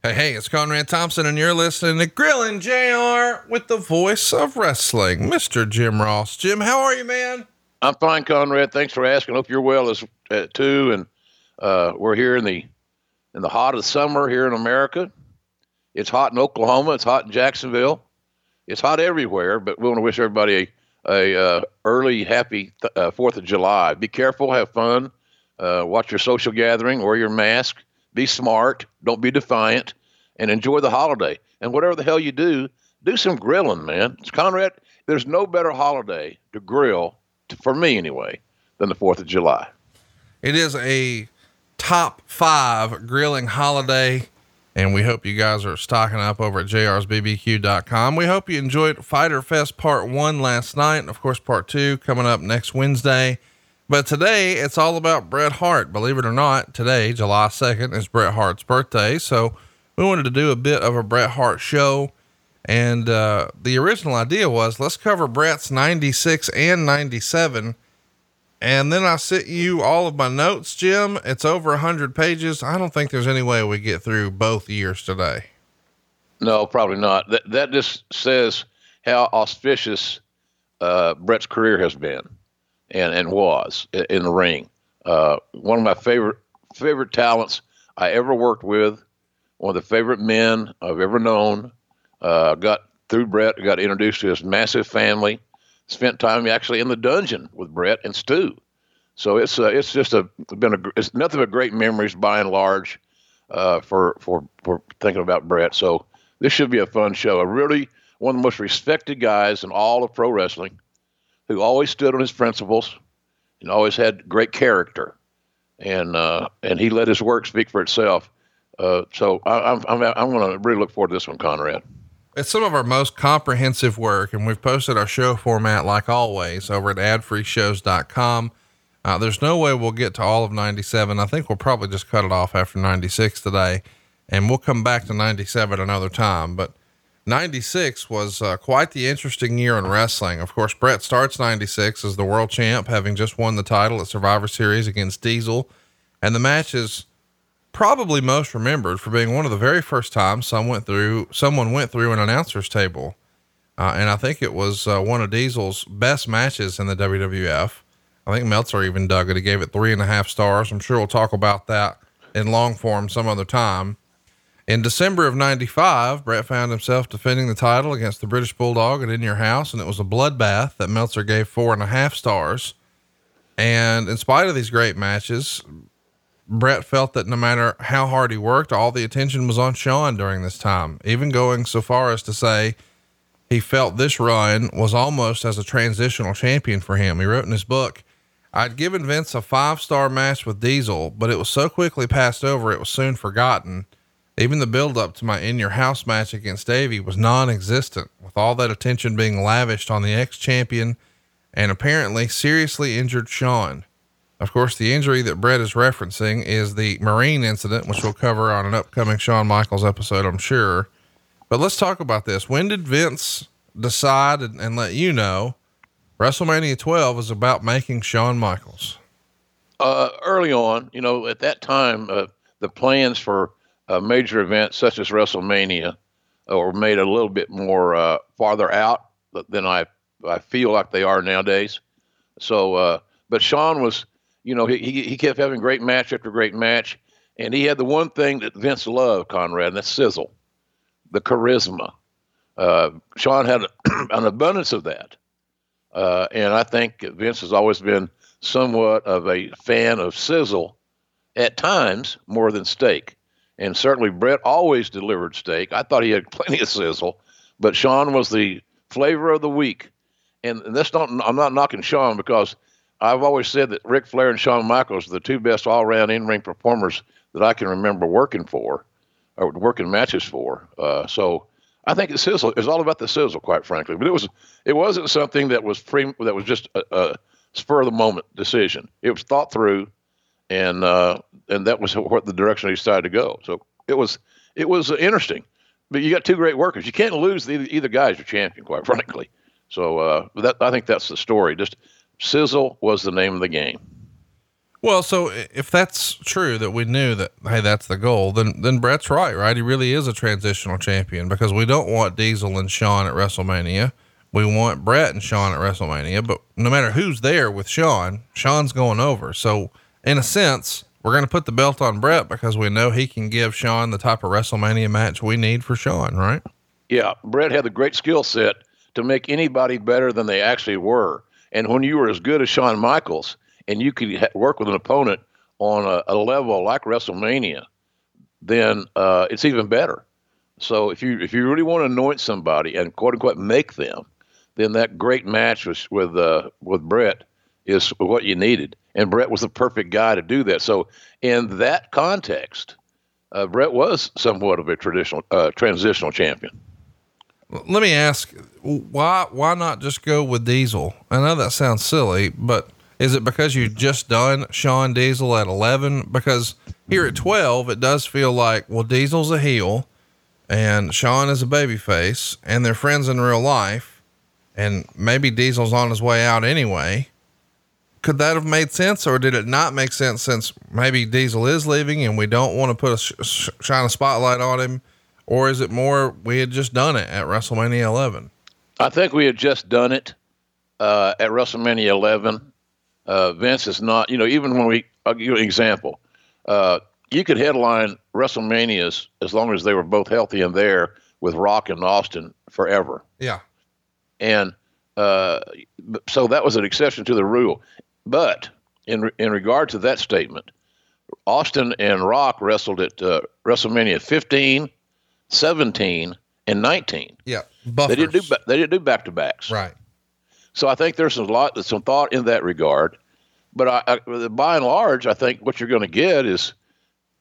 Hey, hey, it's Conrad Thompson, and you're listening to Grillin' JR with the voice of wrestling, Mr. Jim Ross. Jim, how are you, man? I'm fine, Conrad. Thanks for asking. Hope you're well as uh, too. And uh, we're here in the in the hot of summer here in America. It's hot in Oklahoma. It's hot in Jacksonville. It's hot everywhere. But we want to wish everybody a, a uh, early, happy uh, Fourth of July. Be careful. Have fun. Uh, watch your social gathering. Wear your mask. Be smart. Don't be defiant. And enjoy the holiday. And whatever the hell you do, do some grilling, man. Conrad. There's no better holiday to grill, to, for me anyway, than the Fourth of July. It is a top five grilling holiday. And we hope you guys are stocking up over at jrsbbq.com. We hope you enjoyed Fyter Fest Part 1 last night. And of course, Part 2 coming up next Wednesday. But today it's all about Bret Hart. Believe it or not, today, July 2nd, is Bret Hart's birthday. So we wanted to do a bit of a Bret Hart show. And uh, the original idea was let's cover Bret's 96 and 97. And then I sent you all of my notes, Jim. It's over 100 pages. I don't think there's any way we get through both years today. No, probably not. That, that just says how auspicious uh, Bret's career has been and, and was in the ring. Uh, one of my favorite favorite talents I ever worked with, one of the favorite men I've ever known. Uh, got through Bret, got introduced to his massive family, spent time actually in the dungeon with Bret and Stu. So it's uh, it's just a been a it's nothing but great memories by and large uh, for for for thinking about Bret. So this should be a fun show. A really one of the most respected guys in all of pro wrestling, who always stood on his principles and always had great character, and uh, and he let his work speak for itself. Uh, so I, I'm I'm I'm going to really look forward to this one, Conrad. It's some of our most comprehensive work, and we've posted our show format like always over at adfreeshows.com. Uh, there's no way we'll get to all of 97. I think we'll probably just cut it off after 96 today, and we'll come back to 97 another time. But 96 was uh, quite the interesting year in wrestling. Of course, Bret starts 96 as the world champ, having just won the title at Survivor Series against Diesel. And the match is probably most remembered for being one of the very first times some went through, someone went through an announcer's table. Uh, and I think it was uh, one of Diesel's best matches in the WWF. I think Meltzer even dug it. He gave it three and a half stars. I'm sure we'll talk about that in long form some other time. In December of 95, Bret found himself defending the title against the British Bulldog at In Your House, and it was a bloodbath that Meltzer gave four and a half stars. And in spite of these great matches, Bret felt that no matter how hard he worked, all the attention was on Shawn during this time, even going so far as to say he felt this run was almost as a transitional champion for him. He wrote in his book, I'd given Vince a five star match with Diesel, but it was so quickly passed over, it was soon forgotten. Even the build up to my in your house match against Davey was non existent, with all that attention being lavished on the ex champion and apparently seriously injured Shawn. Of course, the injury that Bret is referencing is the Marine incident, which we'll cover on an upcoming Shawn Michaels episode, I'm sure. But let's talk about this. When did Vince decide and, and let you know WrestleMania 12 is about making Shawn Michaels? Uh, early on, you know, at that time, uh, the plans for a major events such as WrestleMania or made a little bit more uh, farther out than I I feel like they are nowadays. So, uh, but Shawn was you know, he, he kept having great match after great match. And he had the one thing that Vince loved, Conrad, and that's sizzle, the charisma. Uh, Shawn had an abundance of that. Uh, and I think Vince has always been somewhat of a fan of sizzle at times more than steak. And certainly Bret always delivered steak. I thought he had plenty of sizzle, but Shawn was the flavor of the week. And, and that's not, I'm not knocking Shawn because I've always said that Ric Flair and Shawn Michaels are the two best all around in ring performers that I can remember working for or working matches for. Uh, so I think the sizzle is all about the sizzle, quite frankly. But it was it wasn't something that was pre that was just a, a spur of the moment decision. It was thought through, and uh, and that was what the direction he decided to go. So it was it was interesting. But you got two great workers. You can't lose the, either guy's your champion, quite frankly. So uh, that I think that's the story. Just Sizzle was the name of the game. Well, so if that's true that we knew that hey that's the goal, then then Bret's right, right? He really is a transitional champion because we don't want Diesel and Shawn at WrestleMania. We want Bret and Shawn at WrestleMania, but no matter who's there with Shawn, Shawn's going over. So in a sense, we're going to put the belt on Bret because we know he can give Shawn the type of WrestleMania match we need for Shawn, right? Yeah, Bret had the great skill set to make anybody better than they actually were. And when you were as good as Shawn Michaels, and you could work with an opponent on a, a level like WrestleMania, then uh, it's even better. So if you if you really want to anoint somebody and quote unquote make them, then that great match with with uh, with Bret is what you needed, and Bret was the perfect guy to do that. So in that context, uh, Bret was somewhat of a traditional uh, transitional champion. Let me ask, why why not just go with Diesel? I know that sounds silly, but is it because you just done Shawn Diesel at 11? Because here at 12, it does feel like, well, Diesel's a heel and Shawn is a babyface and they're friends in real life. And maybe Diesel's on his way out anyway. Could that have made sense or did it not make sense since maybe Diesel is leaving and we don't want to put a sh- sh- shine a spotlight on him? Or is it more we had just done it at WrestleMania 11? I think we had just done it uh, at WrestleMania 11 uh, Vince is not, you know, even when we, I'll give you an example. Uh, you could headline WrestleManias as long as they were both healthy and there with Rock and Austin forever. Yeah. And uh, so that was an exception to the rule. But in, in regard to that statement, Austin and Rock wrestled at uh, WrestleMania 15, 17, and 19. Yeah. Buffers. They didn't do they didn't do back to backs. Right. So I think there's a lot, some thought in that regard. But I, I, by and large, I think what you're going to get is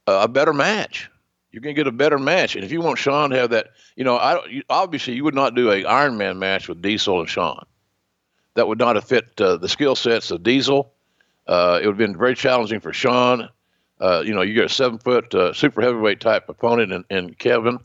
a better match. You're going to get a better match. And if you want Shawn to have that, you know, I obviously you would not do a Iron Man match with Diesel and Shawn. That would not have fit uh, the skill sets of Diesel. Uh, it would have been very challenging for Shawn. Uh, you know, you get a seven foot uh, super heavyweight type opponent in, in Kevin.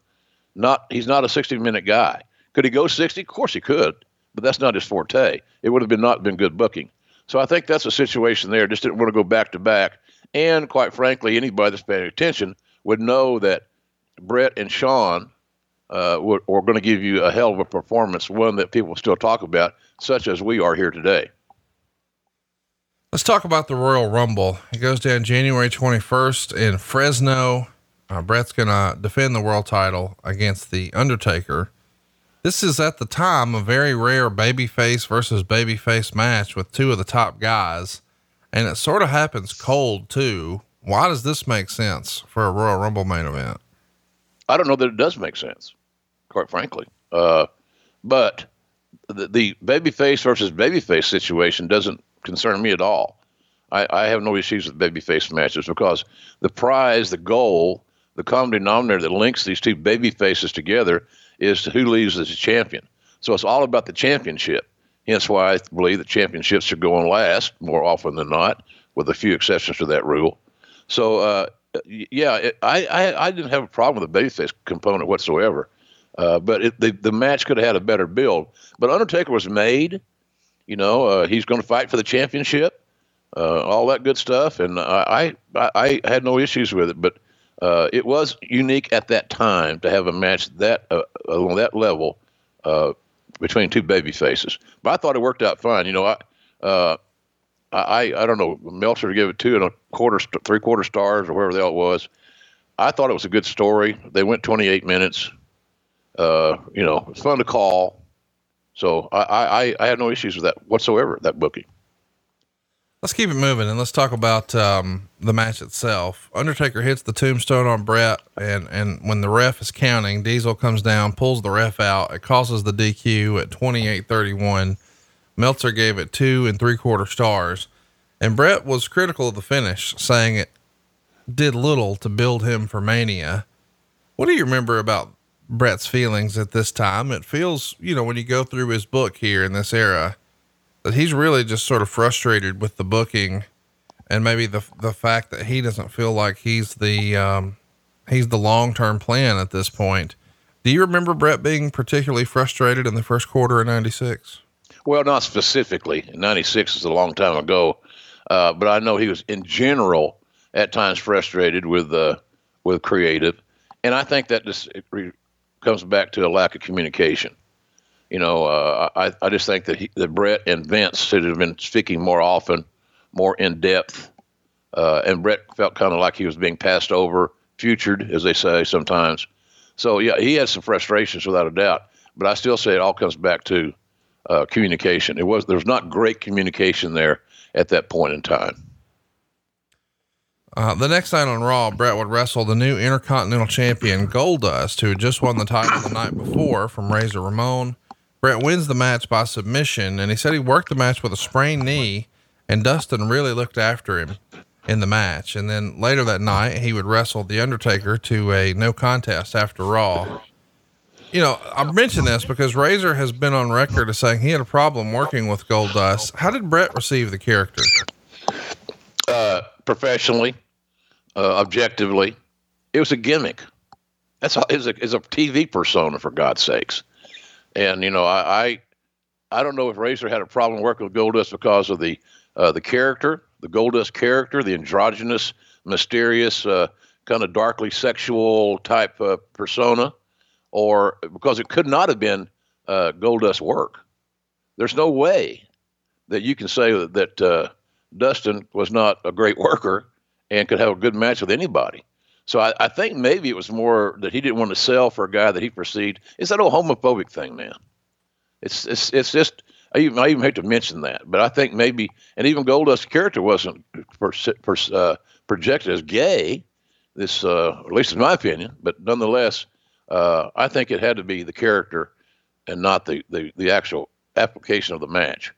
Not he's not a 60 minute guy. Could he go 60? Of course he could but that's not his forte. It would have been not been good booking. So I think that's a situation there. Just didn't want to go back to back. And quite frankly, anybody that's paying attention would know that Bret and Shawn uh, were, were going to give you a hell of a performance, one that people still talk about, such as we are here today. Let's talk about the Royal Rumble. It goes down January 21st in Fresno. Uh, Bret's going to defend the world title against The Undertaker. This is at the time a very rare babyface versus babyface match with two of the top guys. And it sort of happens cold too. Why does this make sense for a Royal Rumble main event? I don't know that it does make sense, quite frankly. Uh, but the, the babyface versus babyface situation doesn't concern me at all. I, I have no issues with babyface matches because the prize, the goal, the common denominator that links these two baby faces together is who leaves as a champion. So it's all about the championship. Hence why I believe that championships should go on last more often than not, with a few exceptions to that rule. So uh, yeah, it, I, I, I didn't have a problem with the babyface component whatsoever. Uh, but it, the the match could have had a better build. But Undertaker was made. You know, uh, he's going to fight for the championship, uh, all that good stuff, and I, I I had no issues with it. But uh, it was unique at that time to have a match that uh, on that level between two baby faces. But I thought it worked out fine. You know, I I I don't know. Meltzer gave it two and a quarter, three quarter stars or whatever the hell it was. I thought it was a good story. They went 28 minutes. Uh, you know, it's fun to call. So I, I, I had no issues with that whatsoever. That booking. Let's keep it moving and let's talk about um, the match itself. Undertaker hits the tombstone on Bret, and and when the ref is counting, Diesel comes down, pulls the ref out. It causes the DQ at twenty eight thirty one. Meltzer gave it two and three quarter stars, and Bret was critical of the finish, saying it did little to build him for Mania. What do you remember about Bret's feelings at this time? It feels, you know, when you go through his book here in this era that he's really just sort of frustrated with the booking and maybe the the fact that he doesn't feel like he's the um, he's the long term plan at this point. Do you remember Bret being particularly frustrated in the first quarter of '96? Well, not specifically. '96 is a long time ago. Uh, but I know he was in general at times frustrated with uh, with creative, and I think that just comes back to a lack of communication. You know, uh, I I just think that he, that Bret and Vince should have been speaking more often, more in depth, uh, and Bret felt kind of like he was being passed over, futured, as they say sometimes. So yeah, he had some frustrations without a doubt. But I still say it all comes back to uh, communication. It was there's not great communication there at that point in time. Uh, the next night on Raw, Bret would wrestle the new Intercontinental Champion Goldust, who had just won the title the night before from Razor Ramon. Bret wins the match by submission, and he said he worked the match with a sprained knee, and Dustin really looked after him in the match. And then later that night, he would wrestle The Undertaker to a no contest after Raw. You know, I mention this because Razor has been on record as saying he had a problem working with Goldust. How did Bret receive the character? Uh, professionally, uh, objectively, it was a gimmick. That's all. It's a, it's a TV persona for God's sakes. And you know, I, I, I don't know if Razor had a problem working with Goldust because of the uh, the character, the Goldust character, the androgynous, mysterious, uh, kind of darkly sexual type uh, persona, or because it could not have been uh, Goldust work. There's no way that you can say that, that uh, Dustin was not a great worker and could have a good match with anybody. So I, I, think maybe it was more that he didn't want to sell for a guy that he perceived. It's that old homophobic thing, man. It's it's it's just I even, I even hate to mention that, but I think maybe, and even Goldust's character wasn't per, per, uh, projected as gay. This, uh, at least in my opinion, but nonetheless, uh, I think it had to be the character and not the, the, the actual application of the match.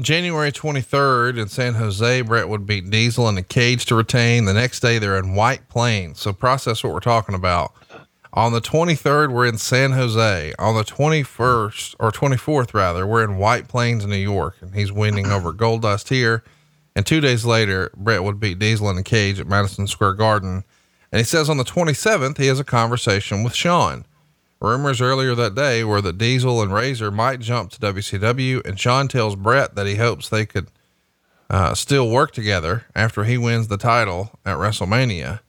January 23rd in San Jose, Bret would beat Diesel in a cage to retain. The next day, they're in White Plains. So, process what we're talking about. On the 23rd, we're in San Jose. On the 21st or 24th, rather, we're in White Plains, New York, and he's winning over Goldust here. And two days later, Bret would beat Diesel in a cage at Madison Square Garden. And he says on the 27th, he has a conversation with Shawn. Rumors earlier that day were that Diesel and Razor might jump to WCW, and Shawn tells Bret that he hopes they could uh, still work together after he wins the title at WrestleMania.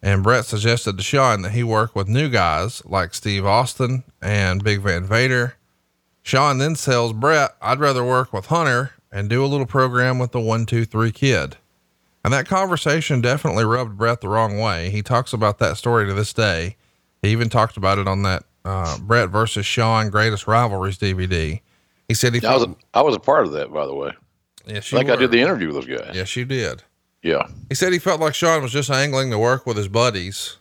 And Bret suggested to Shawn that he work with new guys like Steve Austin and Big Van Vader. Shawn then tells Bret, I'd rather work with Hunter and do a little program with the one, two, three kid. And that conversation definitely rubbed Bret the wrong way. He talks about that story to this day. He even talked about it on that uh, Bret versus Shawn Greatest Rivalries DVD. He said he I was a, I was a part of that, by the way. Yes, I think were. I did the interview with those guys. Yes, you did. Yeah. He said he felt like Shawn was just angling to work with his buddies.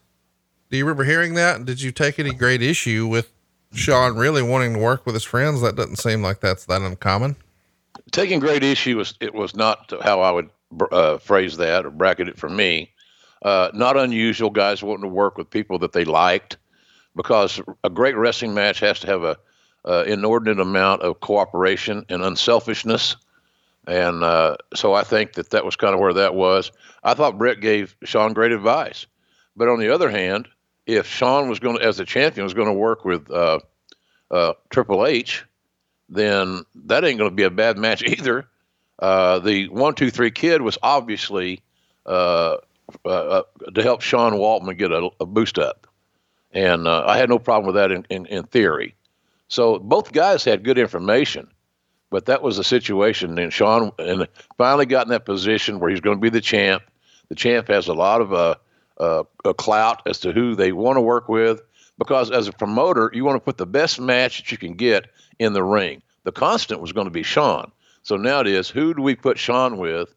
Do you remember hearing that? Did you take any great issue with Shawn really wanting to work with his friends? That doesn't seem like that's that uncommon. Taking great issue was it was not how I would uh, phrase that or bracket it for me. Uh, not unusual guys wanting to work with people that they liked because a great wrestling match has to have a uh, inordinate amount of cooperation and unselfishness and uh, so I think that that was kind of where that was. I thought Bret gave Shawn great advice. But on the other hand, if Shawn was going to, as a champion, was going to work with uh, uh, Triple H, then that ain't going to be a bad match either. Uh, the one, two, three kid was obviously uh, to help Sean Waltman get a, a boost up. And I had no problem with that in, in, in theory. So both guys had good information. But that was the situation. And Shawn and finally got in that position where he's going to be the champ. The champ has a lot of uh, uh, a clout as to who they want to work with because as a promoter, you want to put the best match that you can get in the ring. The constant was going to be Shawn. So now it is who do we put Shawn with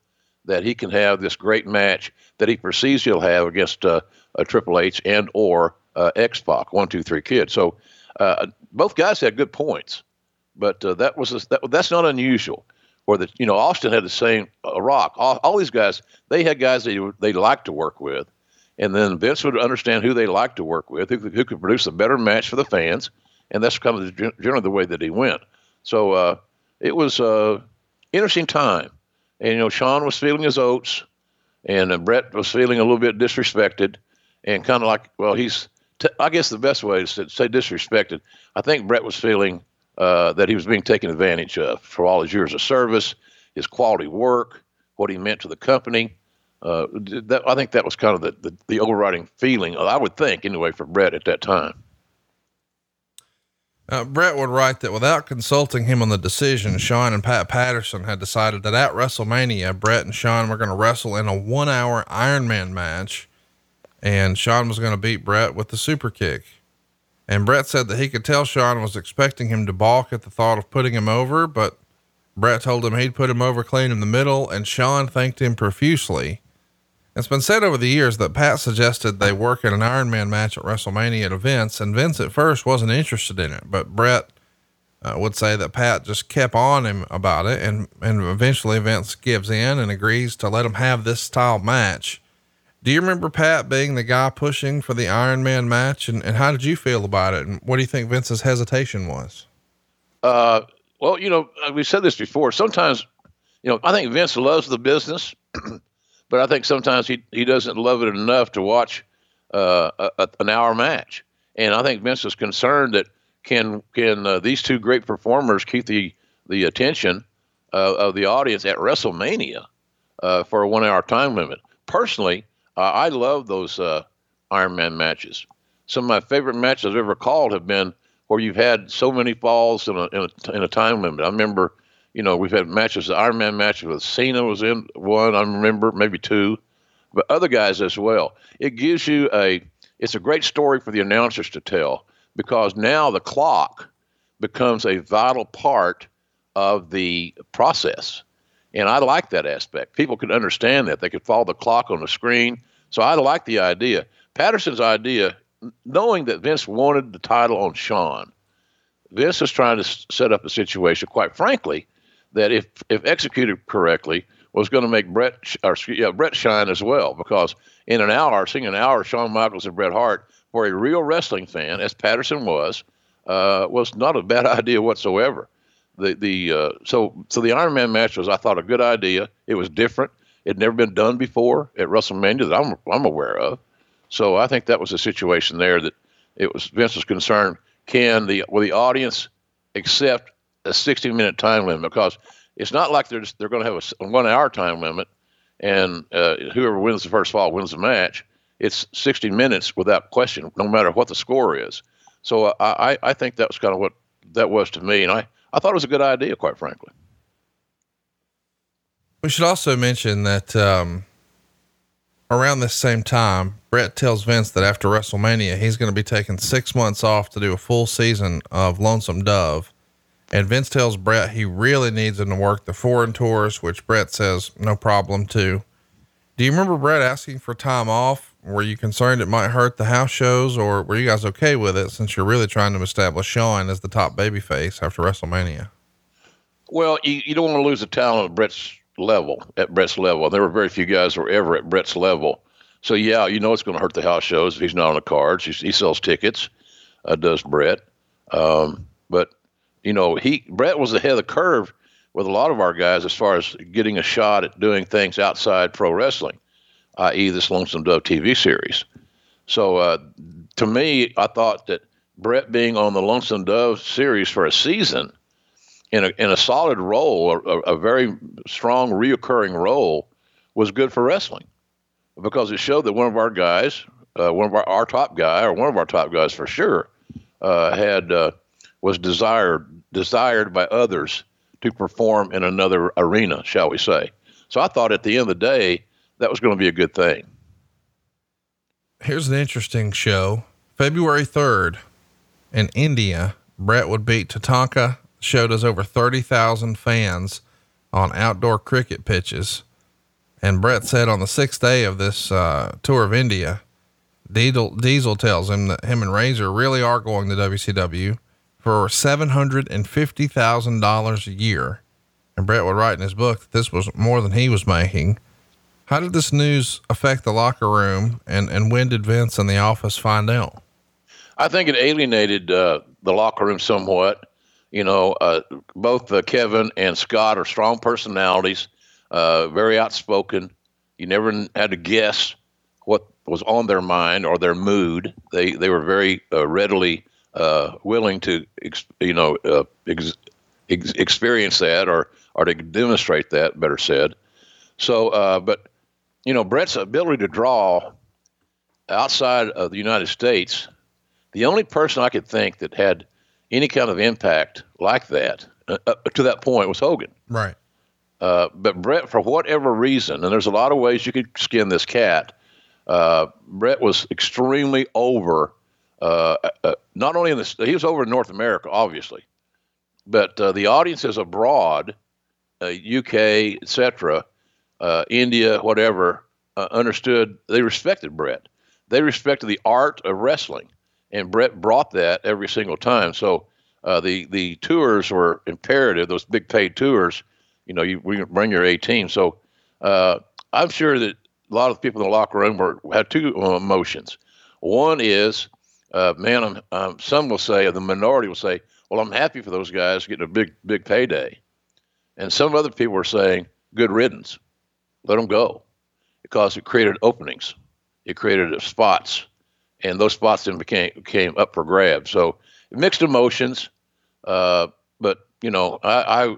that he can have this great match that he perceives he'll have against uh, a Triple H and or uh, X Pac, one, two, three kid. So uh, both guys had good points. But uh, that was a, that, that's not unusual. Or that you know Austin had the same uh, Rock. All, all, these guys they had guys they they liked to work with, and then Vince would understand who they liked to work with, who, who could produce a better match for the fans, and that's kind of generally the way that he went. So uh, it was an uh, interesting time, and you know Shawn was feeling his oats, and Bret was feeling a little bit disrespected, and kind of like well he's t- I guess the best way to say disrespected. I think Bret was feeling uh, that he was being taken advantage of for all his years of service. his quality work, what he meant to the company. Uh, that, I think that was kind of the, the, the overriding feeling, I would think, anyway, for Bret at that time. Uh, Bret would write that without consulting him on the decision, Shawn and Pat Patterson had decided that at WrestleMania, Bret and Shawn were going to wrestle in a one hour Iron Man match, and Shawn was going to beat Bret with the super kick. And Bret said that he could tell Shawn was expecting him to balk at the thought of putting him over, but Bret told him he'd put him over clean in the middle, and Shawn thanked him profusely. It's been said over the years that Pat suggested they work in an Iron Man match at WrestleMania at Vince, and Vince at first wasn't interested in it, but Bret uh, would say that Pat just kept on him about it, and and eventually Vince gives in and agrees to let him have this style match. Do you remember Pat being the guy pushing for the Iron Man match, and, and how did you feel about it, and what do you think Vince's hesitation was? Uh, well, you know, uh, we said this before. Sometimes, you know, I think Vince loves the business. but I think sometimes he he doesn't love it enough to watch uh, a, an hour match. And I think Vince is concerned that can can uh, these two great performers keep the the attention uh, of the audience at WrestleMania uh, for a one hour time limit. Personally, uh, I love those uh, Iron Man matches. Some of my favorite matches I've ever called have been where you've had so many falls in a, in a, in a time limit. I remember you know, we've had matches, the Iron Man matches with Cena was in one, I remember, maybe two, but other guys as well. It gives you a, it's a great story for the announcers to tell because now the clock becomes a vital part of the process. And I like that aspect. People could understand that. They could follow the clock on the screen. So I like the idea. Patterson's idea, knowing that Vince wanted the title on Shawn, Vince is trying to set up a situation, quite frankly, that if if executed correctly was going to make Bret or yeah, Bret shine as well because in an hour, seeing an hour Shawn Michaels and Bret Hart for a real wrestling fan, as Patterson was, uh, was not a bad idea whatsoever. The the uh, so so the Iron Man match was I thought a good idea. It was different. It had never been done before at WrestleMania that I'm I'm aware of. So I think that was a situation there that it was Vince was concerned. Can the will the audience accept a 60 minute time limit because it's not like they're just, they're going to have a one hour time limit and uh, whoever wins the first fall wins the match. It's 60 minutes without question, no matter what the score is. So uh, I, I think that was kind of what that was to me. And I, I thought it was a good idea, quite frankly. We should also mention that um, around this same time, Bret tells Vince that after WrestleMania, he's going to be taking six months off to do a full season of Lonesome Dove. And Vince tells Bret he really needs him to work the foreign tours, which Bret says no problem too. Do you remember Bret asking for time off? Were you concerned it might hurt the house shows, or were you guys okay with it since you're really trying to establish Shawn as the top babyface after WrestleMania? Well, you, you don't want to lose the talent at Bret's level. At Bret's level, there were very few guys who were ever at Bret's level. So yeah, you know it's going to hurt the house shows if he's not on the cards. He, he sells tickets, uh, does Bret. Um, but you know, he Bret was ahead of the curve with a lot of our guys as far as getting a shot at doing things outside pro wrestling, i.e., this Lonesome Dove TV series. So uh, to me, I thought that Bret being on the Lonesome Dove series for a season in a in a solid role, a, a very strong reoccurring role, was good for wrestling because it showed that one of our guys, uh, one of our, our top guy, or one of our top guys for sure, uh, had uh, was desired desired by others to perform in another arena, shall we say. So I thought at the end of the day, that was going to be a good thing. Here's an interesting show. February 3rd in India, Bret would beat Tatanka. Show does over 30,000 fans on outdoor cricket pitches. And Bret said on the sixth day of this uh, tour of India, Diesel, Diesel tells him that him and Razor really are going to WCW for $750,000 a year. And Bret would write in his book that this was more than he was making. How did this news affect the locker room and, and when did Vince and the office find out? I think it alienated uh, the locker room somewhat. You know, uh, both uh, Kevin and Scott are strong personalities, uh, very outspoken. You never had to guess what was on their mind or their mood. They they were very uh, readily uh, willing to, ex, you know, ex, ex, experience that or or to demonstrate that, better said. So, uh, but you know, Bret's ability to draw outside of the United States, the only person I could think that had any kind of impact like that uh, uh to that point was Hogan. Right. Uh, but Bret, for whatever reason, and there's a lot of ways you could skin this cat, uh, Bret was extremely over. Uh, uh, not only in the he was over in North America, obviously, but the audiences abroad, UK, etc., India, whatever, understood they respected Bret. They respected the art of wrestling, and Bret brought that every single time. So the the tours were imperative; those big paid tours you know, you bring your A team. So uh, I'm sure that a lot of people in the locker room were, had two uh, emotions. One is, uh, man, I'm, um, some will say, the minority will say, well, I'm happy for those guys getting a big, big payday. And some other people were saying, good riddance, let them go, because it created openings, it created spots, and those spots then became came up for grabs. So mixed emotions, uh, but you know, I, I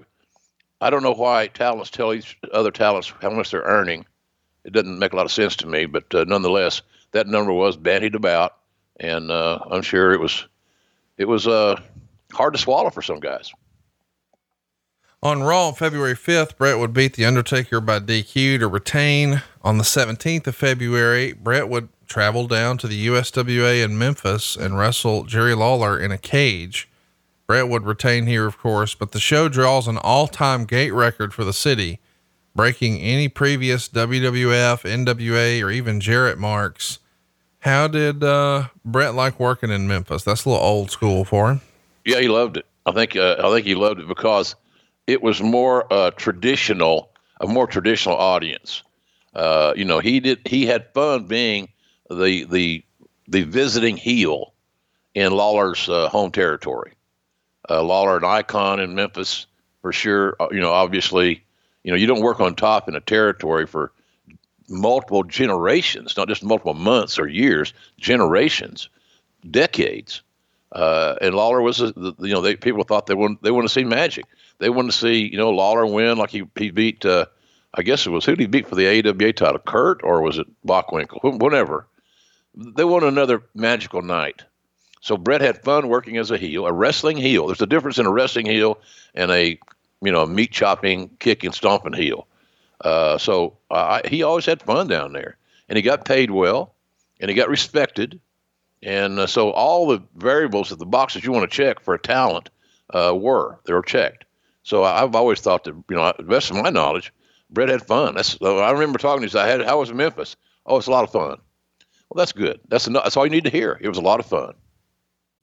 I don't know why talents tell each other talents how much they're earning. It doesn't make a lot of sense to me, but uh, nonetheless, that number was bandied about, and uh, I'm sure it was it was uh, hard to swallow for some guys. On Raw, February 5th, Bret would beat The Undertaker by DQ to retain. On the 17th of February, Bret would travel down to the USWA in Memphis and wrestle Jerry Lawler in a cage. Bret would retain here, of course, but the show draws an all time gate record for the city, breaking any previous WWF, NWA, or even Jarrett marks. How did uh, Bret like working in Memphis? That's a little old school for him. Yeah, he loved it. I think uh, I think he loved it because it was more uh, traditional, a more traditional audience. Uh, you know, he did he had fun being the the the visiting heel in Lawler's uh, home territory uh, Lawler an icon in Memphis for sure. Uh, you know, obviously, you know, you don't work on top in a territory for multiple generations, not just multiple months or years, generations, decades. Uh, and Lawler was, a, the, you know, they people thought they wanted they wanted to see magic. They wanted to see, you know, Lawler win like he he beat. Uh, I guess it was who did he beat for the AWA title, Curt, or was it Bockwinkel? Whatever. They wanted another magical night. So Bret had fun working as a heel, a wrestling heel. There's a difference in a wrestling heel and a you know meat chopping, kicking, stomping heel. Uh, so uh, he always had fun down there, and he got paid well, and he got respected, and uh, so all the variables of the boxes you want to check for a talent uh, were they were checked. So I've always thought that you know, the best of my knowledge, Bret had fun. That's I remember talking to him. I had how was in Memphis? Oh, it's a lot of fun. Well, that's good. That's enough. That's all you need to hear. It was a lot of fun.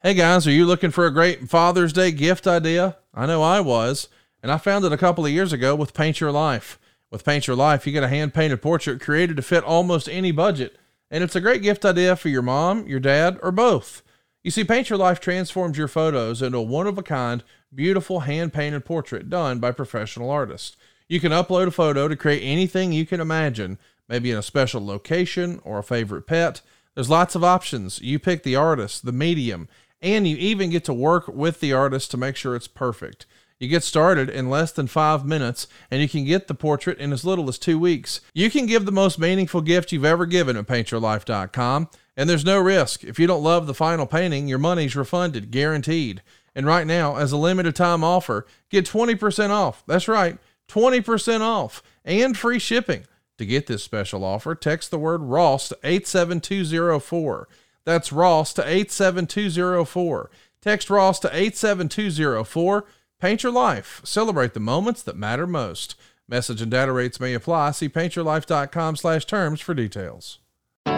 Hey guys, are you looking for a great Father's Day gift idea? I know I was, and I found it a couple of years ago with Paint Your Life. With Paint Your Life, you get a hand painted portrait created to fit almost any budget, and it's a great gift idea for your mom, your dad, or both. You see, Paint Your Life transforms your photos into a one of a kind, beautiful hand painted portrait done by professional artists. You can upload a photo to create anything you can imagine, maybe in a special location or a favorite pet. There's lots of options. You pick the artist, the medium, and you even get to work with the artist to make sure it's perfect. You get started in less than five minutes, and you can get the portrait in as little as two weeks. You can give the most meaningful gift you've ever given at paintyourlife.com, and there's no risk. If you don't love the final painting, your money's refunded, guaranteed. And right now, as a limited time offer, get 20% off. That's right, 20% off and free shipping. To get this special offer, text the word Ross to 87204. That's Ross to 87204. Text Ross to 87204. Paint your life. Celebrate the moments that matter most. Message and data rates may apply. See paintyourlife.com slash terms for details.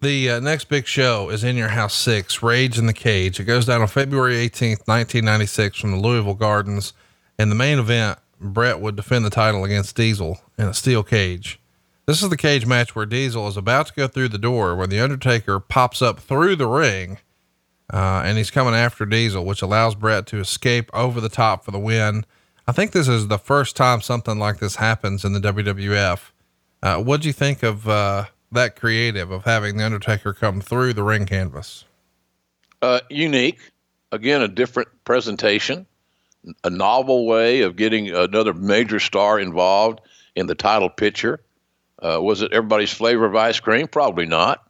The uh, next big show is In Your House 6, Rage in the Cage. It goes down on February 18th, 1996 from the Louisville Gardens. And the main event Bret would defend the title against Diesel in a steel cage. This is the cage match where Diesel is about to go through the door when the Undertaker pops up through the ring. Uh, and he's coming after Diesel, which allows Bret to escape over the top for the win. I think this is the first time something like this happens in the WWF. Uh, what do you think of uh, that creative of having the Undertaker come through the ring canvas? Uh, unique, again, a different presentation, a novel way of getting another major star involved in the title picture. Uh, was it everybody's flavor of ice cream? Probably not,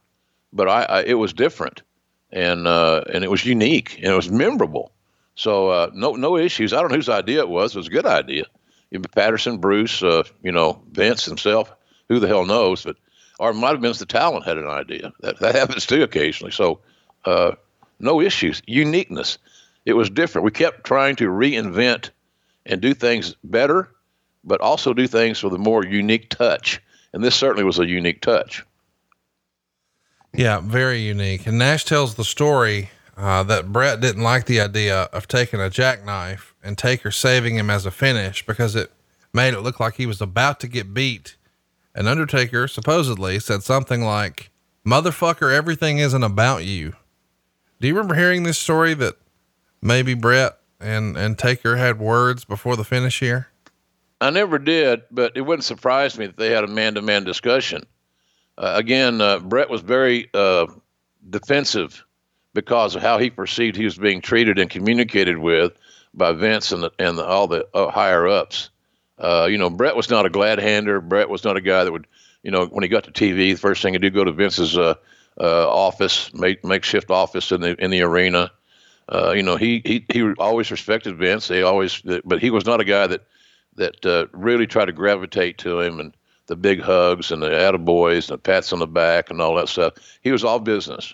but I, I it was different, and uh, and it was unique and it was memorable. So uh, no no issues. I don't know whose idea it was. It was a good idea. Patterson, Bruce, uh, you know, Vince himself. Who the hell knows? But or it might have been the talent had an idea. That that happens too occasionally. So uh, no issues. Uniqueness. It was different. We kept trying to reinvent and do things better, but also do things with a more unique touch. And this certainly was a unique touch. Yeah, very unique. And Nash tells the story uh, that Bret didn't like the idea of taking a jackknife and Taker saving him as a finish because it made it look like he was about to get beat. And Undertaker supposedly said something like, Motherfucker, everything isn't about you. Do you remember hearing this story that maybe Bret and, and Taker had words before the finish here? I never did, but it wouldn't surprise me that they had a man to man discussion. Uh, again, uh, Bret was very uh, defensive because of how he perceived he was being treated and communicated with by Vince and, the, and the, all the uh, higher ups. Uh, you know, Bret was not a glad hander. Bret was not a guy that would, you know, when he got to TV, the first thing he'd do go to Vince's uh, office, make, makeshift office in the in the arena. you know, he he he always respected Vince. He always, but he was not a guy that that uh, really tried to gravitate to him and the big hugs and the attaboys and the pats on the back and all that stuff. He was all business,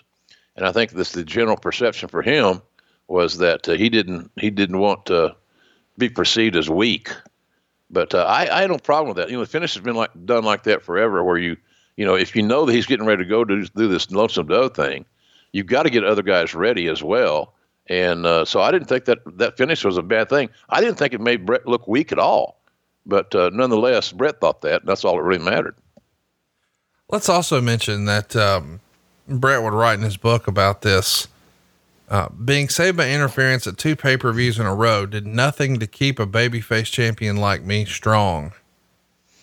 and I think this the general perception for him was that uh, he didn't he didn't want to be perceived as weak. But uh, I I had no problem with that. You know, the finish has been like done like that forever, where you you know if you know that he's getting ready to go to do this lonesome dove thing, you've got to get other guys ready as well. And uh, so I didn't think that that finish was a bad thing. I didn't think it made Bret look weak at all. But uh, nonetheless, Bret thought that. that's all that really mattered. Let's also mention that um, Bret would write in his book about this. Uh, being saved by interference at two pay per views in a row did nothing to keep a babyface champion like me strong.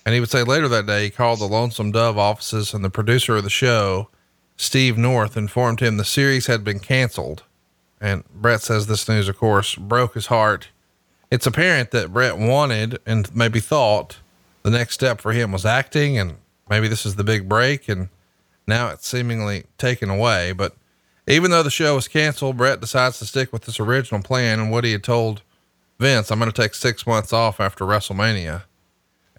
And he would say later that day, he called the Lonesome Dove offices and the producer of the show, Steve North, informed him the series had been canceled. And Bret says this news, of course, broke his heart it's apparent that Bret wanted and maybe thought the next step for him was acting, and maybe this is the big break, and now it's seemingly taken away. But even though the show was canceled, Bret decides to stick with his original plan and what he had told Vince, I'm going to take six months off after WrestleMania.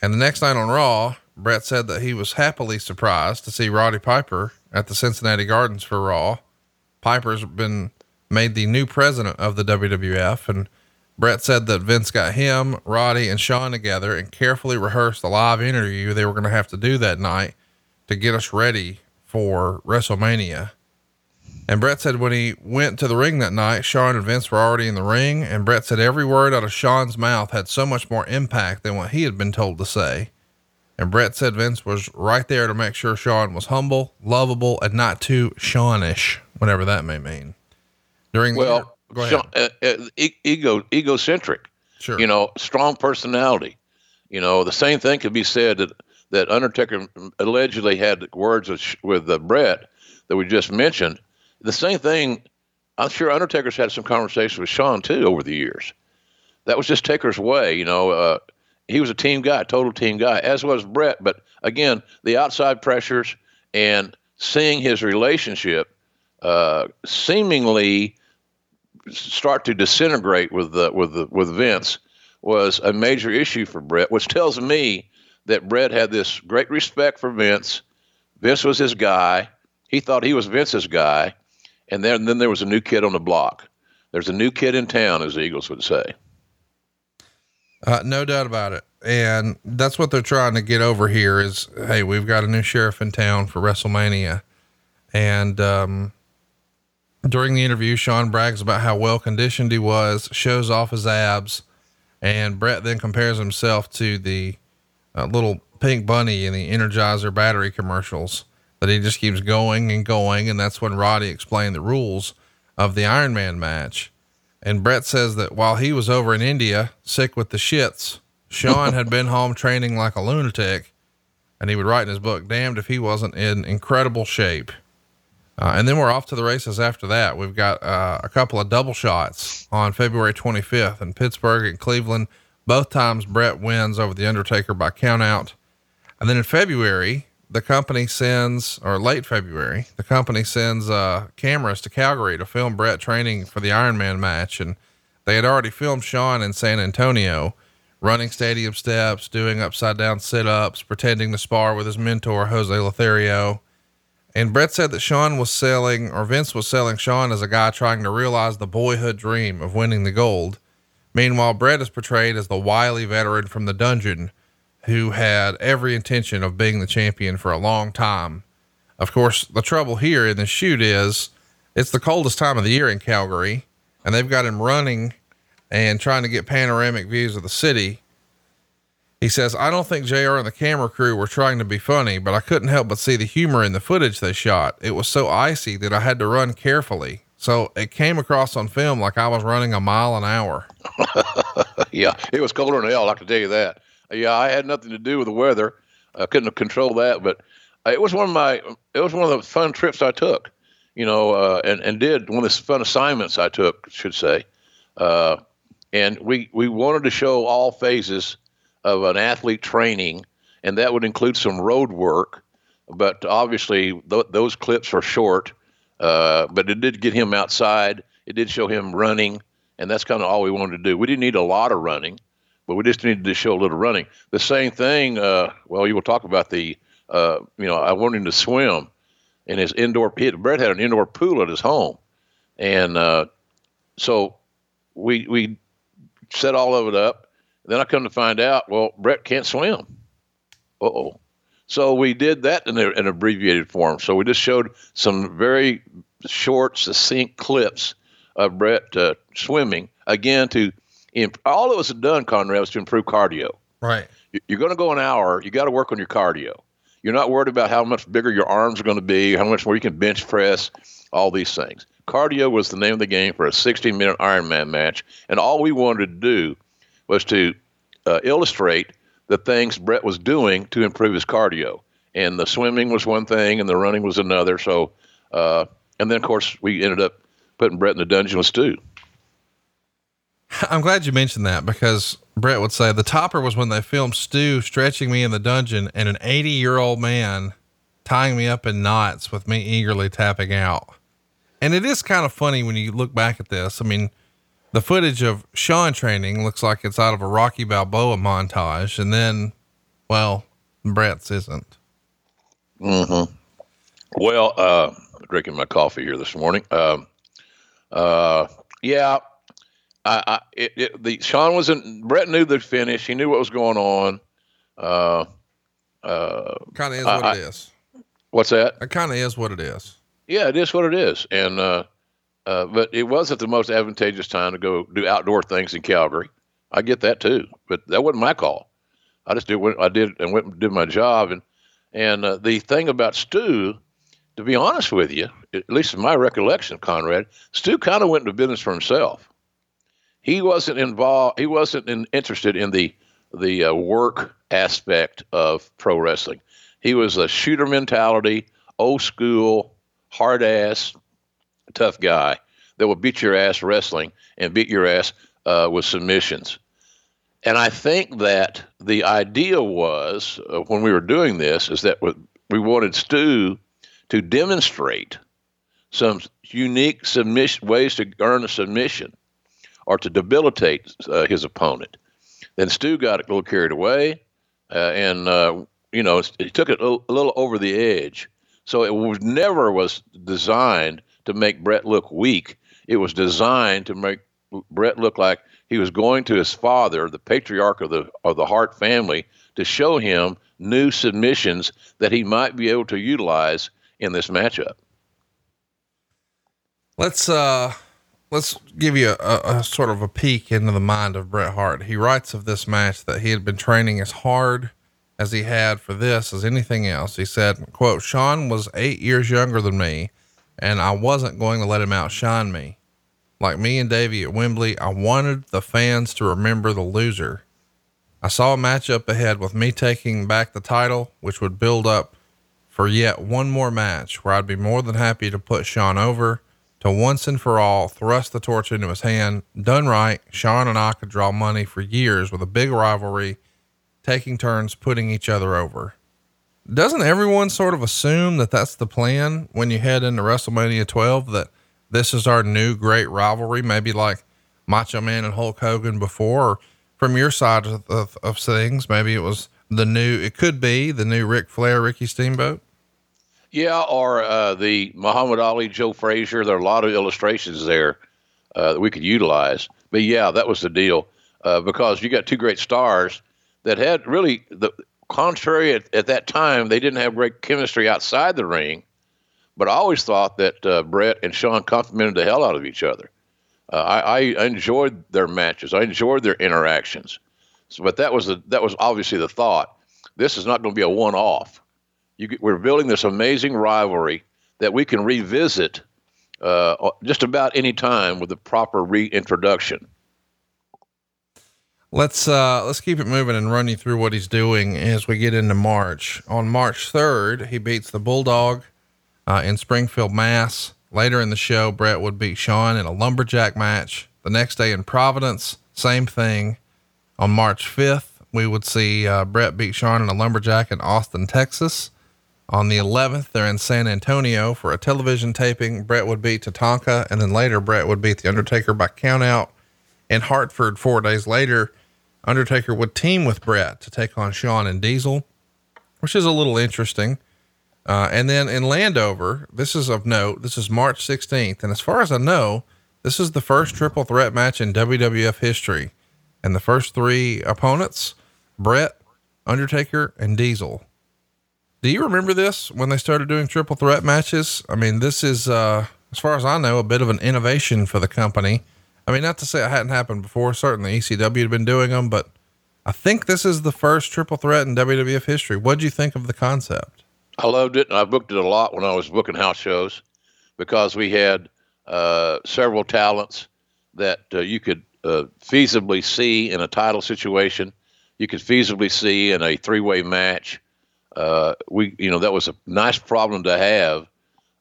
And the next night on Raw, Bret said that he was happily surprised to see Roddy Piper at the Cincinnati Gardens for Raw. Piper's been made the new president of the WWF and Bret said that Vince got him, Roddy, and Shawn together and carefully rehearsed the live interview they were going to have to do that night to get us ready for WrestleMania. And Bret said when he went to the ring that night, Shawn and Vince were already in the ring. And Bret said every word out of Shawn's mouth had so much more impact than what he had been told to say. And Bret said Vince was right there to make sure Shawn was humble, lovable, and not too Shawnish, whatever that may mean. During well, the, ahead. Uh, uh, ego, egocentric. Sure. You know, strong personality. You know, the same thing could be said that that Undertaker allegedly had words with with uh, Bret that we just mentioned. The same thing. I'm sure Undertaker's had some conversations with Shawn too over the years. That was just Taker's way. You know, uh, he was a team guy, total team guy, as was Bret. But again, the outside pressures and seeing his relationship uh, seemingly start to disintegrate with the, with the, with Vince was a major issue for Bret, which tells me that Bret had this great respect for Vince. Vince was his guy. He thought he was Vince's guy, and then then there was a new kid on the block. There's a new kid in town, as the Eagles would say. Uh, no doubt about it. And that's what they're trying to get over here is, Hey, we've got a new sheriff in town for WrestleMania. And, um, during the interview, Shawn brags about how well conditioned he was, shows off his abs, And Bret then compares himself to the uh, little pink bunny in the Energizer battery commercials that he just keeps going and going. And that's when Roddy explained the rules of the Iron Man match. And Bret says that while he was over in India, sick with the shits, Shawn had been home training like a lunatic. And he would write in his book, damned if he wasn't in incredible shape. Uh, and then we're off to the races after that. We've got uh, a couple of double shots on February 25th in Pittsburgh and Cleveland. Both times Bret wins over The Undertaker by countout. And then in February, the company sends, or late February, the company sends uh, cameras to Calgary to film Bret training for the Iron Man match. And they had already filmed Shawn in San Antonio, running stadium steps, doing upside down sit ups, pretending to spar with his mentor, Jose Lothario. And Bret said that Shawn was selling, or Vince was selling Shawn as a guy trying to realize the boyhood dream of winning the gold. Meanwhile, Brett is portrayed as the wily veteran from the dungeon who had every intention of being the champion for a long time. Of course, the trouble here in the shoot is it's the coldest time of the year in Calgary, and they've got him running and trying to get panoramic views of the city. He says, I don't think JR and the camera crew were trying to be funny, but I couldn't help but see the humor in the footage they shot. It was so icy that I had to run carefully. So it came across on film like I was running a mile an hour. yeah, it was colder than hell. I can tell you that. Yeah, I had nothing to do with the weather. I couldn't control that, but it was one of my. It was one of the fun trips I took. You know, uh, and and did one of the fun assignments I took, should say. Uh, and we we wanted to show all phases of an athlete training, and that would include some road work. But obviously, th- those clips are short. Uh, but it did get him outside. It did show him running, and that's kind of all we wanted to do. We didn't need a lot of running, but we just needed to show a little running. The same thing. Uh, well, you will talk about the. Uh, you know, I wanted him to swim in his indoor pit. Bret had an indoor pool at his home, and uh, so we we set all of it up. Then I come to find out, well, Bret can't swim. Uh oh. So we did that in, a, in abbreviated form. So we just showed some very short, succinct clips of Bret uh, swimming again to imp- all it was done, Conrad, was to improve cardio. Right. You're going to go an hour. You got to work on your cardio. You're not worried about how much bigger your arms are going to be, how much more you can bench press, all these things. Cardio was the name of the game for a 16 minute Ironman match. And all we wanted to do was to uh, illustrate the things Bret was doing to improve his cardio. And the swimming was one thing, and the running was another. So, uh, and then of course we ended up putting Bret in the dungeon with Stu. I'm glad you mentioned that because Bret would say the topper was when they filmed Stu stretching me in the dungeon and an 80 year old man tying me up in knots with me eagerly tapping out. And it is kind of funny when you look back at this. I mean, the footage of Shawn training looks like it's out of a Rocky Balboa montage, and then, well, Bret's isn't. Mm-hmm. Well, uh, drinking my coffee here this morning. Um, uh, yeah, I, I it, it, the Shawn was in. Bret knew the finish. He knew what was going on. Uh, uh, kind of is what I, it is. What's that? It kind of is what it is. Yeah, it is what it is, and uh, uh, but it wasn't the most advantageous time to go do outdoor things in Calgary. I get that too, but that wasn't my call. I just did what I did and went and did my job. And and uh, the thing about Stu, to be honest with you, at least in my recollection, Conrad, Stu kind of went into business for himself. He wasn't involved. He wasn't in, interested in the the uh, work aspect of pro wrestling. He was a shooter mentality, old school, hard ass, tough guy that would beat your ass wrestling and beat your ass uh, with submissions. And I think that the idea was uh, when we were doing this is that we wanted Stu to demonstrate some unique submission ways to earn a submission or to debilitate uh, his opponent. Then Stu got a little carried away, uh, and uh, you know he took it a little over the edge. So it was never was designed to make Bret look weak. It was designed to make Bret look like he was going to his father, the patriarch of the of the Hart family, to show him new submissions that he might be able to utilize in this matchup. Let's uh let's give you a, a, sort of a peek into the mind of Bret Hart. He writes of this match that he had been training as hard as he had for this as anything else. He said, quote, Shawn was eight years younger than me and I wasn't going to let him outshine me. Like me and Davey at Wembley, I wanted the fans to remember the loser. I saw a matchup ahead with me taking back the title, which would build up for yet one more match where I'd be more than happy to put Shawn over to once and for all thrust the torch into his hand. Done right, Shawn and I could draw money for years with a big rivalry, taking turns putting each other over. Doesn't everyone sort of assume that that's the plan when you head into WrestleMania 12 that this is our new great rivalry? Maybe like Macho Man and Hulk Hogan before, or from your side of, of, of things, maybe it was the new, it could be the new Ric Flair, Ricky Steamboat. Yeah, or uh, the Muhammad Ali, Joe Frazier. There are a lot of illustrations there uh, that we could utilize. But yeah, that was the deal uh, because you got two great stars that had really the contrary at, at, that time, they didn't have great chemistry outside the ring. But I always thought that uh, Bret and Shawn complimented the hell out of each other. Uh, I, I, enjoyed their matches. I enjoyed their interactions. So, but that was the, that was obviously the thought. This is not going to be a one-off. You, we're building this amazing rivalry that we can revisit uh, just about any time with the proper reintroduction. Let's uh, let's keep it moving and run you through what he's doing as we get into March. On March 3rd, he beats the Bulldog uh, in Springfield, Mass. Later in the show, Bret would beat Shawn in a lumberjack match. The next day in Providence, same thing. On March 5th, we would see uh, Bret beat Shawn in a lumberjack in Austin, Texas. On the 11th, they're in San Antonio for a television taping. Bret would beat Tatanka, and then later Bret would beat The Undertaker by countout. In Hartford, four days later, Undertaker would team with Bret to take on Shawn and Diesel, which is a little interesting. Uh, and then in Landover, this is of note. This is March 16th. And as far as I know, this is the first triple threat match in WWF history. And the first three opponents, Bret, Undertaker, and Diesel. Do you remember this when they started doing triple threat matches? I mean, this is, uh, as far as I know, a bit of an innovation for the company. I mean, not to say it hadn't happened before. Certainly ECW had been doing them, but I think this is the first triple threat in WWF history. What do you think of the concept? I loved it. And I booked it a lot when I was booking house shows because we had uh, several talents that uh, you could uh, feasibly see in a title situation. You could feasibly see in a three-way match. Uh, we, you know, that was a nice problem to have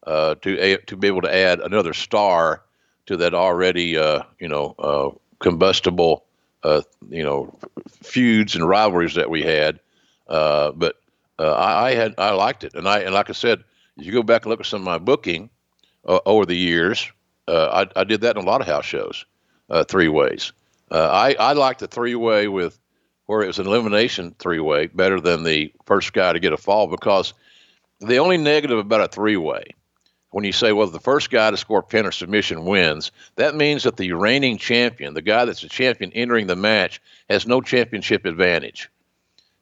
uh, to to be able to add another star to that already, uh, you know, uh, combustible, uh, you know, feuds and rivalries that we had. Uh, but I, I, had I liked it, and I and like I said, if you go back and look at some of my booking over the years, I, I, did that in a lot of house shows, three ways. I I liked the three way with where it was an elimination three way better than the first guy to get a fall because the only negative about a three way when you say, well, the first guy to score pin or submission wins, that means that the reigning champion, the guy that's a champion entering the match, has no championship advantage.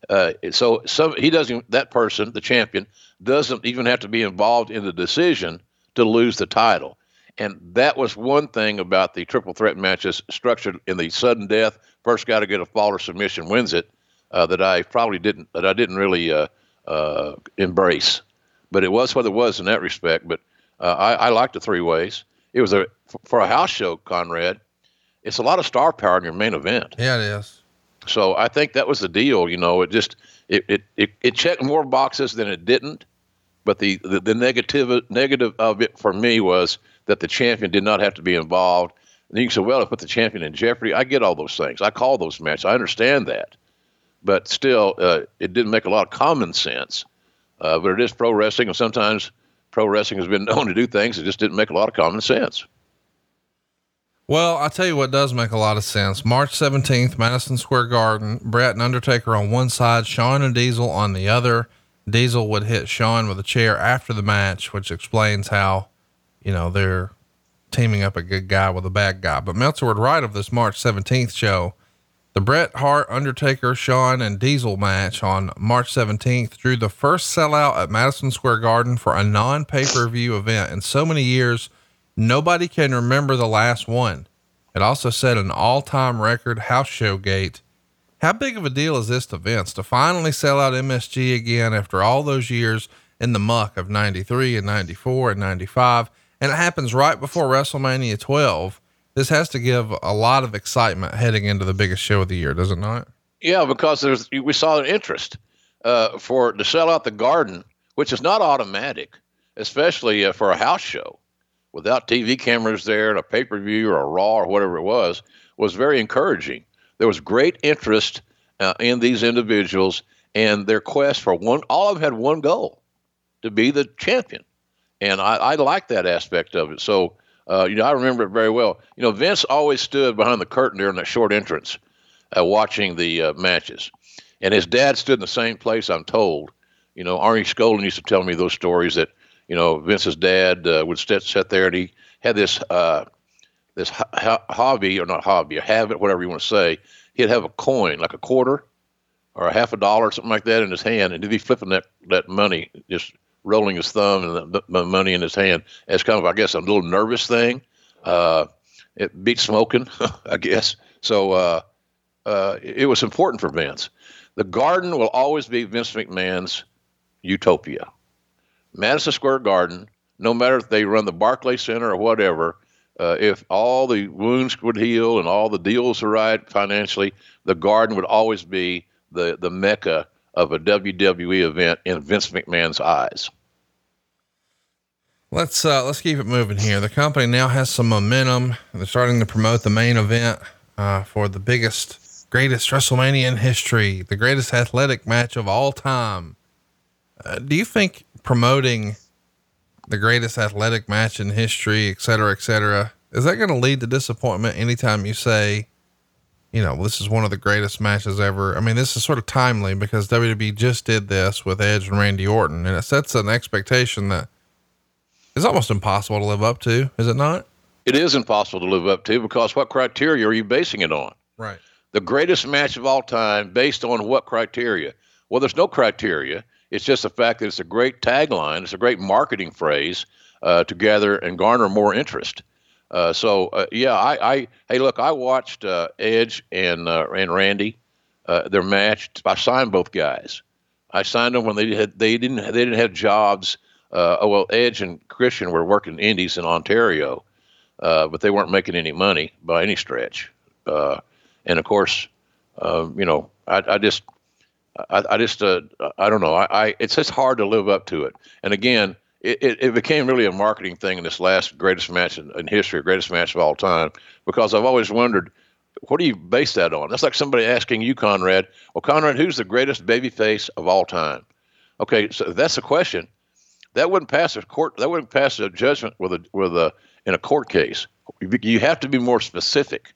Uh, so some, he doesn't. That person, the champion, doesn't even have to be involved in the decision to lose the title. And that was one thing about the triple threat matches structured in the sudden death. First guy to get a fall or submission wins it. Uh, that I probably didn't. That I didn't really uh, uh embrace. But it was what it was in that respect. But uh, I, I like the three ways. It was a for a house show, Conrad. It's a lot of star power in your main event. Yeah, it is. So I think that was the deal. You know, it just it it it, it checked more boxes than it didn't. But the, the the negative negative of it for me was that the champion did not have to be involved. And you can say, well, it put the champion in jeopardy. I get all those things. I call those matches. I understand that. But still, uh, it didn't make a lot of common sense. Uh, but it is pro wrestling, and sometimes pro wrestling has been known to do things that just didn't make a lot of common sense. Well, I'll tell you what does make a lot of sense. March 17th, Madison Square Garden, Bret and Undertaker on one side, Shawn and Diesel on the other. Diesel would hit Shawn with a chair after the match, which explains how, you know, they're teaming up a good guy with a bad guy. But Meltzer would write of this March 17th show the Bret Hart, Undertaker, Shawn, and Diesel match on March 17th drew the first sellout at Madison Square Garden for a non pay per view event in so many years. Nobody can remember the last one. It also set an all time record house show gate. How big of a deal is this to Vince to finally sell out MSG again after all those years in the muck of 93 and 94 and 95? And it happens right before WrestleMania 12. This has to give a lot of excitement heading into the biggest show of the year, does it not? Yeah, because there's we saw an interest uh, for to sell out the Garden, which is not automatic, especially uh, for a house show without TV cameras there and a pay per view or a Raw or whatever it was, was very encouraging. There was great interest uh, in these individuals and their quest for one. All of them had one goal: to be the champion, and I, I like that aspect of it. So. Uh, you know, I remember it very well. You know, Vince always stood behind the curtain during that short entrance, uh, watching the uh, matches, and his dad stood in the same place. I'm told. You know, Arnie Skaaland used to tell me those stories that you know, Vince's dad uh, would sit, sit there and he had this uh, this ho- hobby or not hobby, a habit, whatever you want to say. He'd have a coin, like a quarter or a half a dollar, or something like that, in his hand, and he'd be flipping that that money, just rolling his thumb and the, the money in his hand as kind of, I guess, a little nervous thing. Uh, it beats smoking, I guess. So uh, uh, it was important for Vince. The Garden will always be Vince McMahon's utopia. Madison Square Garden, no matter if they run the Barclay Center or whatever, uh, if all the wounds would heal and all the deals are right financially, the Garden would always be the, the mecca of a WWE event in Vince McMahon's eyes. Let's uh, let's keep it moving here. The company now has some momentum. They're starting to promote the main event uh, for the biggest, greatest WrestleMania in history, the greatest athletic match of all time. Uh, do you think promoting the greatest athletic match in history, et cetera, et cetera, is that going to lead to disappointment anytime you say, you know, this is one of the greatest matches ever? I mean, this is sort of timely because WWE just did this with Edge and Randy Orton, and it sets an expectation that is almost impossible to live up to, is it not? It is impossible to live up to because what criteria are you basing it on? Right. The greatest match of all time based on what criteria? Well, there's no criteria. It's just the fact that it's a great tagline. It's a great marketing phrase uh, to gather and garner more interest. Uh, so uh, yeah, I, I, hey look, I watched uh, Edge and uh, and Randy, uh, their match. I signed both guys. I signed them when they had they didn't they didn't have jobs. oh well, Edge and Christian were working indies in Ontario, but they weren't making any money by any stretch. and of course, you know, I, I just I, I just I don't know. I, I, it's just hard to live up to it. And again, it, it, it became really a marketing thing in this last greatest match in, in, history, greatest match of all time, because I've always wondered, what do you base that on? That's like somebody asking you, Conrad, well, Conrad, who's the greatest babyface of all time? Okay, so that's the question. That wouldn't pass a court. That wouldn't pass a judgment with a with a in a court case. You have to be more specific.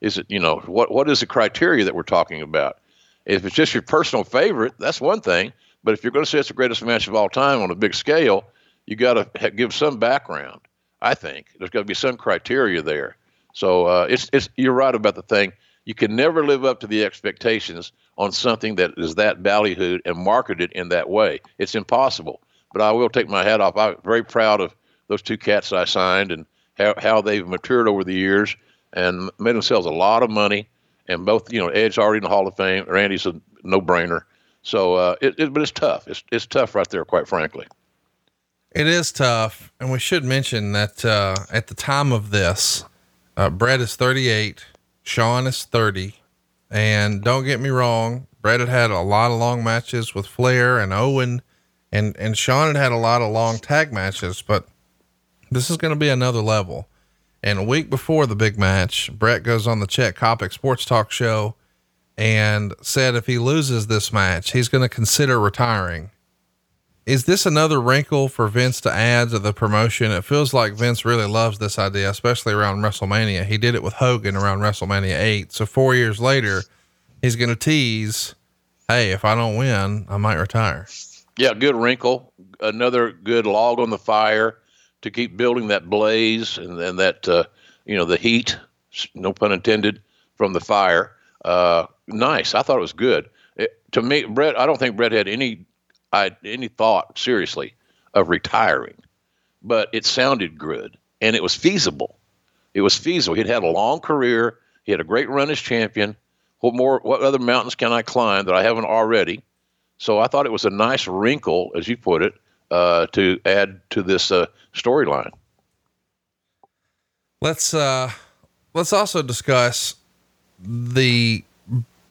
Is it you know what what is the criteria that we're talking about? If it's just your personal favorite, that's one thing. But if you're going to say it's the greatest match of all time on a big scale, you got to give some background. I think there's got to be some criteria there. So uh, it's it's you're right about the thing. You can never live up to the expectations on something that is that ballyhooed and marketed in that way. It's impossible. But I will take my hat off. I'm very proud of those two cats I signed and how, how they've matured over the years and made themselves a lot of money and both you know Ed's already in the Hall of Fame. Randy's a no brainer. So, uh, it, it, but it's tough. It's it's tough right there, quite frankly. It is tough, and we should mention that uh, at the time of this, uh, Bret is 38, Shawn is 30, and don't get me wrong, Bret had had a lot of long matches with Flair and Owen, and and Shawn had had a lot of long tag matches, but this is going to be another level. And a week before the big match, Bret goes on the Chet Coppock Sports Talk show and said if he loses this match, he's going to consider retiring. Is this another wrinkle for Vince to add to the promotion? It feels like Vince really loves this idea, especially around WrestleMania. He did it with Hogan around WrestleMania 8. So four years later, he's going to tease, hey, if I don't win, I might retire. Yeah, good wrinkle. Another good log on the fire to keep building that blaze and, and that uh, you know the heat, no pun intended, from the fire. Uh, nice. I thought it was good. It, to me, Bret, I don't think Bret had any I, any thought seriously of retiring, but it sounded good. and it was feasible. It was feasible. He'd had a long career. He had a great run as champion. What more? What other mountains can I climb that I haven't already? So I thought it was a nice wrinkle, as you put it, uh, to add to this uh, storyline. Let's uh, let's also discuss the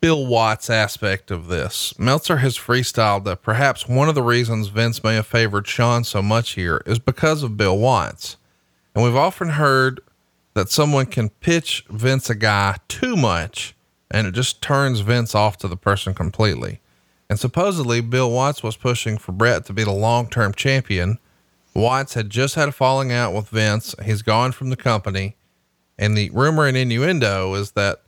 Bill Watts aspect of this. Meltzer has freestyled that perhaps one of the reasons Vince may have favored Shawn so much here is because of Bill Watts. And we've often heard that someone can pitch Vince a guy too much and it just turns Vince off to the person completely. And supposedly Bill Watts was pushing for Bret to be the long-term champion. Watts had just had a falling out with Vince. He's gone from the company. And the rumor and innuendo is that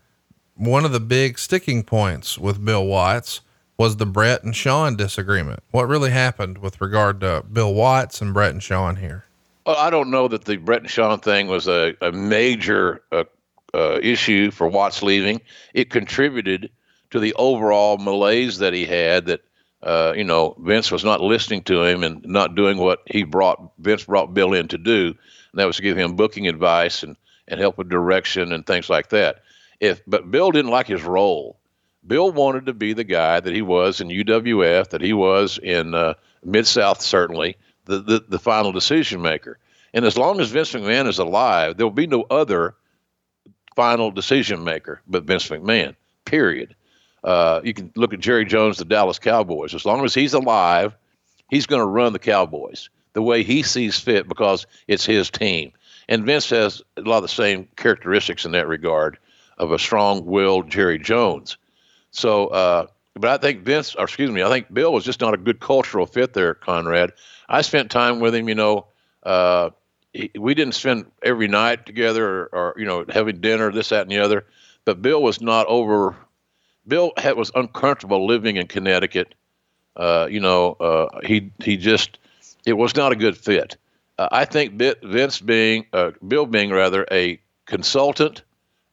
one of the big sticking points with Bill Watts was the Bret and Shawn disagreement. What really happened with regard to Bill Watts and Bret and Shawn here? Well, I don't know that the Bret and Shawn thing was a, a major uh, uh, issue for Watts leaving. It contributed to the overall malaise that he had that, uh, you know, Vince was not listening to him and not doing what he brought, Vince brought Bill in to do. And that was to give him booking advice and, and help with direction and things like that. If, but Bill didn't like his role. Bill wanted to be the guy that he was in UWF, that he was in uh, Mid South, certainly, the, the, the final decision maker. And as long as Vince McMahon is alive, there will be no other final decision maker but Vince McMahon, period. Uh, you can look at Jerry Jones, the Dallas Cowboys. As long as he's alive, he's going to run the Cowboys the way he sees fit because it's his team. And Vince has a lot of the same characteristics in that regard of a strong-willed Jerry Jones. So, uh, but I think Vince, or excuse me, I think Bill was just not a good cultural fit there, Conrad. I spent time with him, you know. Uh, he, we didn't spend every night together or, or, you know having dinner, this, that, and the other. But Bill was not over. Bill had, was uncomfortable living in Connecticut. Uh, you know, uh, he he just it was not a good fit. Uh, I think Vince being uh, Bill being rather a consultant,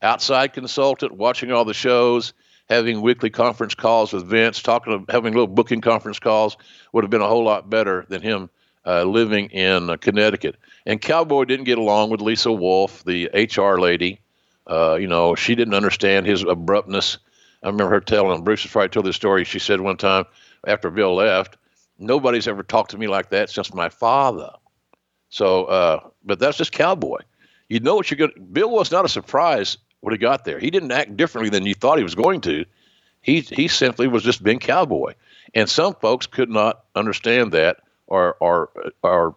outside consultant, watching all the shows, having weekly conference calls with Vince, talking, having little booking conference calls would have been a whole lot better than him uh, living in uh, Connecticut. And Cowboy didn't get along with Lisa Wolf, the HR lady. Uh, you know, she didn't understand his abruptness. I remember her telling Bruce has probably told this story. She said one time after Bill left, nobody's ever talked to me like that since my father. So, uh, but that's just Cowboy. You know what you're going. to Bill was not a surprise when he got there. He didn't act differently than you thought he was going to. He he simply was just being Cowboy, and some folks could not understand that or or or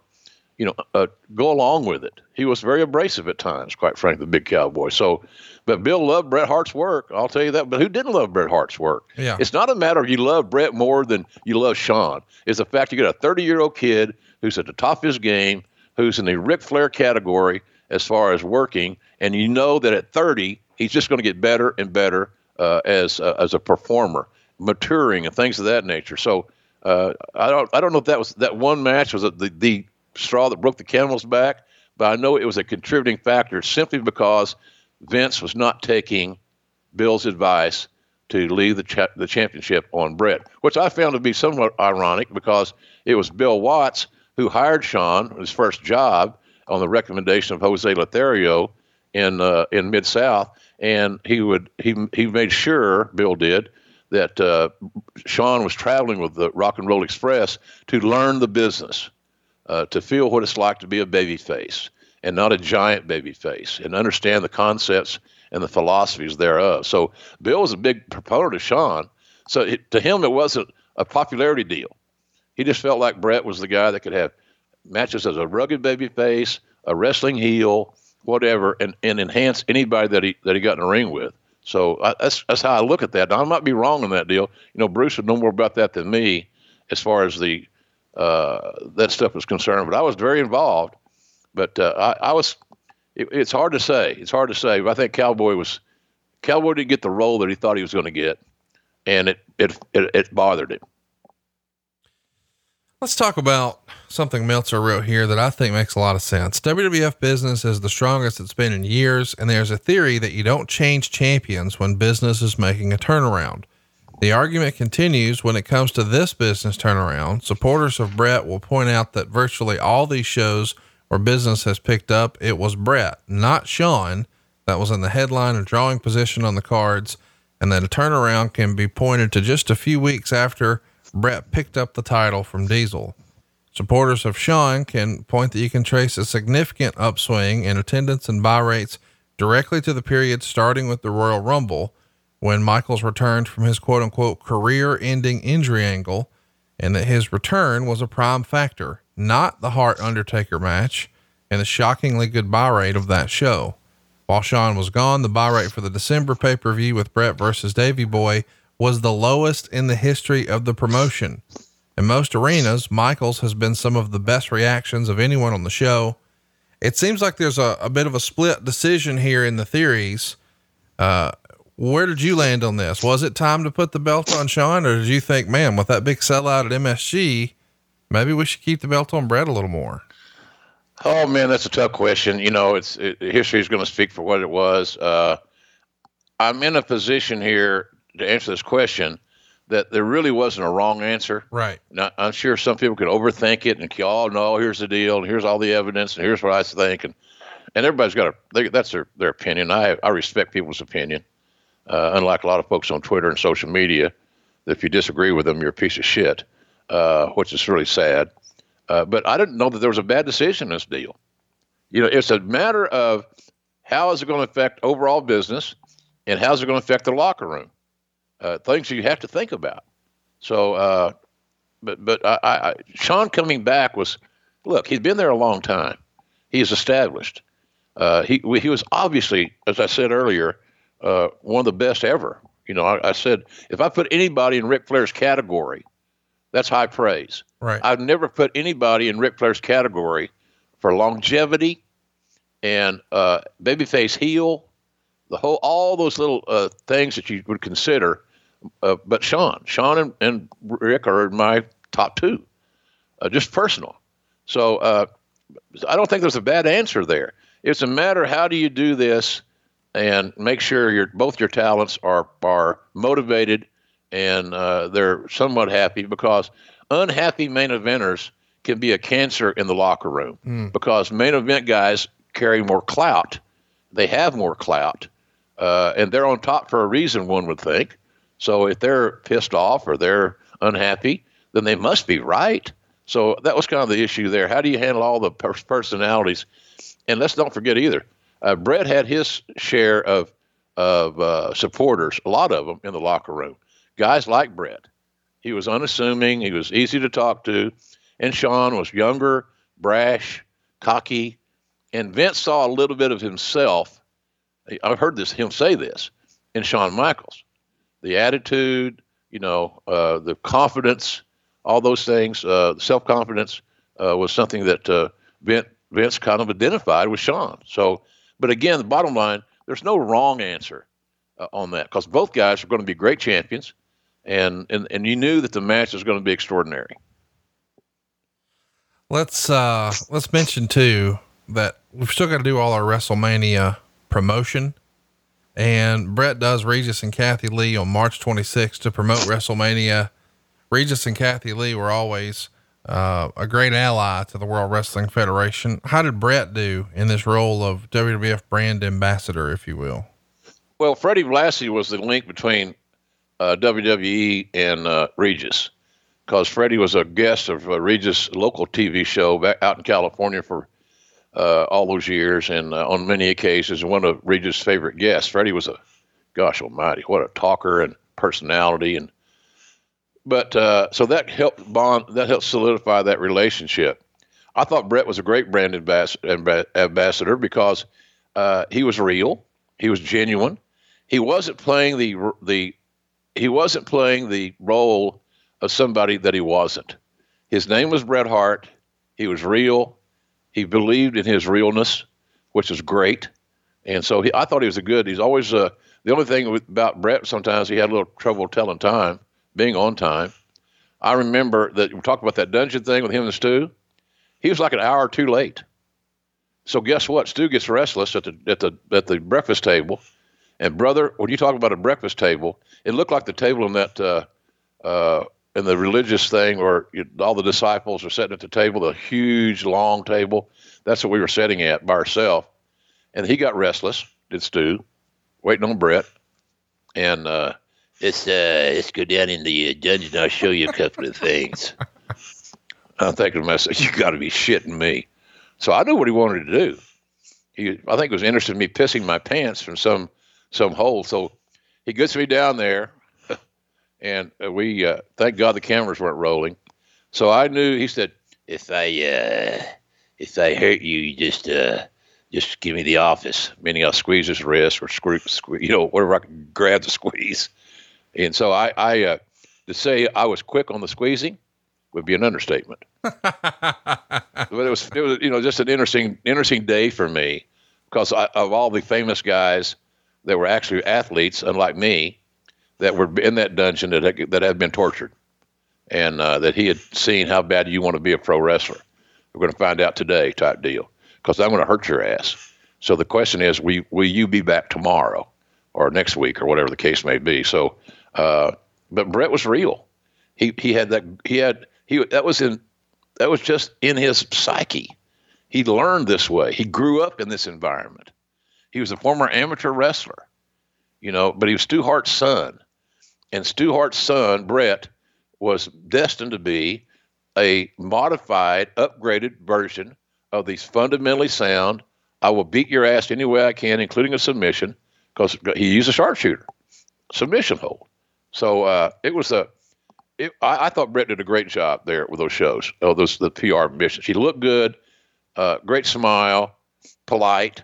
you know uh, go along with it. He was very abrasive at times, quite frankly, the big cowboy. So, but Bill loved Bret Hart's work. I'll tell you that. But who didn't love Bret Hart's work? Yeah. It's not a matter of you love Bret more than you love Shawn. It's the fact you get a 30 year old kid who's at the top of his game, who's in the Ric Flair category as far as working, and you know that at 30 he's just going to get better and better uh, as uh, as a performer, maturing and things of that nature. So uh, I don't I don't know if that was that one match was the the straw that broke the camel's back, but I know it was a contributing factor simply because Vince was not taking Bill's advice to leave the cha- the championship on Bret, which I found to be somewhat ironic because it was Bill Watts who hired Shawn his first job on the recommendation of Jose Lothario in uh, in Mid South, and he would he he made sure Bill did that uh, Shawn was traveling with the Rock and Roll Express to learn the business, uh, to feel what it's like to be a baby face and not a giant baby face, and understand the concepts and the philosophies thereof. So Bill was a big proponent of Shawn. So it, to him, it wasn't a popularity deal. He just felt like Bret was the guy that could have matches as a rugged baby face, a wrestling heel, whatever, and, and enhance anybody that he that he got in the ring with. So I, that's that's how I look at that. Now, I might be wrong on that deal. You know, Bruce would know more about that than me as far as the uh, that stuff was concerned. But I was very involved. But uh, I, I, was. It, it's hard to say. It's hard to say. But I think Cowboy was Cowboy didn't get the role that he thought he was going to get, and it it it, it bothered him. Let's talk about something Meltzer wrote here that I think makes a lot of sense. WWF business is the strongest it's been in years, and there's a theory that you don't change champions when business is making a turnaround. The argument continues when it comes to this business turnaround. Supporters of Bret will point out that virtually all these shows where business has picked up, it was Bret, not Shawn, that was in the headline or drawing position on the cards, and that a turnaround can be pointed to just a few weeks after Bret picked up the title from Diesel. Supporters of Shawn can point that you can trace a significant upswing in attendance and buy rates directly to the period starting with the Royal Rumble, when Michaels returned from his quote unquote career ending injury angle, and that his return was a prime factor, not the Hart Undertaker match, and the shockingly good buy rate of that show. While Shawn was gone, the buy rate for the December pay per view with Bret versus Davey Boy was the lowest in the history of the promotion. In most arenas, Michaels has been some of the best reactions of anyone on the show. It seems like there's a, a bit of a split decision here in the theories. Uh, where did you land on this? Was it time to put the belt on Shawn, or did you think, man, with that big sellout at MSG, maybe we should keep the belt on Bret a little more? Oh man, that's a tough question. You know, it's it, history is going to speak for what it was. Uh, I'm in a position here to answer this question that there really wasn't a wrong answer. Right. Now, I'm sure some people could overthink it and all oh, no, here's the deal, and here's all the evidence, and here's what I think, and and everybody's got a they, that's their their opinion. I I respect people's opinion, uh, unlike a lot of folks on Twitter and social media. If you disagree with them, you're a piece of shit, uh, which is really sad. Uh, but I didn't know that there was a bad decision in this deal. You know, it's a matter of how is it going to affect overall business, and how's it going to affect the locker room. Uh, things you have to think about. So, uh, but but I, I, Shawn coming back was, look, he's been there a long time. He's established. Uh, he he was obviously, as I said earlier, uh, one of the best ever. You know, I, I said if I put anybody in Ric Flair's category, that's high praise. Right. I've never put anybody in Ric Flair's category for longevity and uh, babyface heel, the whole all those little uh, things that you would consider. Uh, but Shawn, Shawn and, and, Ric are my top two, uh, just personal. So uh, I don't think there's a bad answer there. It's a matter how do you do this and make sure your both your talents are are motivated and uh, they're somewhat happy because unhappy main eventers can be a cancer in the locker room mm. because main event guys carry more clout. They have more clout, uh, and they're on top for a reason, one would think. So if they're pissed off or they're unhappy, then they must be right. So that was kind of the issue there. How do you handle all the personalities? And let's don't forget either, uh, Bret had his share of of uh, supporters, a lot of them in the locker room. Guys like Bret. He was unassuming. He was easy to talk to. And Shawn was younger, brash, cocky. And Vince saw a little bit of himself. I've heard this him say this in Shawn Michaels. The attitude, you know, uh, the confidence, all those things, uh, self confidence uh, was something that uh, Vince, Vince kind of identified with Shawn. So, but again, the bottom line, there's no wrong answer uh, on that because both guys are going to be great champions and and and you knew that the match was going to be extraordinary. Let's uh let's mention too that we've still got to do all our WrestleMania promotion. And Bret does Regis and Kathie Lee on March 26th to promote WrestleMania. Regis and Kathie Lee were always uh, a great ally to the World Wrestling Federation. How did Bret do in this role of WWF brand ambassador, if you will? Well, Freddie Blassie was the link between uh, WWE and uh, Regis because Freddie was a guest of uh, Regis' local TV show back out in California for uh, all those years and uh, on many occasions one of Regis' favorite guests. Freddie was a, gosh almighty, what a talker and personality. And But uh, so that helped bond, that helped solidify that relationship. I thought Bret was a great brand ambassador because uh, he was real, he was genuine. He wasn't playing the the he wasn't playing the role of somebody that he wasn't. His name was Bret Hart. He was real. He believed in his realness, which is great. And so he, I thought he was a good. He's always uh, the only thing about Bret. Sometimes he had a little trouble telling time, being on time. I remember that we talked about that dungeon thing with him and Stu. He was like an hour two late. So guess what? Stu gets restless at the at the at the breakfast table and brother, when you talk about a breakfast table, it looked like the table in that uh, uh, and the religious thing where you, all the disciples are sitting at the table, the huge long table. That's what we were sitting at by ourselves. And he got restless, did Stu, waiting on Bret. And uh, let's, uh, let's go down in the uh, dungeon. I'll show you a couple of things. I'm thinking to myself, you got to be shitting me. So I knew what he wanted to do. He, I think, was interested in me pissing my pants from some some hole. So he gets me down there, and uh, we uh, thank God the cameras weren't rolling. So I knew. He said, "If I uh, if I hurt you, you just uh, just give me the office." Meaning I'll squeeze his wrist or squeeze, squeeze you know, whatever I can grab the squeeze. And so I, I uh, to say I was quick on the squeezing would be an understatement. but it was, it was, you know, just an interesting, interesting day for me because I, of all the famous guys that were actually athletes, unlike me, that were in that dungeon that had, that had been tortured, and uh, that he had seen how bad you want to be a pro wrestler. We're going to find out today, type deal, because I'm going to hurt your ass. So the question is, will, will you be back tomorrow or next week or whatever the case may be? So, uh, but Bret was real. He he had that he had he that was in that was just in his psyche. He learned this way. He grew up in this environment. He was a former amateur wrestler, you know, but he was Stu Hart's son. And Stu Hart's son, Bret, was destined to be a modified, upgraded version of these fundamentally sound. I will beat your ass any way I can, including a submission, because he used a sharpshooter, submission hold. So uh, it was a it, I, I, thought Bret did a great job there with those shows. Oh, those the PR missions. He looked good, uh, great smile, polite,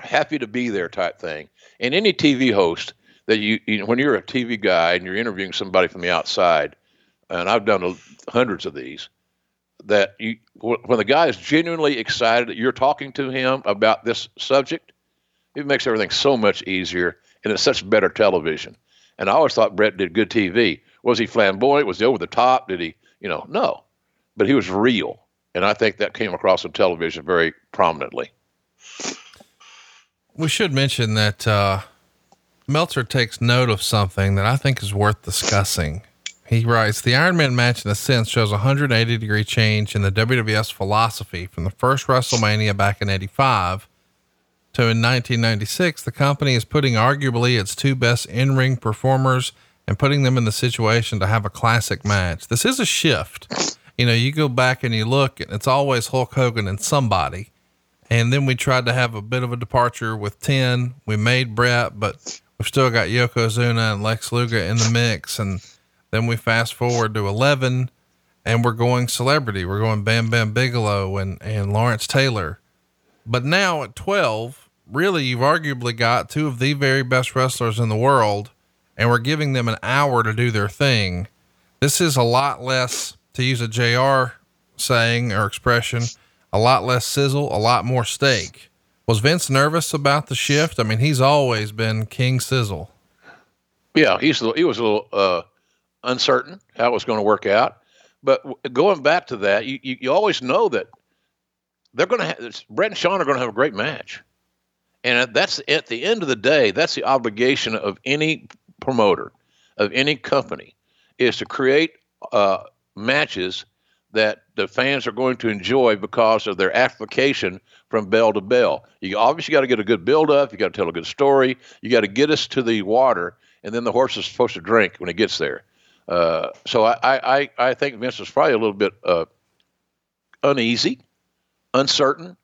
happy to be there type thing. And any TV host that you, you know, when you're a TV guy and you're interviewing somebody from the outside, and I've done hundreds of these, that you when the guy is genuinely excited that you're talking to him about this subject, it makes everything so much easier, and it's such better television. And I always thought Bret did good TV was he flamboyant? Was he over the top? Did he, you know, no. But he was real. And I think that came across on television very prominently. We should mention that uh, Meltzer takes note of something that I think is worth discussing. He writes The Iron Man match, in a sense, shows a 180 degree change in the WWS philosophy from the first WrestleMania back in 85 to in 1996. The company is putting arguably its two best in ring performers and putting them in the situation to have a classic match. This is a shift. You know, you go back and you look, and it's always Hulk Hogan and somebody. And then we tried to have a bit of a departure with 10. We made Bret, but we've still got Yokozuna and Lex Luger in the mix. And then we fast forward to 11 and we're going celebrity. We're going Bam Bam Bigelow and, and Lawrence Taylor. But now at 12, really, you've arguably got two of the very best wrestlers in the world and we're giving them an hour to do their thing. This is a lot less, to use a JR saying or expression, a lot less sizzle, a lot more steak. Was Vince nervous about the shift? I mean, he's always been King Sizzle. Yeah, he's he was a little uh, uncertain how it was going to work out. But going back to that, you, you, you always know that they're going to have Bret and Shawn are going to have a great match, and that's at the end of the day, that's the obligation of any promoter of any company is to create uh, matches that the fans are going to enjoy because of their application from bell to bell. You obviously got to get a good build up. You got to tell a good story. You got to get us to the water, and then the horse is supposed to drink when it gets there. Uh, so I, I, I think Vince is probably a little bit uh, uneasy, uncertain,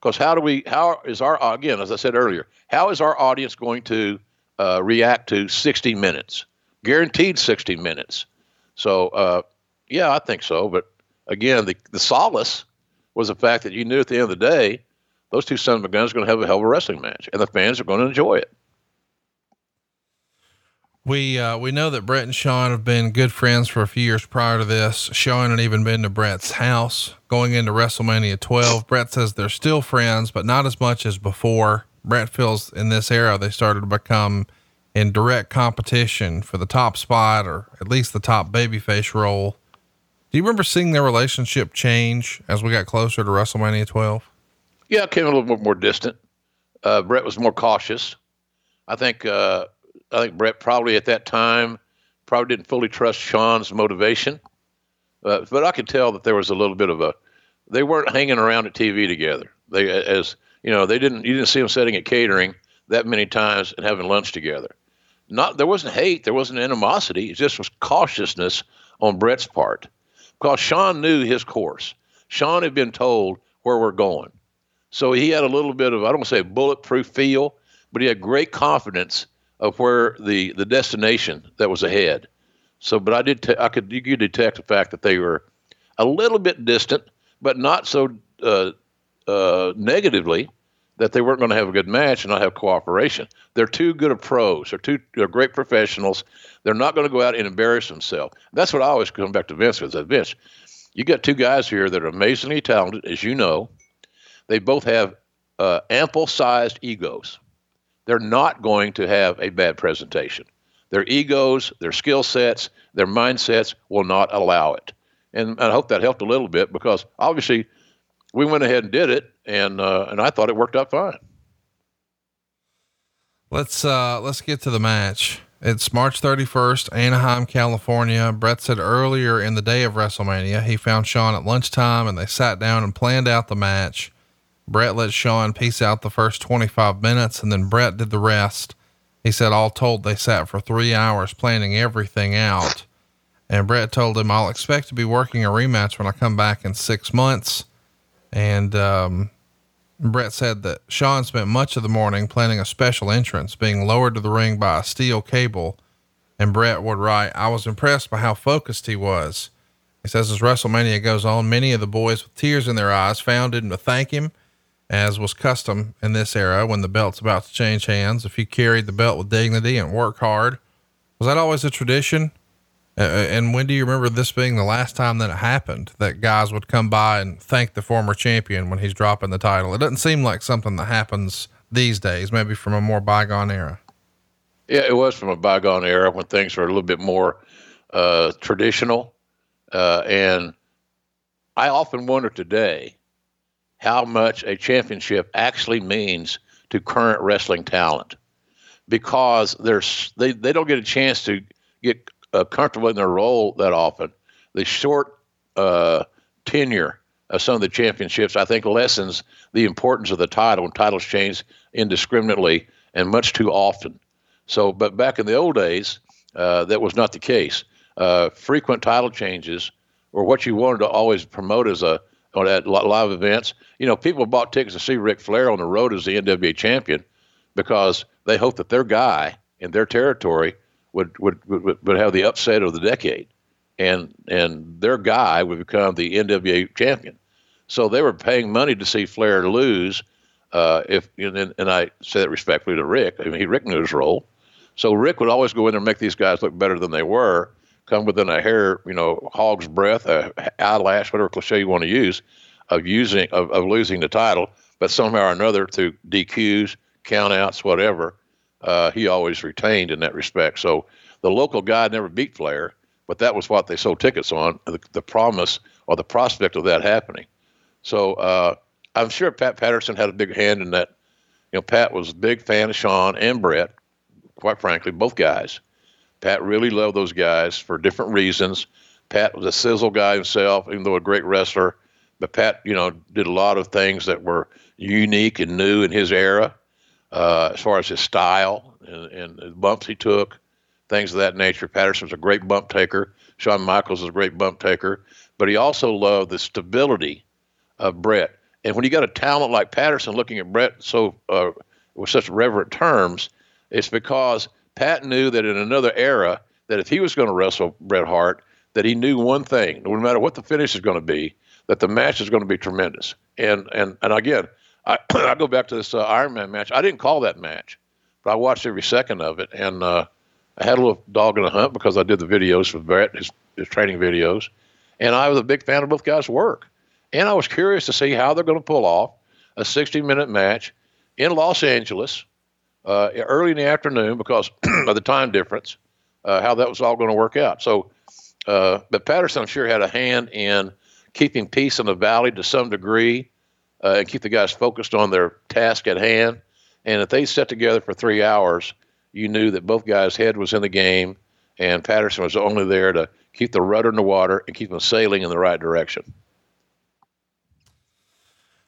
because how do we? How is our again? As I said earlier, how is our audience going to uh, react to 60 minutes, guaranteed 60 minutes. So, uh, yeah, I think so. But again, the, the solace was the fact that you knew at the end of the day, those two sons of guns are going to have a hell of a wrestling match, and the fans are going to enjoy it. We uh, we know that Bret and Shawn have been good friends for a few years prior to this. Shawn had even been to Bret's house going into WrestleMania 12. Bret says they're still friends, but not as much as before. Bret feels in this era they started to become in direct competition for the top spot or at least the top babyface role. Do you remember seeing their relationship change as we got closer to WrestleMania 12? Yeah, it came a little bit more distant. Uh, Bret was more cautious. I think uh, I think Bret probably at that time probably didn't fully trust Shawn's motivation, uh, but I could tell that there was a little bit of a. They weren't hanging around at TV together. They as you know they didn't you didn't see them sitting at catering that many times and having lunch together. Not there wasn't hate, there wasn't animosity. It just was cautiousness on Bret's part, because Shawn knew his course. Shawn had been told where we're going, so he had a little bit of I don't say bulletproof feel, but he had great confidence of where the the destination that was ahead. So, but I did te- I could you could detect the fact that they were a little bit distant, but not so uh, uh, negatively that they weren't going to have a good match and not have cooperation. They're too good of pros. They're two they're great professionals. They're not going to go out and embarrass themselves. That's what I always come back to Vince because Vince, you got two guys here that are amazingly talented, as you know. They both have uh, ample sized egos. They're not going to have a bad presentation. Their egos, their skill sets, their mindsets will not allow it. And I hope that helped a little bit because obviously we went ahead and did it, and uh, and I thought it worked out fine. Let's uh, let's get to the match. It's March 31st, Anaheim, California. Bret said earlier in the day of WrestleMania, he found Shawn at lunchtime and they sat down and planned out the match. Bret let Shawn piece out the first 25 minutes and then Bret did the rest. He said, all told, they sat for three hours planning everything out. And Bret told him, I'll expect to be working a rematch when I come back in six months. And, um, Bret said that Shawn spent much of the morning planning a special entrance, being lowered to the ring by a steel cable. And Bret would write, I was impressed by how focused he was. He says, as WrestleMania goes on, many of the boys with tears in their eyes found him to thank him, as was custom in this era when the belt's about to change hands. If you carried the belt with dignity and work hard, was that always a tradition? Uh, and when do you remember this being the last time that it happened that guys would come by and thank the former champion when he's dropping the title? It doesn't seem like something that happens these days, maybe from a more bygone era. Yeah, it was from a bygone era when things were a little bit more uh, traditional. Uh, and I often wonder today how much a championship actually means to current wrestling talent because there's they, they don't get a chance to get uh, comfortable in their role that often. The short uh, tenure of some of the championships, I think, lessens the importance of the title when titles change indiscriminately and much too often. So, but back in the old days, uh, that was not the case. Uh, frequent title changes were what you wanted to always promote as a on at live events. You know, people bought tickets to see Ric Flair on the road as the NWA champion because they hoped that their guy in their territory would, would, would, would have the upset of the decade, and and their guy would become the NWA champion. So they were paying money to see Flair lose. Uh, if and, and I say that respectfully to Ric, I mean, he Ric knew his role, so Ric would always go in there and make these guys look better than they were. Come within a hair, you know, hog's breath, a eyelash, whatever cliche you want to use, of using of, of losing the title, but somehow or another through DQs, countouts, whatever, uh, he always retained in that respect. So the local guy never beat Flair, but that was what they sold tickets on the, the promise or the prospect of that happening. So uh, I'm sure Pat Patterson had a big hand in that. You know, Pat was a big fan of Shawn and Bret, quite frankly, both guys. Pat really loved those guys for different reasons. Pat was a sizzle guy himself, even though a great wrestler. But Pat, you know, did a lot of things that were unique and new in his era uh, as far as his style and, and bumps he took, things of that nature. Patterson was a great bump taker. Shawn Michaels was a great bump taker, but he also loved the stability of Bret. And when you got a talent like Patterson looking at Bret so uh, with such reverent terms, it's because Pat knew that in another era, that if he was going to wrestle Bret Hart, that he knew one thing: no matter what the finish is going to be, that the match is going to be tremendous. And and and again, I, I go back to this uh, Iron Man match. I didn't call that match, but I watched every second of it, and uh, I had a little dog in the hunt because I did the videos for Bret, his, his training videos, and I was a big fan of both guys' work, and I was curious to see how they're going to pull off a 60-minute match in Los Angeles uh, early in the afternoon because of the time difference, uh, how that was all going to work out. So, uh, but Patterson, I'm sure, had a hand in keeping peace in the valley to some degree uh, and keep the guys focused on their task at hand. And if they sat together for three hours, you knew that both guys' head was in the game and Patterson was only there to keep the rudder in the water and keep them sailing in the right direction.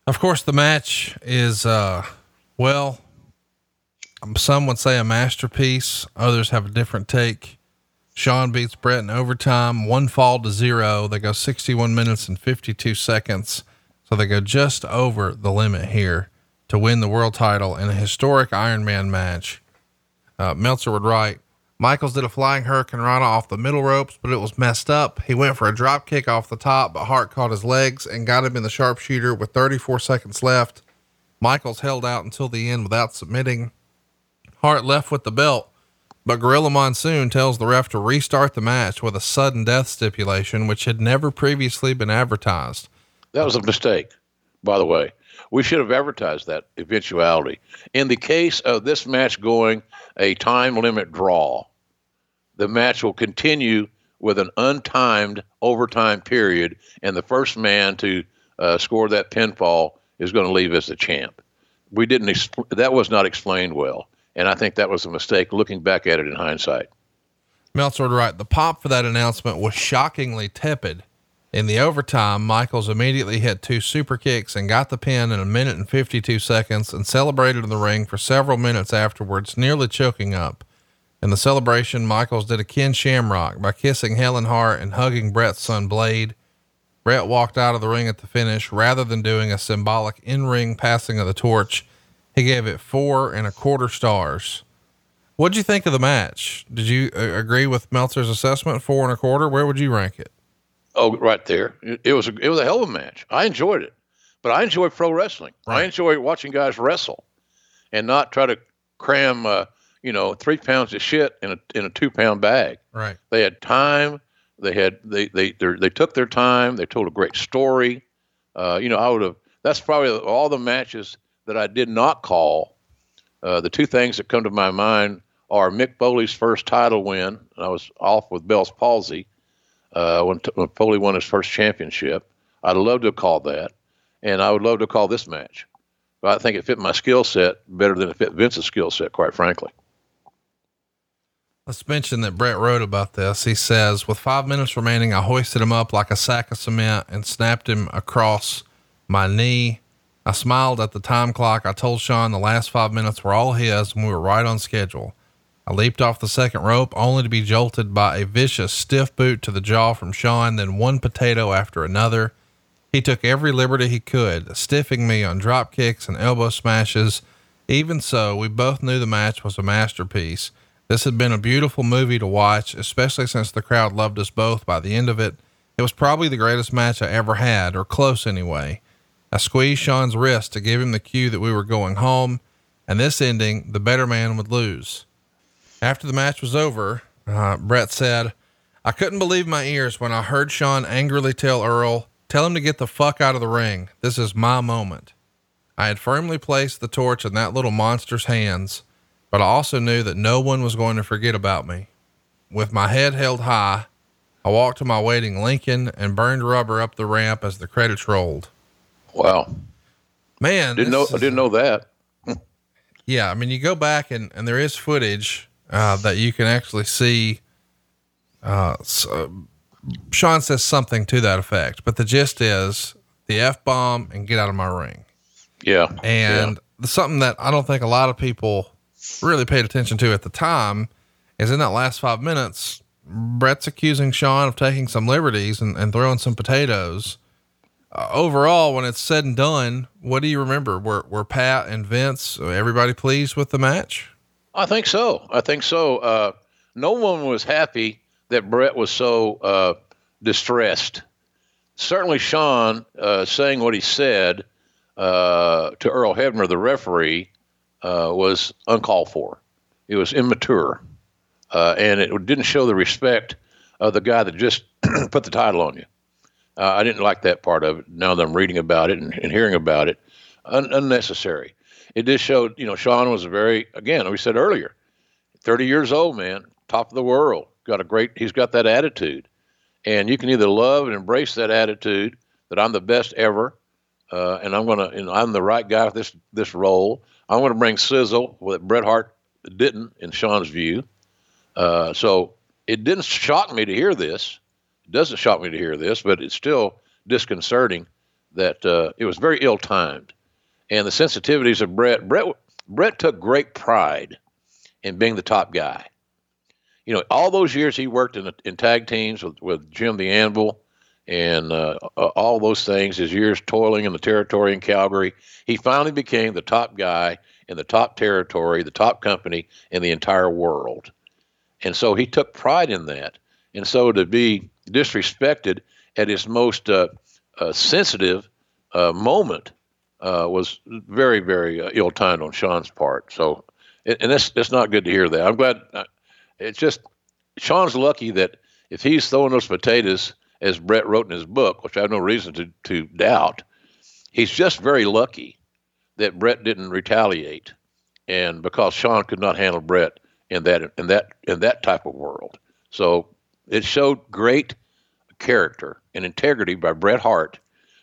Of course, the match is, uh, well, some would say a masterpiece. Others have a different take. Shawn beats Bret in overtime, one fall to zero. They go 61 minutes and 52 seconds. So they go just over the limit here to win the world title in a historic Iron Man match. Uh, Meltzer would write, Michaels did a flying hurricanrana off the middle ropes, but it was messed up. He went for a drop kick off the top, but Hart caught his legs and got him in the sharpshooter with 34 seconds left. Michaels held out until the end without submitting. Hart left with the belt, but Gorilla Monsoon tells the ref to restart the match with a sudden death stipulation, which had never previously been advertised. That was a mistake, by the way. We should have advertised that eventuality. In the case of this match going a time limit draw, the match will continue with an untimed overtime period, and the first man to uh, score that pinfall is going to leave as the champ. We didn't. Expl- that was not explained well, and I think that was a mistake. Looking back at it in hindsight, Meltzer right. The pop for that announcement was shockingly tepid. In the overtime, Michaels immediately hit two super kicks and got the pin in a minute and 52 seconds and celebrated in the ring for several minutes afterwards, nearly choking up. In the celebration, Michaels did a Ken Shamrock by kissing Helen Hart and hugging Bret's son Blade. Bret walked out of the ring at the finish rather than doing a symbolic in ring passing of the torch. He gave it four and a quarter stars. What'd you think of the match? Did you uh, agree with Meltzer's assessment? Four and a quarter? Where would you rank it? Oh, right there. It, was a, it was a hell of a match. I enjoyed it, but I enjoy pro wrestling. Right. I enjoy watching guys wrestle, and not try to cram uh, you know three pounds of shit in a in a two pound bag. Right. They had time. They had they they they took their time. They told a great story. Uh, you know, I would have. That's probably all the matches that I did not call. Uh, the two things that come to my mind are Mick Foley's first title win. and I was off with Bell's palsy uh, when, when Foley won his first championship. I'd love to have called that, and I would love to call this match. But I think it fit my skill set better than it fit Vince's skill set, quite frankly. Let's mention that Bret wrote about this. He says, with five minutes remaining, I hoisted him up like a sack of cement and snapped him across my knee. I smiled at the time clock. I told Shawn the last five minutes were all his and we were right on schedule. I leaped off the second rope only to be jolted by a vicious stiff boot to the jaw from Shawn, then one potato after another. He took every liberty he could, stiffing me on drop kicks and elbow smashes. Even so, we both knew the match was a masterpiece. This had been a beautiful movie to watch, especially since the crowd loved us both by the end of it. It was probably the greatest match I ever had, or close anyway. I squeezed Shawn's wrist to give him the cue that we were going home, and this ending, the better man would lose. After the match was over, uh, Bret said, I couldn't believe my ears when I heard Shawn angrily tell Earl, Tell him to get the fuck out of the ring. This is my moment. I had firmly placed the torch in that little monster's hands, but I also knew that no one was going to forget about me. With my head held high, I walked to my waiting Lincoln and burned rubber up the ramp as the credits rolled. Wow, Man, didn't know I didn't know that. Yeah, I mean, you go back and, and there is footage uh, that you can actually see. Uh, so Shawn says something to that effect, but the gist is the f bomb and get out of my ring. Yeah, And something that I don't think a lot of people really paid attention to at the time is in that last five minutes, Bret's accusing Shawn of taking some liberties and, and throwing some potatoes. Uh, overall, when it's said and done, what do you remember? Were, were Pat and Vince, uh, everybody pleased with the match? I think so. I think so. Uh, no one was happy that Bret was so uh, distressed. Certainly, Shawn uh, saying what he said uh, to Earl Hebner, the referee, uh, was uncalled for. It was immature, uh, and it didn't show the respect of the guy that just put the title on you. I didn't like that part of it. Now that I'm reading about it and, and hearing about it, un- unnecessary. It just showed, you know, Shawn was a very, again, we said earlier, 30 years old, man, top of the world. Got a great, he's got that attitude. And you can either love and embrace that attitude that I'm the best ever, uh, and I'm going to, and I'm the right guy for this, this role. I'm going to bring sizzle that Bret Hart didn't, in Shawn's view. Uh, so it didn't shock me to hear this. It doesn't shock me to hear this, but it's still disconcerting that uh, it was very ill timed. And the sensitivities of Bret. Brett Bret took great pride in being the top guy. You know, all those years he worked in, in tag teams with, with Jim the Anvil and uh, all those things, his years toiling in the territory in Calgary, he finally became the top guy in the top territory, the top company in the entire world. And so he took pride in that. And so to be disrespected at his most uh, uh, sensitive uh, moment uh, was very, very uh, ill timed on Shawn's part. So, and that's that's not good to hear that. I'm glad. Uh, it's just Shawn's lucky that if he's throwing those potatoes, as Bret wrote in his book, which I have no reason to to doubt, he's just very lucky that Bret didn't retaliate, and because Shawn could not handle Bret in that in that in that type of world. So it showed great character and integrity by Bret Hart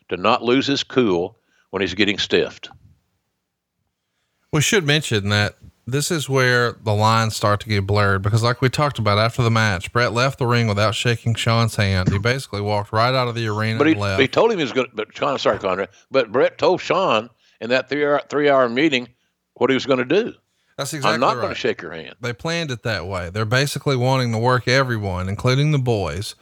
to not lose his cool when he's getting stiffed. We should mention that this is where the lines start to get blurred because, like we talked about after the match, Bret left the ring without shaking Shawn's hand. He basically walked right out of the arena but he, left. he told him he was going to, but Shawn, sorry, Conrad, but Bret told Shawn in that three hour, three hour meeting what he was going to do. That's exactly right. I'm not right. going to shake your hand. They planned it that way. They're basically wanting to work everyone, including the boys.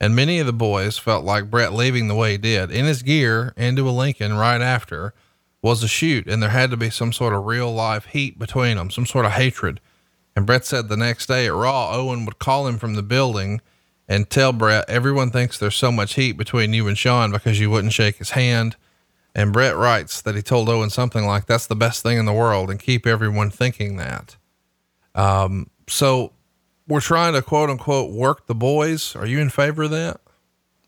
And many of the boys felt like Bret leaving the way he did in his gear into a Lincoln right after was a shoot. And there had to be some sort of real life heat between them, some sort of hatred. And Bret said the next day at Raw, Owen would call him from the building and tell Bret, everyone thinks there's so much heat between you and Shawn because you wouldn't shake his hand. And Bret writes that he told Owen something like, that's the best thing in the world and keep everyone thinking that. Um, so we're trying to quote unquote work the boys. Are you in favor of that?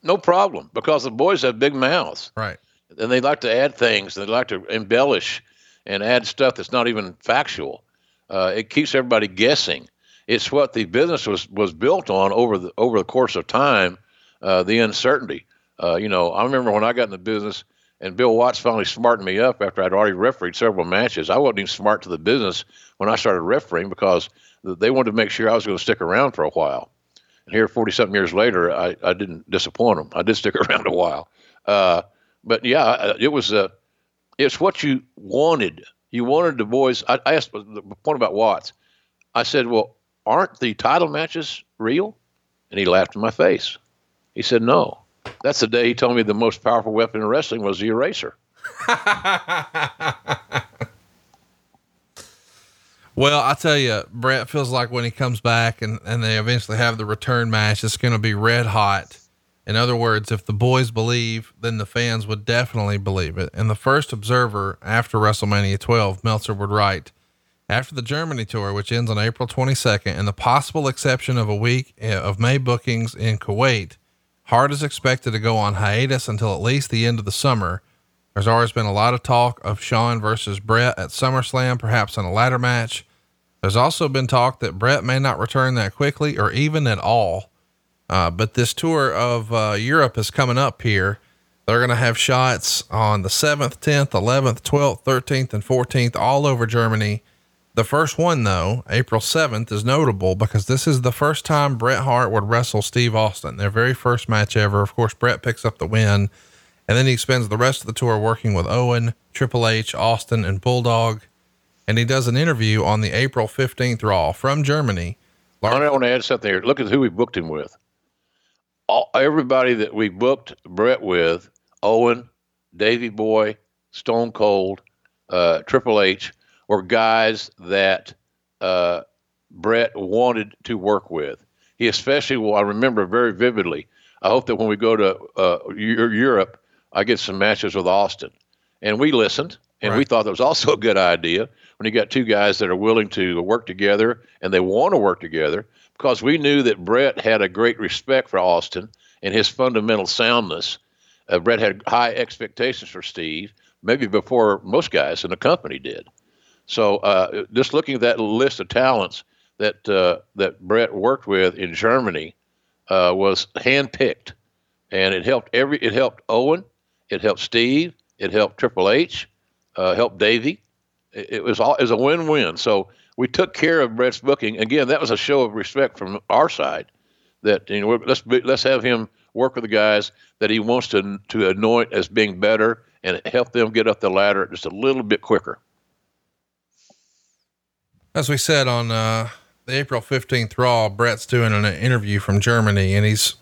No problem, because the boys have big mouths. Right. And they like to add things. They like to embellish and add stuff that's not even factual. Uh, it keeps everybody guessing. It's what the business was, was built on over the over the course of time. Uh, the uncertainty. Uh, you know, I remember when I got in the business, and Bill Watts finally smartened me up after I'd already refereed several matches. I wasn't even smart to the business when I started refereeing because they wanted to make sure I was going to stick around for a while. And here, 40 something years later, I, I didn't disappoint them. I did stick around a while. Uh, but yeah, it was uh, it's what you wanted. You wanted the boys. I, I asked the point about Watts. I said, "Well, aren't the title matches real?" And he laughed in my face. He said, "No." That's the day he told me the most powerful weapon in wrestling was the eraser. well, I tell you, Bret feels like when he comes back and, and they eventually have the return match, it's going to be red hot. In other words, if the boys believe, then the fans would definitely believe it. And the first observer after WrestleMania 12, Meltzer would write, after the Germany tour, which ends on April 22nd, and the possible exception of a week eh, of May bookings in Kuwait, Hart is expected to go on hiatus until at least the end of the summer. There's always been a lot of talk of Shawn versus Bret at SummerSlam, perhaps in a ladder match. There's also been talk that Bret may not return that quickly or even at all. Uh, but this tour of uh, Europe is coming up here. They're going to have shots on the 7th, 10th, 11th, 12th, 13th, and 14th all over Germany. The first one, though, April 7th, is notable because this is the first time Bret Hart would wrestle Steve Austin, their very first match ever. Of course, Bret picks up the win, and then he spends the rest of the tour working with Owen, Triple H, Austin, and Bulldog. And he does an interview on the April 15th Raw from Germany. I want to add something here. Look at who we booked him with. All, everybody that we booked Bret with Owen, Davey Boy, Stone Cold, uh, Triple H were guys that uh, Bret wanted to work with. He especially, well, I remember very vividly. I hope that when we go to uh, Europe, I get some matches with Austin. And we listened, and right. we thought that was also a good idea when you got two guys that are willing to work together and they want to work together because we knew that Bret had a great respect for Austin and his fundamental soundness. Uh, Bret had high expectations for Steve, maybe before most guys in the company did. So uh, just looking at that list of talents that uh, that Bret worked with in Germany uh, was handpicked, and it helped every. It helped Owen, it helped Steve, it helped Triple H, uh, helped Davey. It, was all it was a win-win. So we took care of Bret's booking. Again, that was a show of respect from our side. that you know let's be, let's have him work with the guys that he wants to to anoint as being better and help them get up the ladder just a little bit quicker. As we said on uh, the April 15th Raw, Bret's doing an interview from Germany and he's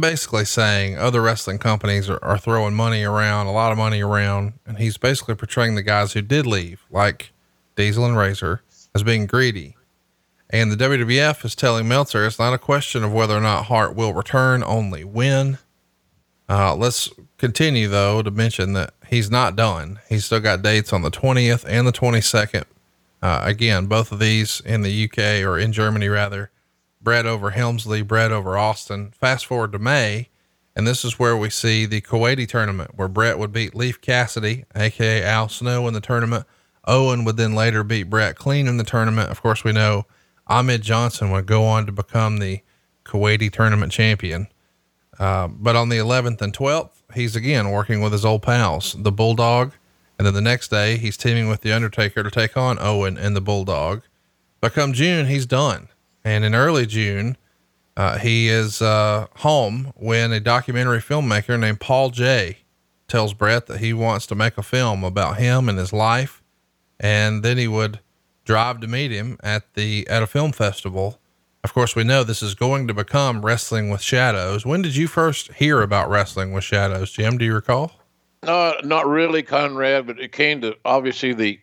basically saying other wrestling companies are, are throwing money around, a lot of money around. And he's basically portraying the guys who did leave, like Diesel and Razor, as being greedy. And the WWF is telling Meltzer it's not a question of whether or not Hart will return, only when. Uh, let's continue though to mention that he's not done. He's still got dates on the 20th and the 22nd. Uh, again, both of these in the UK or in Germany rather. Bret over Helmsley, Bret over Austin. Fast forward to May, and this is where we see the Kuwaiti tournament where Bret would beat Leif Cassidy, aka Al Snow, in the tournament. Owen would then later beat Bret clean in the tournament. Of course, we know Ahmed Johnson would go on to become the Kuwaiti tournament champion. Uh, but on the 11th and 12th, he's again working with his old pals, the Bulldog. And then the next day, he's teaming with the Undertaker to take on Owen and the Bulldog. But come June, he's done. And in early June, uh, he is uh, home when a documentary filmmaker named Paul Jay tells Bret that he wants to make a film about him and his life. And then he would drive to meet him at the at a film festival. Of course, we know this is going to become Wrestling with Shadows. When did you first hear about Wrestling with Shadows, Jim? Do you recall? No, not really, Conrad, but it came to obviously the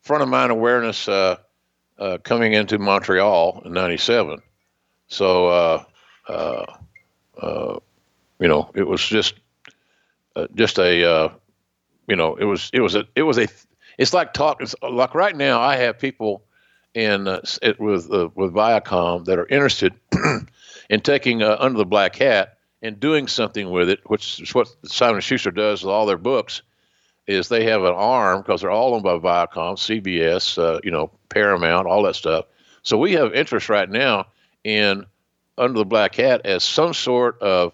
front of mind awareness uh, uh, coming into Montreal in '97. So, uh, uh, uh, you know, it was just uh, just a you know, it was it was a it was a it's like talk. It's like right now, I have people in uh, it, with uh, with Viacom that are interested in taking uh, Under the Black Hat and doing something with it, which is what Simon Schuster does with all their books. Is they have an arm because they're all owned by Viacom, CBS, uh, you know, Paramount, all that stuff. So we have interest right now in Under the Black Hat as some sort of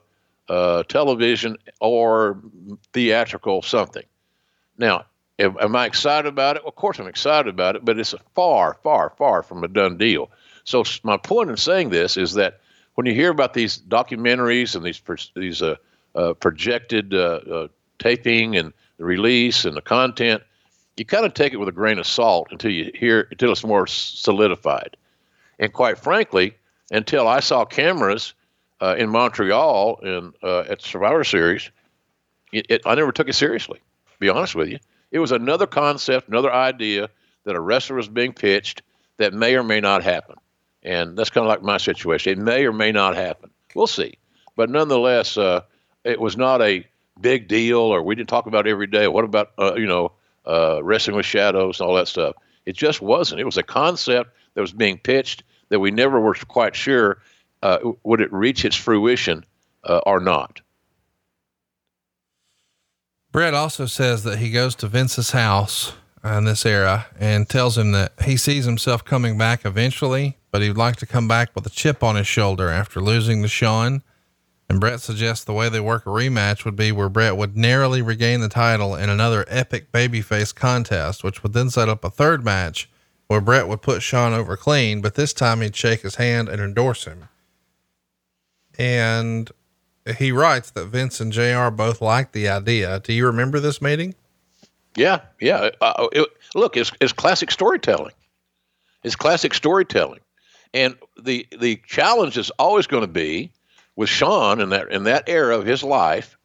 uh, television or theatrical something. Now, Am I excited about it? Well, of course, I'm excited about it, but it's far, far, far from a done deal. So my point in saying this is that when you hear about these documentaries and these these uh, uh, projected uh, uh, taping and the release and the content, you kind of take it with a grain of salt until you hear until it's more solidified. And quite frankly, until I saw cameras uh, in Montreal and uh, at Survivor Series, it, it, I never took it seriously. To be honest with you. It was another concept, another idea that a wrestler was being pitched that may or may not happen. And that's kind of like my situation. It may or may not happen. We'll see. But nonetheless, uh, it was not a big deal, or we didn't talk about every day. What about, uh, you know, uh, wrestling with shadows and all that stuff? It just wasn't. It was a concept that was being pitched that we never were quite sure uh, would it reach its fruition uh, or not. Bret also says that he goes to Vince's house in this era and tells him that he sees himself coming back eventually, but he'd like to come back with a chip on his shoulder after losing to Shawn. And Bret suggests the way they work a rematch would be where Bret would narrowly regain the title in another epic babyface contest, which would then set up a third match where Bret would put Shawn over clean, but this time he'd shake his hand and endorse him. And he writes that Vince and JR both liked the idea. Do you remember this meeting? Yeah, yeah. Uh, it, look, it's, it's classic storytelling. It's classic storytelling, and the the challenge is always going to be with Shawn in that in that era of his life.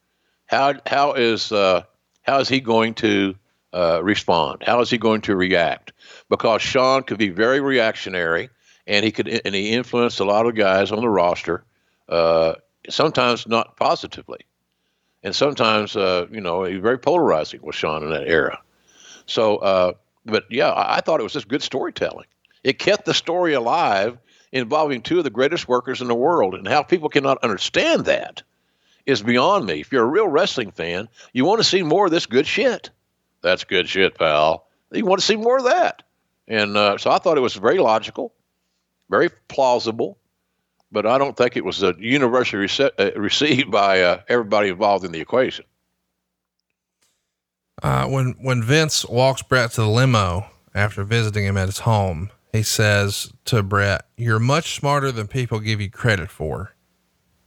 How how is uh, how is he going to uh, respond? How is he going to react? Because Shawn could be very reactionary, and he could and he influenced a lot of guys on the roster. Uh, sometimes not positively. And sometimes, uh, you know, he's very polarizing with Shawn in that era. So, uh, but yeah, I, I thought it was just good storytelling. It kept the story alive involving two of the greatest workers in the world. And how people cannot understand that is beyond me. If you're a real wrestling fan, you want to see more of this good shit. That's good shit, pal. You want to see more of that. And uh, so I thought it was very logical, very plausible, but I don't think it was uh, universally rece- uh, received by uh, everybody involved in the equation. Uh, when when Vince walks Bret to the limo after visiting him at his home, he says to Bret, You're much smarter than people give you credit for.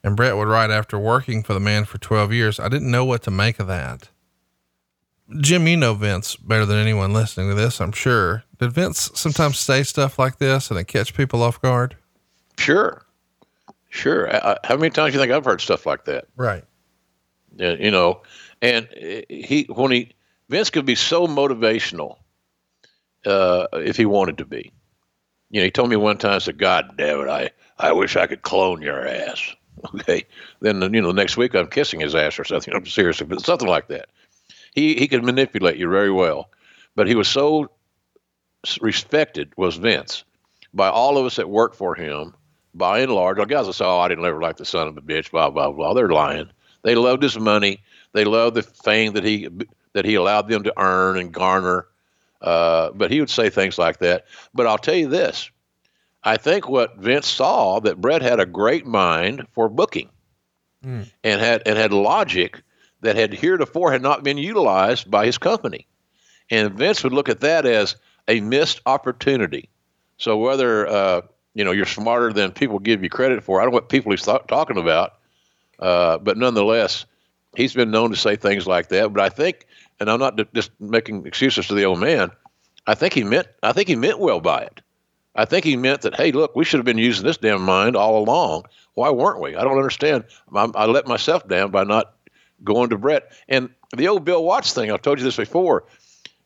And Bret would write after working for the man for 12 years, I didn't know what to make of that. Jim, you know Vince better than anyone listening to this, I'm sure. Did Vince sometimes say stuff like this and it catch people off guard? Sure. Sure. I, how many times do you think I've heard stuff like that? Right. Yeah, you know, and he when he Vince could be so motivational uh, if he wanted to be. You know, he told me one time, I said, "God damn it, I I wish I could clone your ass." Okay, then you know, the next week I'm kissing his ass or something. I'm seriously, but something like that. He he could manipulate you very well, but he was so respected was Vince by all of us that worked for him. By and large, the guys that saw, "Oh, I didn't ever like the son of a bitch," blah blah blah. They're lying. They loved his money. They loved the fame that he that he allowed them to earn and garner. Uh, but he would say things like that. But I'll tell you this: I think what Vince saw that Bret had a great mind for booking, mm. and had and had logic that had heretofore had not been utilized by his company, and Vince would look at that as a missed opportunity. So whether uh, you know you're smarter than people give you credit for, I don't know what people he's th- talking about. Uh, but nonetheless, he's been known to say things like that. But I think, and I'm not just making excuses to the old man. I think he meant. I think he meant well by it. I think he meant that. Hey, look, we should have been using this damn mind all along. Why weren't we? I don't understand. I, I let myself down by not going to Bret And the old Bill Watts thing. I've told you this before.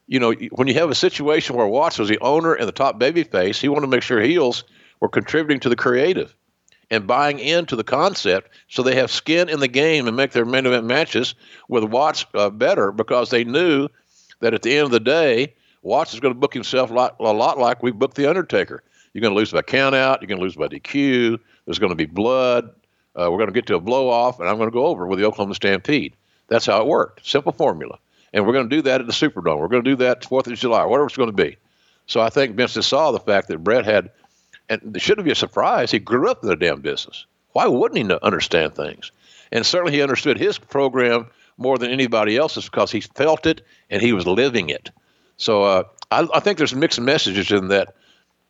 You know, when you have a situation where Watts was the owner and the top baby face, he wanted to make sure heels were contributing to the creative and buying into the concept so they have skin in the game and make their main event matches with Watts uh, better because they knew that at the end of the day, Watts is going to book himself a lot, a lot like we booked The Undertaker. You're going to lose by countout. You're going to lose by DQ. There's going to be blood. Uh, we're going to get to a blow off, and I'm going to go over with the Oklahoma Stampede. That's how it worked. Simple formula. And we're going to do that at the Superdome. We're going to do that 4th of July, whatever it's going to be. So I think Vince saw the fact that Bret had and it shouldn't be a surprise. He grew up in the damn business. Why wouldn't he understand things? And certainly he understood his program more than anybody else's because he felt it and he was living it. So uh, I, I, think there's mixed messages in that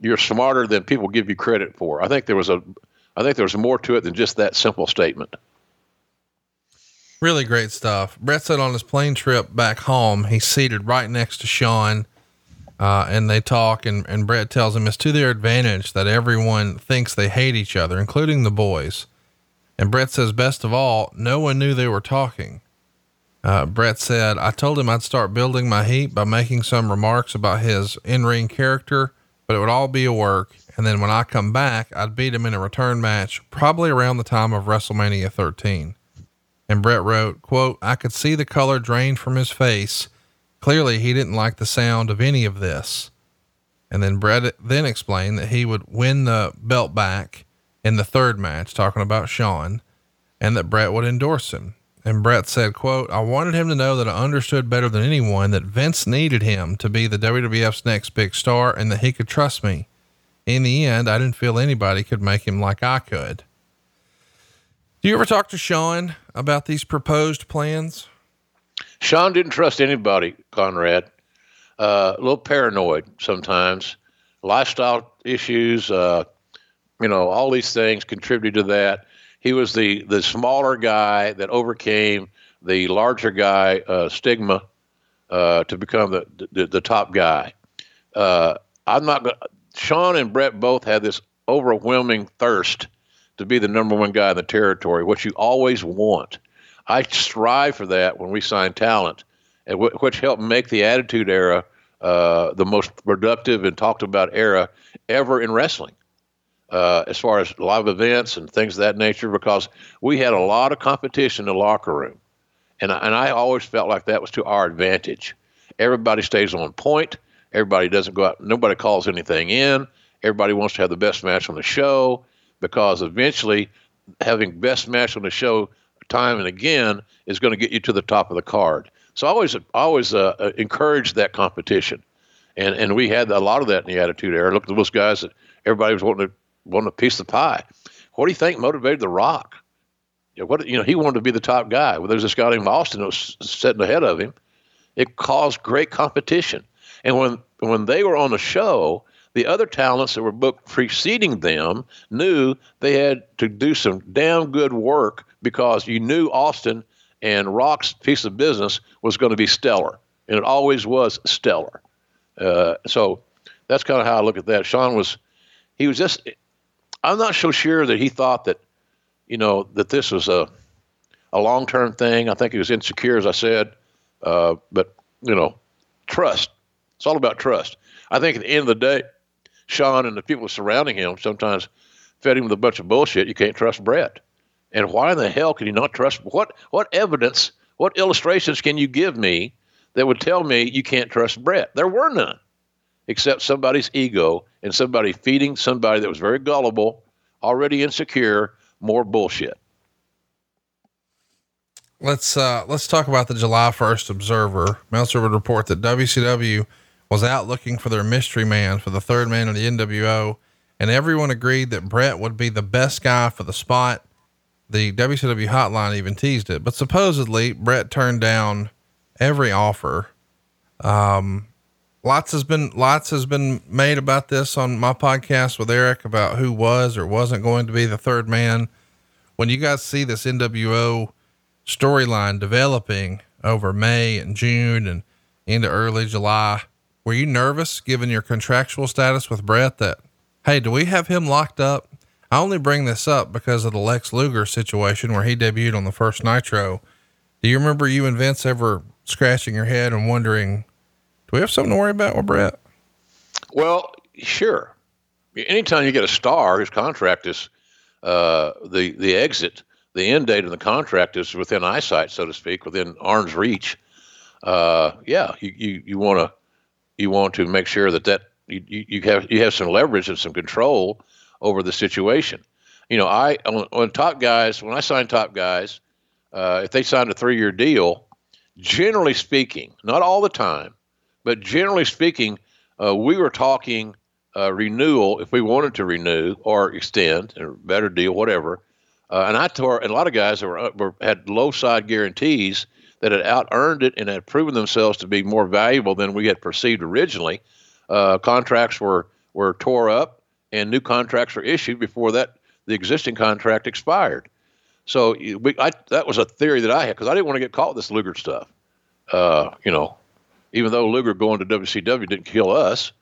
you're smarter than people give you credit for. I think there was a, I think there was more to it than just that simple statement. Really great stuff. Bret said on his plane trip back home, he's seated right next to Shawn uh, and they talk, and, and Bret tells him it's to their advantage that everyone thinks they hate each other, including the boys. And Bret says, best of all, no one knew they were talking. Uh, Bret said, I told him I'd start building my heat by making some remarks about his in ring character, but it would all be a work. And then when I come back, I'd beat him in a return match, probably around the time of WrestleMania 13. And Bret wrote, quote, I could see the color drain from his face Clearly, he didn't like the sound of any of this. And then Bret then explained that he would win the belt back in the third match, talking about Shawn, and that Bret would endorse him. And Bret said, quote, I wanted him to know that I understood better than anyone that Vince needed him to be the WWF's next big star and that he could trust me. In the end, I didn't feel anybody could make him like I could. Do you ever talk to Shawn about these proposed plans? Shawn didn't trust anybody, Conrad. Uh, a little paranoid sometimes. Lifestyle issues, uh, you know, all these things contributed to that. He was the, the smaller guy that overcame the larger guy uh, stigma uh, to become the, the, the top guy. Uh, I'm not going Shawn and Bret both had this overwhelming thirst to be the number one guy in the territory, what you always want. I strive for that when we sign talent, and w- which helped make the Attitude Era uh, the most productive and talked about era ever in wrestling, uh, as far as live events and things of that nature, because we had a lot of competition in the locker room, and and I always felt like that was to our advantage. Everybody stays on point. Everybody doesn't go out. Nobody calls anything in. Everybody wants to have the best match on the show because eventually having best match on the show time and again is going to get you to the top of the card. So I always, always uh, uh, encourage that competition, and and we had a lot of that in the Attitude Era. Look at those guys that everybody was wanting to wanting a piece of pie. What do you think motivated The Rock? What you know, he wanted to be the top guy. Well, there's this guy named Austin that was sitting ahead of him. It caused great competition, and when when they were on the show, the other talents that were booked preceding them knew they had to do some damn good work because you knew Austin and Rock's piece of business was going to be stellar, and it always was stellar. Uh, so that's kind of how I look at that. Shawn was, he was just, I'm not so sure that he thought that, you know, that this was a, a long term thing. I think he was insecure, as I said, uh, but you know, trust. It's all about trust. I think at the end of the day, Shawn and the people surrounding him sometimes fed him with a bunch of bullshit. You can't trust Bret. And why in the hell can you not trust? What what evidence, what illustrations can you give me that would tell me you can't trust Bret? There were none, except somebody's ego and somebody feeding somebody that was very gullible, already insecure, more bullshit. Let's uh, let's talk about the July 1st Observer. Meltzer would report that WCW was out looking for their mystery man for the third man in the NWO, and everyone agreed that Bret would be the best guy for the spot. The WCW hotline even teased it, but supposedly Bret turned down every offer. Um, lots has been lots has been made about this on my podcast with Eric about who was or wasn't going to be the third man. When you guys see this NWO storyline developing over May and June and into early July, were you nervous given your contractual status with Bret that, hey, do we have him locked up? I only bring this up because of the Lex Luger situation where he debuted on the first Nitro. Do you remember you and Vince ever scratching your head and wondering, do we have something to worry about with Bret? Well, sure. Anytime you get a star whose contract is uh, the the exit, the end date of the contract is within eyesight, so to speak, within arm's reach. Uh, yeah, you you, you want to you want to make sure that that you, you have you have some leverage and some control over the situation. You know, I on, top guys when I sign top guys, uh, if they signed a three year deal, generally speaking, not all the time, but generally speaking, uh, we were talking uh, renewal if we wanted to renew or extend or better deal, whatever. Uh, and I tore and a lot of guys that were, were had low side guarantees that had out earned it and had proven themselves to be more valuable than we had perceived originally. Uh, contracts were were tore up and new contracts were issued before that the existing contract expired. So we, I, that was a theory that I had because I didn't want to get caught with this Luger stuff. Uh, you know, even though Luger going to WCW didn't kill us,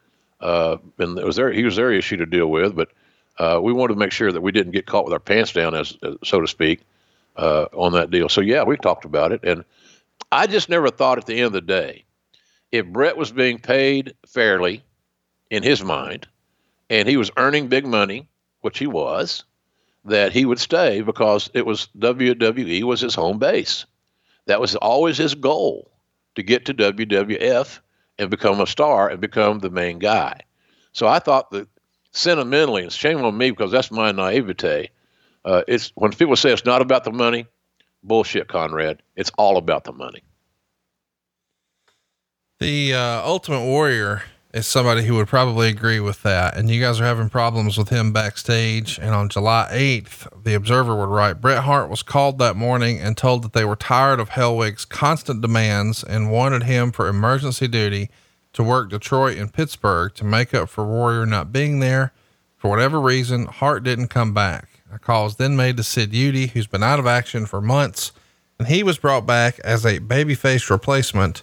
uh, and it was there he was their issue to deal with, but uh, we wanted to make sure that we didn't get caught with our pants down, as, as so to speak, uh, on that deal. So yeah, we talked about it, and I just never thought at the end of the day, if Bret was being paid fairly in his mind, and he was earning big money, which he was, that he would stay because it was WWE was his home base. That was always his goal to get to WWF and become a star and become the main guy. So I thought that sentimentally, and shame on me because that's my naivete. Uh, it's when people say it's not about the money, bullshit, Conrad. It's all about the money. The uh, Ultimate Warrior is somebody who would probably agree with that. And you guys are having problems with him backstage. And on July 8th, the Observer would write Bret Hart was called that morning and told that they were tired of Hellwig's constant demands and wanted him for emergency duty to work Detroit and Pittsburgh to make up for Warrior not being there. For whatever reason, Hart didn't come back. A call was then made to Sid Eudy, who's been out of action for months, and he was brought back as a babyface replacement.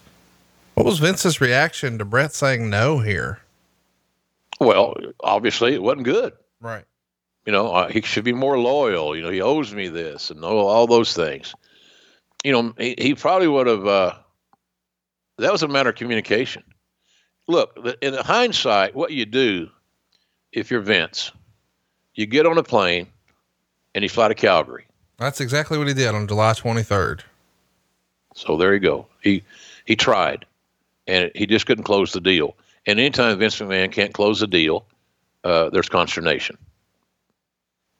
What was Vince's reaction to Bret saying no here? Well, obviously it wasn't good. Right. You know, uh, he should be more loyal. You know, he owes me this and all, all those things. You know, he, he probably would have, uh, that was a matter of communication. Look, in hindsight, what you do if you're Vince, you get on a plane and you fly to Calgary. That's exactly what he did on July 23rd. So there you go. He he tried, and he just couldn't close the deal. And anytime Vince McMahon can't close the deal, uh, there's consternation.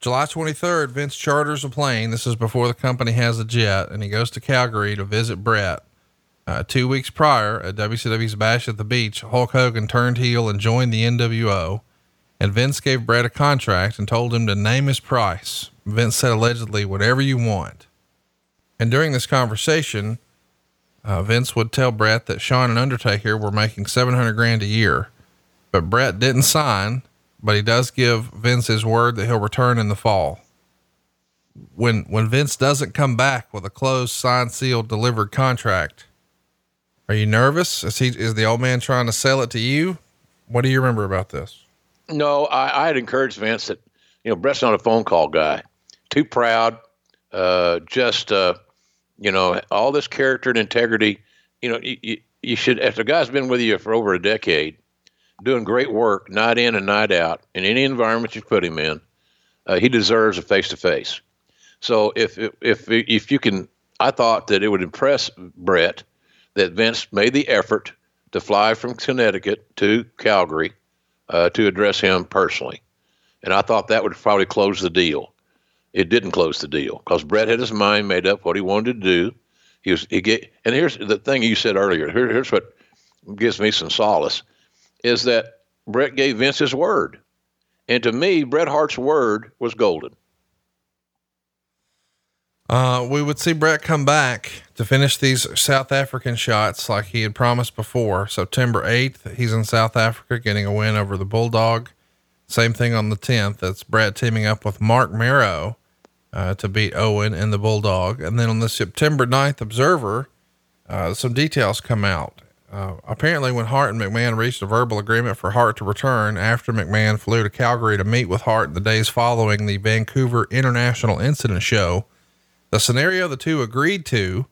July 23rd, Vince charters a plane. This is before the company has a jet, and he goes to Calgary to visit Bret. Uh, two weeks prior, at WCW's Bash at the Beach, Hulk Hogan turned heel and joined the NWO. And Vince gave Bret a contract and told him to name his price. Vince said allegedly, whatever you want. And during this conversation, uh, Vince would tell Bret that Shawn and Undertaker were making 700 grand a year. but Bret didn't sign, but he does give Vince his word that he'll return in the fall. When, when Vince doesn't come back with a closed, signed, sealed, delivered contract, are you nervous? Is he, is the old man trying to sell it to you? What do you remember about this? No, I, I had encouraged Vince that, you know, Bret's not a phone call guy. Too proud. Uh, just, uh, you know, all this character and integrity. You know, you, you should, if a guy's been with you for over a decade, doing great work, night in and night out, in any environment you put him in, uh, he deserves a face to face. So if, if if you can, I thought that it would impress Bret that Vince made the effort to fly from Connecticut to Calgary uh, to address him personally, and I thought that would probably close the deal. It didn't close the deal because Bret had his mind made up what he wanted to do. He was he get, and here's the thing you said earlier. Here, here's what gives me some solace is that Bret gave Vince his word. And to me, Bret Hart's word was golden. Uh, we would see Bret come back to finish these South African shots like he had promised before. September 8th, he's in South Africa getting a win over the Bulldog. Same thing on the 10th. That's Bret teaming up with Mark Mero uh, to beat Owen and the Bulldog. And then on the September 9th Observer, uh, some details come out. Uh, apparently, when Hart and McMahon reached a verbal agreement for Hart to return after McMahon flew to Calgary to meet with Hart the days following the Vancouver International Incident Show, the scenario the two agreed to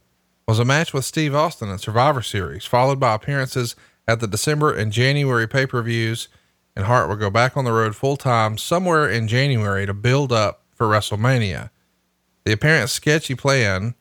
was a match with Steve Austin at Survivor Series, followed by appearances at the December and January pay per views, and Hart would go back on the road full time somewhere in January to build up for WrestleMania. The apparent sketchy plan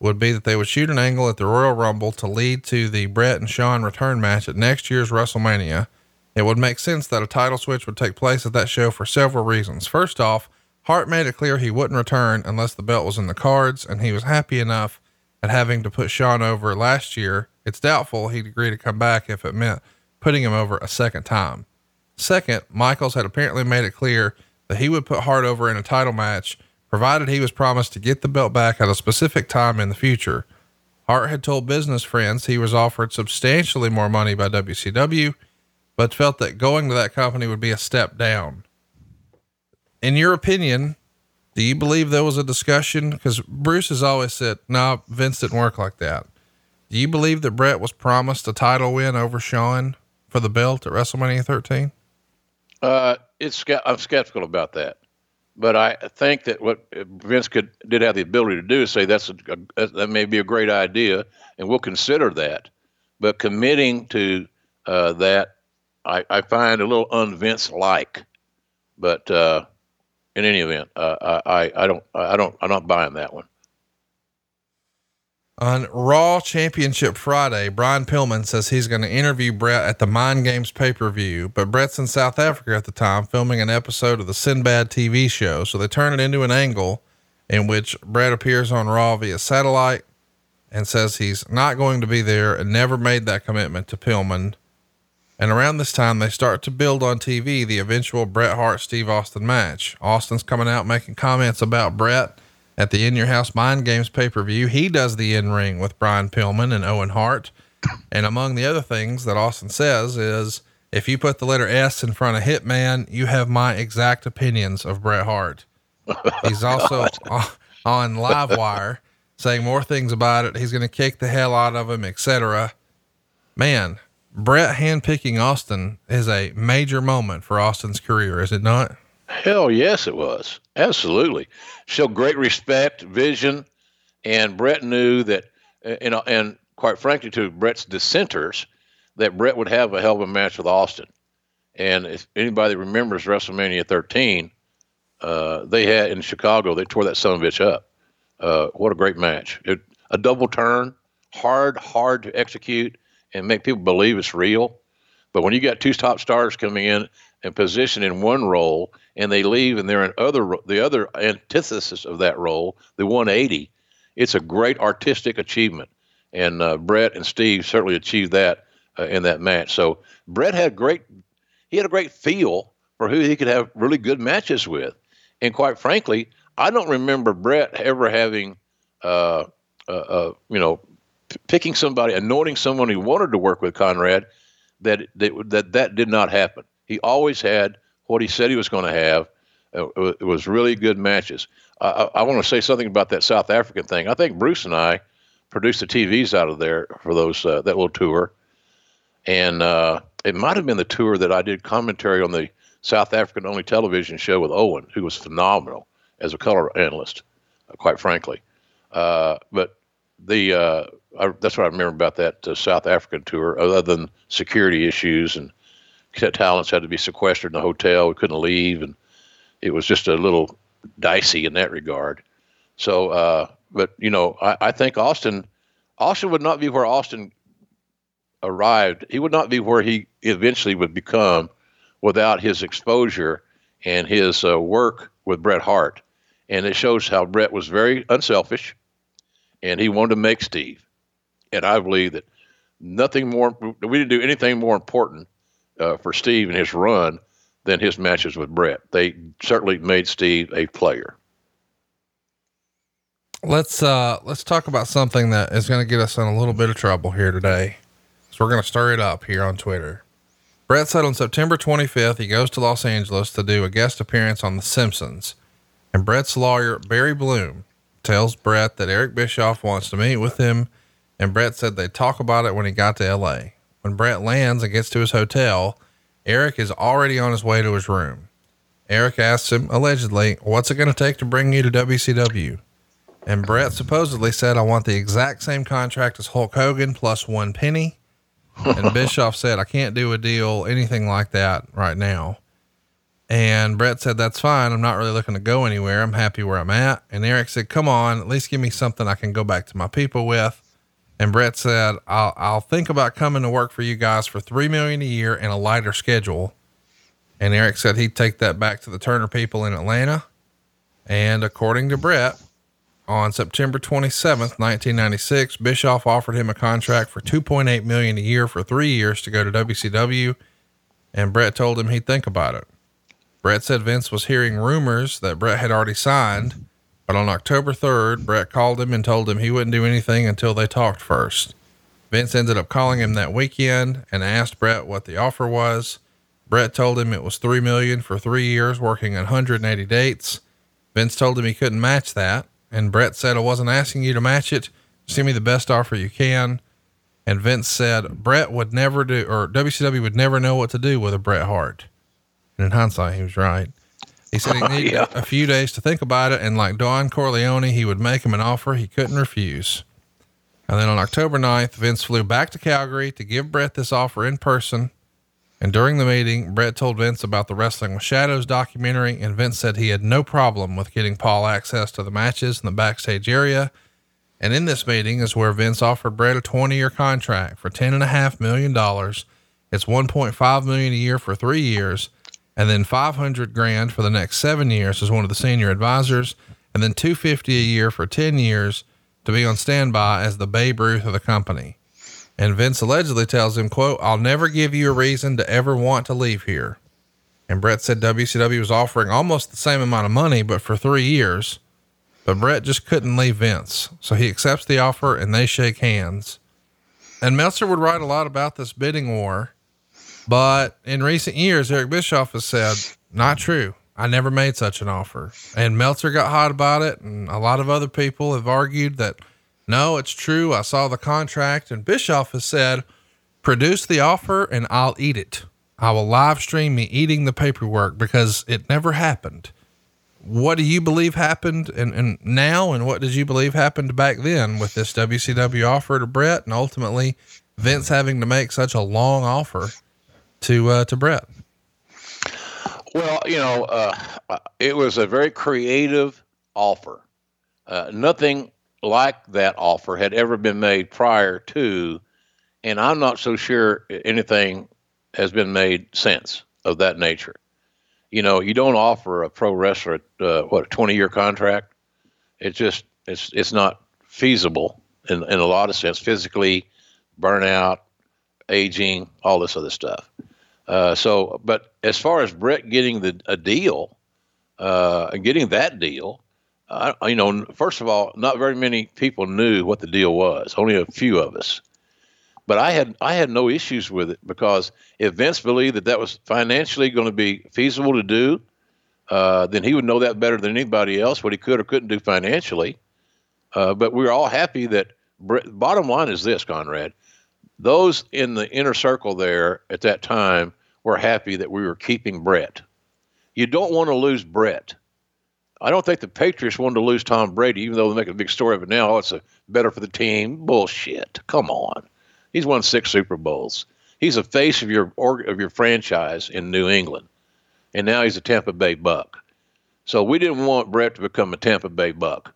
would be that they would shoot an angle at the Royal Rumble to lead to the Bret and Shawn return match at next year's WrestleMania. It would make sense that a title switch would take place at that show for several reasons. First off, Hart made it clear he wouldn't return unless the belt was in the cards, and he was happy enough at having to put Shawn over last year. It's doubtful he'd agree to come back if it meant putting him over a second time. Second, Michaels had apparently made it clear that he would put Hart over in a title match provided he was promised to get the belt back at a specific time in the future. Hart had told business friends he was offered substantially more money by WCW, but felt that going to that company would be a step down. In your opinion, do you believe there was a discussion? Because Bruce has always said, no, nah, Vince didn't work like that. Do you believe that Bret was promised a title win over Shawn for the belt at WrestleMania 13? Uh, it's I'm skeptical about that. But I think that what Vince could did have the ability to do is say that's a, a, that may be a great idea, and we'll consider that. But committing to uh, that, I, I, find a little unvince like. But uh, in any event, uh, I, I don't I don't I'm not buying that one. On Raw Championship Friday, Brian Pillman says he's going to interview Bret at the Mind Games pay per view, but Bret's in South Africa at the time filming an episode of the Sinbad TV show. So they turn it into an angle in which Bret appears on Raw via satellite and says he's not going to be there and never made that commitment to Pillman. And around this time, they start to build on TV the eventual Bret Hart Steve Austin match. Austin's coming out making comments about Bret at the In Your House Mind Games pay per view. He does the in ring with Brian Pillman and Owen Hart. And among the other things that Austin says is if you put the letter S in front of Hitman, you have my exact opinions of Bret Hart. He's also on Livewire saying more things about it. He's going to kick the hell out of him, etc. Man, Bret handpicking Austin is a major moment for Austin's career, is it not? Hell yes, it was. Absolutely. Showed great respect, vision, and Bret knew that, uh, you know, and quite frankly, to Bret's dissenters, that Bret would have a hell of a match with Austin. And if anybody remembers WrestleMania 13, uh, they had in Chicago, they tore that son of a bitch up. Uh, what a great match. It, a double turn, hard, hard to execute and make people believe it's real. But when you got two top stars coming in and positioned in one role and they leave and they're in other the other antithesis of that role, the 180. It's a great artistic achievement, and uh, Bret and Steve certainly achieved that uh, in that match. So Bret had great, he had a great feel for who he could have really good matches with, and quite frankly, I don't remember Bret ever having, uh, uh, uh you know, picking somebody, anointing someone he wanted to work with Conrad that that that, that did not happen. He always had what he said he was going to have. It was really good matches. I, I want to say something about that South African thing. I think Bruce and I produced the TVs out of there for those uh, that little tour, and uh, it might have been the tour that I did commentary on the South African only television show with Owen, who was phenomenal as a color analyst, uh, quite frankly. Uh, but the uh, I, that's what I remember about that uh, South African tour, other than security issues and talents had to be sequestered in a hotel. We couldn't leave, and it was just a little dicey in that regard. So, uh, but you know, I, I think Austin, Austin would not be where Austin arrived. He would not be where he eventually would become without his exposure and his uh, work with Bret Hart. And it shows how Bret was very unselfish, and he wanted to make Steve. And I believe that nothing more, we didn't do anything more important uh, for Steve and his run than his matches with Bret. They certainly made Steve a player. Let's uh let's talk about something that is going to get us in a little bit of trouble here today. So we're going to stir it up here on Twitter. Bret said on September 25th he goes to Los Angeles to do a guest appearance on The Simpsons. And Bret's lawyer Barry Bloom tells Bret that Eric Bischoff wants to meet with him and Bret said they'd talk about it when he got to LA. When Bret lands and gets to his hotel, Eric is already on his way to his room. Eric asks him, allegedly, what's it going to take to bring you to WCW? And Bret supposedly said, I want the exact same contract as Hulk Hogan plus one penny. And Bischoff said, I can't do a deal, anything like that right now. And Bret said, That's fine. I'm not really looking to go anywhere. I'm happy where I'm at. And Eric said, Come on, at least give me something I can go back to my people with. And Bret said, I'll, I'll think about coming to work for you guys for three million a year and a lighter schedule. And Eric said he'd take that back to the Turner people in Atlanta. And according to Bret, on September 27th, 1996, Bischoff offered him a contract for 2.8 million a year for three years to go to WCW. And Bret told him he'd think about it. Bret said Vince was hearing rumors that Bret had already signed but on October 3rd, Bret called him and told him he wouldn't do anything until they talked first. Vince ended up calling him that weekend and asked Bret what the offer was. Bret told him it was 3 million for 3 years working 180 dates. Vince told him he couldn't match that, and Bret said I wasn't asking you to match it. Send me the best offer you can. And Vince said Bret would never do or WCW would never know what to do with a Bret Hart. And in hindsight, he was right. He said he needed yeah. a, few days to think about it, and like Don Corleone, he would make him an offer he couldn't refuse. And then on October 9th, Vince flew back to Calgary to give Bret this offer in person. And during the meeting, Bret told Vince about the Wrestling with Shadows documentary, and Vince said he had no problem with getting Paul access to the matches in the backstage area. And in this meeting is where Vince offered Bret a 20 year contract for $10.5 million. It's 1.5 million a year for three years and then 500 grand for the next seven years as one of the senior advisors, and then 250 a year for 10 years to be on standby as the Babe Ruth of the company. And Vince allegedly tells him, quote, I'll never give you a reason to ever want to leave here. And Bret said WCW was offering almost the same amount of money, but for three years. But Bret just couldn't leave Vince. So he accepts the offer and they shake hands. And Meltzer would write a lot about this bidding war but in recent years, Eric Bischoff has said, not true. I never made such an offer. And Meltzer got hot about it. And a lot of other people have argued that, no, it's true. I saw the contract. And Bischoff has said, produce the offer and I'll eat it. I will live stream me eating the paperwork because it never happened. What do you believe happened and, and now? And what did you believe happened back then with this WCW offer to Bret and ultimately Vince having to make such a long offer? To uh, to Bret? Well, you know, uh, it was a very creative offer. Uh, nothing like that offer had ever been made prior to, and I'm not so sure anything has been made since of that nature. You know, you don't offer a pro wrestler uh, what a 20 year contract. It's just it's it's not feasible in in a lot of sense, physically, burnout, aging, all this other stuff. Uh, so, but as far as Bret getting the a deal, uh, getting that deal, uh, you know, first of all, not very many people knew what the deal was. Only a few of us. But I had I had no issues with it because if Vince believed that that was financially going to be feasible to do, uh, then he would know that better than anybody else what he could or couldn't do financially. Uh, but we were all happy that. Bottom line is this, Conrad: those in the inner circle there at that time were happy that we were keeping Bret. You don't want to lose Bret. I don't think the Patriots wanted to lose Tom Brady, even though they make a big story of it now. Oh, it's a, better for the team. Bullshit. Come on. He's won six Super Bowls. He's a face of your of your franchise in New England, and now he's a Tampa Bay Buck. So we didn't want Bret to become a Tampa Bay Buck.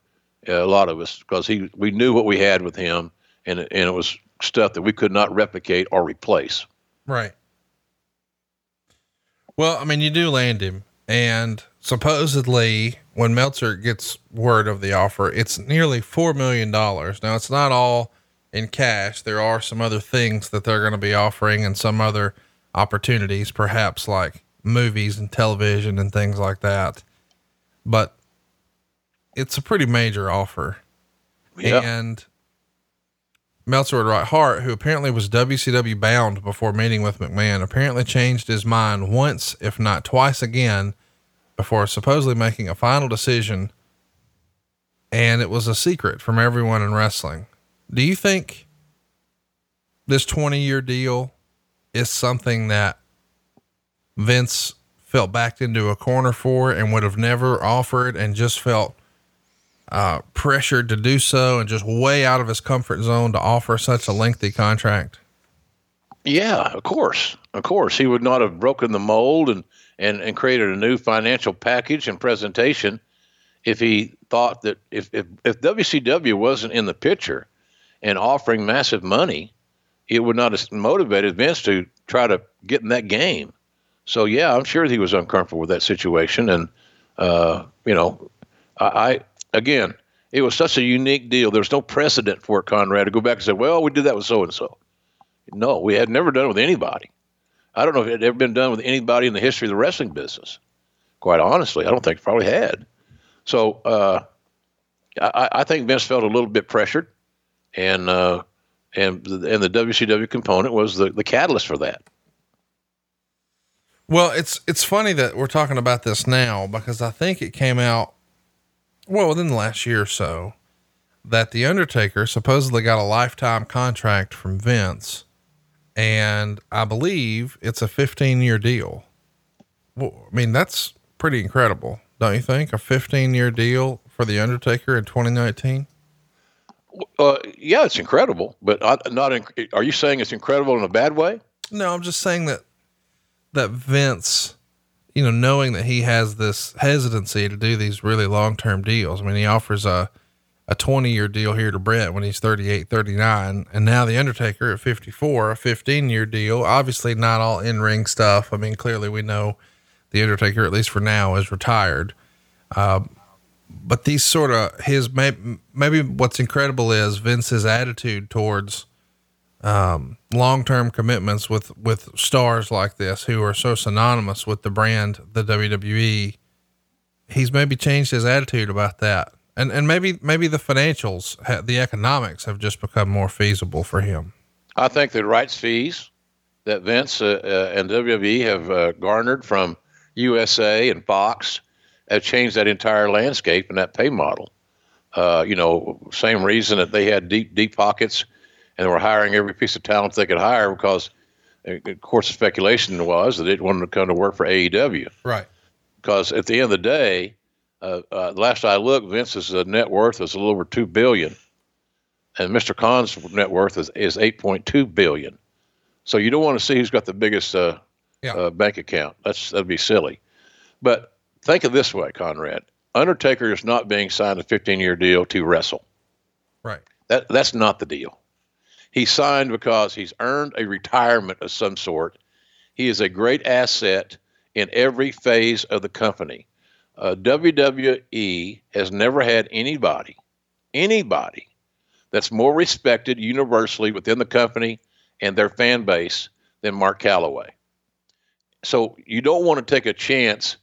Uh, a lot of us, because he we knew what we had with him, and and it was stuff that we could not replicate or replace. Right. Well, I mean, you do land him, and supposedly when Meltzer gets word of the offer, it's nearly $4 million. Now, it's not all in cash. There are some other things that they're going to be offering and some other opportunities, perhaps like movies and television and things like that. But it's a pretty major offer. Yep. And Meltzer at Right Hart, who apparently was WCW bound before meeting with McMahon, apparently changed his mind once, if not twice again, before supposedly making a final decision. And it was a secret from everyone in wrestling. Do you think this 20 year deal is something that Vince felt backed into a corner for and would have never offered and just felt uh, pressured to do so and just way out of his comfort zone to offer such a lengthy contract? Yeah, of course. Of course. He would not have broken the mold and, and, and created a new financial package and presentation if he thought that if, if, if WCW wasn't in the picture and offering massive money, it would not have motivated Vince to try to get in that game. So yeah, I'm sure he was uncomfortable with that situation, and uh, you know, I, again, it was such a unique deal. There's no precedent for it, Conrad, to go back and say, well, we did that with so and so. No, we had never done it with anybody. I don't know if it had ever been done with anybody in the history of the wrestling business. Quite honestly, I don't think it probably had. So uh, I, I, think Vince felt a little bit pressured, and uh, and and the WCW component was the, the catalyst for that. Well, it's it's funny that we're talking about this now because I think it came out well, within the last year or so, that The Undertaker supposedly got a lifetime contract from Vince. And I believe it's a 15 year deal. Well, I mean, that's pretty incredible, don't you think? A 15 year deal for The Undertaker in 2019? Uh, yeah, it's incredible, but not. In, are you saying it's incredible in a bad way? No, I'm just saying that that Vince you know, knowing that he has this hesitancy to do these really long term deals. I mean, he offers a, a 20 year deal here to Bret when he's 38, 39. And now the Undertaker at 54, a 15 year deal. Obviously, not all in ring stuff. I mean, clearly we know the Undertaker, at least for now, is retired. Um, but these sort of his maybe, maybe what's incredible is Vince's attitude towards um, long-term commitments with with stars like this who are so synonymous with the brand the WWE he's maybe changed his attitude about that. And and maybe maybe the financials the economics have just become more feasible for him. I think the rights fees that Vince uh, uh, and WWE have uh, garnered from USA and Fox have changed that entire landscape and that pay model. Uh, you know same reason that they had deep deep pockets and they were hiring every piece of talent they could hire because, of course, the speculation was that they wanted to come to work for AEW. Right. Because at the end of the day, uh, uh, last I looked, Vince's uh, net worth is a little over two billion, and Mr. Khan's net worth is, is eight point two billion. So you don't want to see who's got the biggest uh, yeah. Uh, bank account. That's that'd be silly. But think of this way, Conrad. Undertaker is not being signed a 15 year deal to wrestle. Right. That that's not the deal. He signed because he's earned a retirement of some sort. He is a great asset in every phase of the company. Uh, WWE has never had anybody, anybody that's more respected universally within the company and their fan base than Mark Calaway. So you don't want to take a chance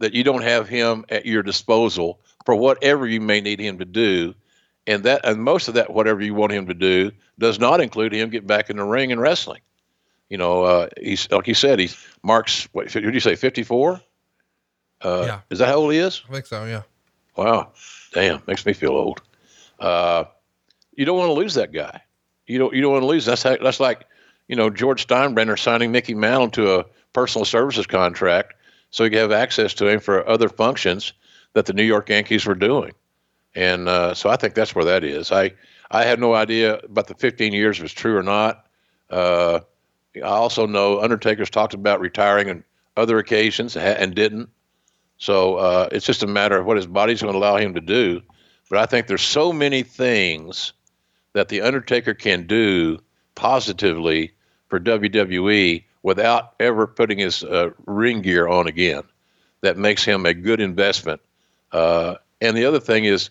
that you don't have him at your disposal for whatever you may need him to do and that and most of that, whatever you want him to do, does not include him getting back in the ring and wrestling. You know, uh, he's like you said, he's Mark's. What did you say? Fifty four. Uh, Yeah. Is that how old he is? I think so. Yeah. Wow, damn, makes me feel old. Uh, you don't want to lose that guy. You don't. You don't want to lose. That's how, that's like, you know, George Steinbrenner signing Mickey Mantle to a personal services contract so he could have access to him for other functions that the New York Yankees were doing. And uh, so I think that's where that is. I I have no idea about the 15 years was true or not. Uh, I also know Undertaker's talked about retiring on other occasions and didn't. So uh, it's just a matter of what his body's going to allow him to do. But I think there's so many things that the Undertaker can do positively for WWE without ever putting his uh, ring gear on again. That makes him a good investment. Uh, and the other thing is,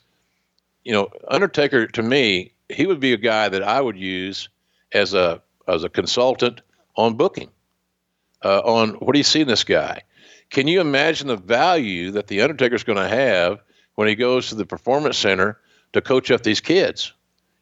you know, Undertaker to me, he would be a guy that I would use as a as a consultant on booking. Uh, on what do you see in this guy? Can you imagine the value that the Undertaker's going to have when he goes to the performance center to coach up these kids?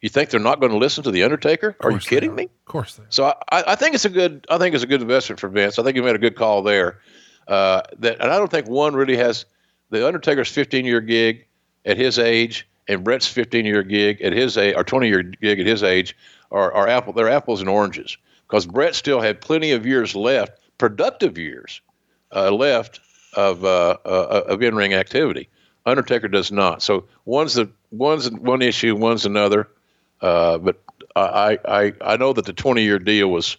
You think they're not going to listen to the Undertaker? Are you kidding are. me? Of course they. are. So I, I think it's a good I think it's a good investment for Vince. I think he made a good call there. Uh, that and I don't think one really has the Undertaker's 15 year gig at his age and Bret's 15 year gig at his age or 20 year gig at his age are, are apple they're apples and oranges because Bret still had plenty of years left, productive years uh, left of uh, uh, of in ring activity. Undertaker does not. So one's the one's one issue, one's another. Uh, but I, I I know that the 20 year deal was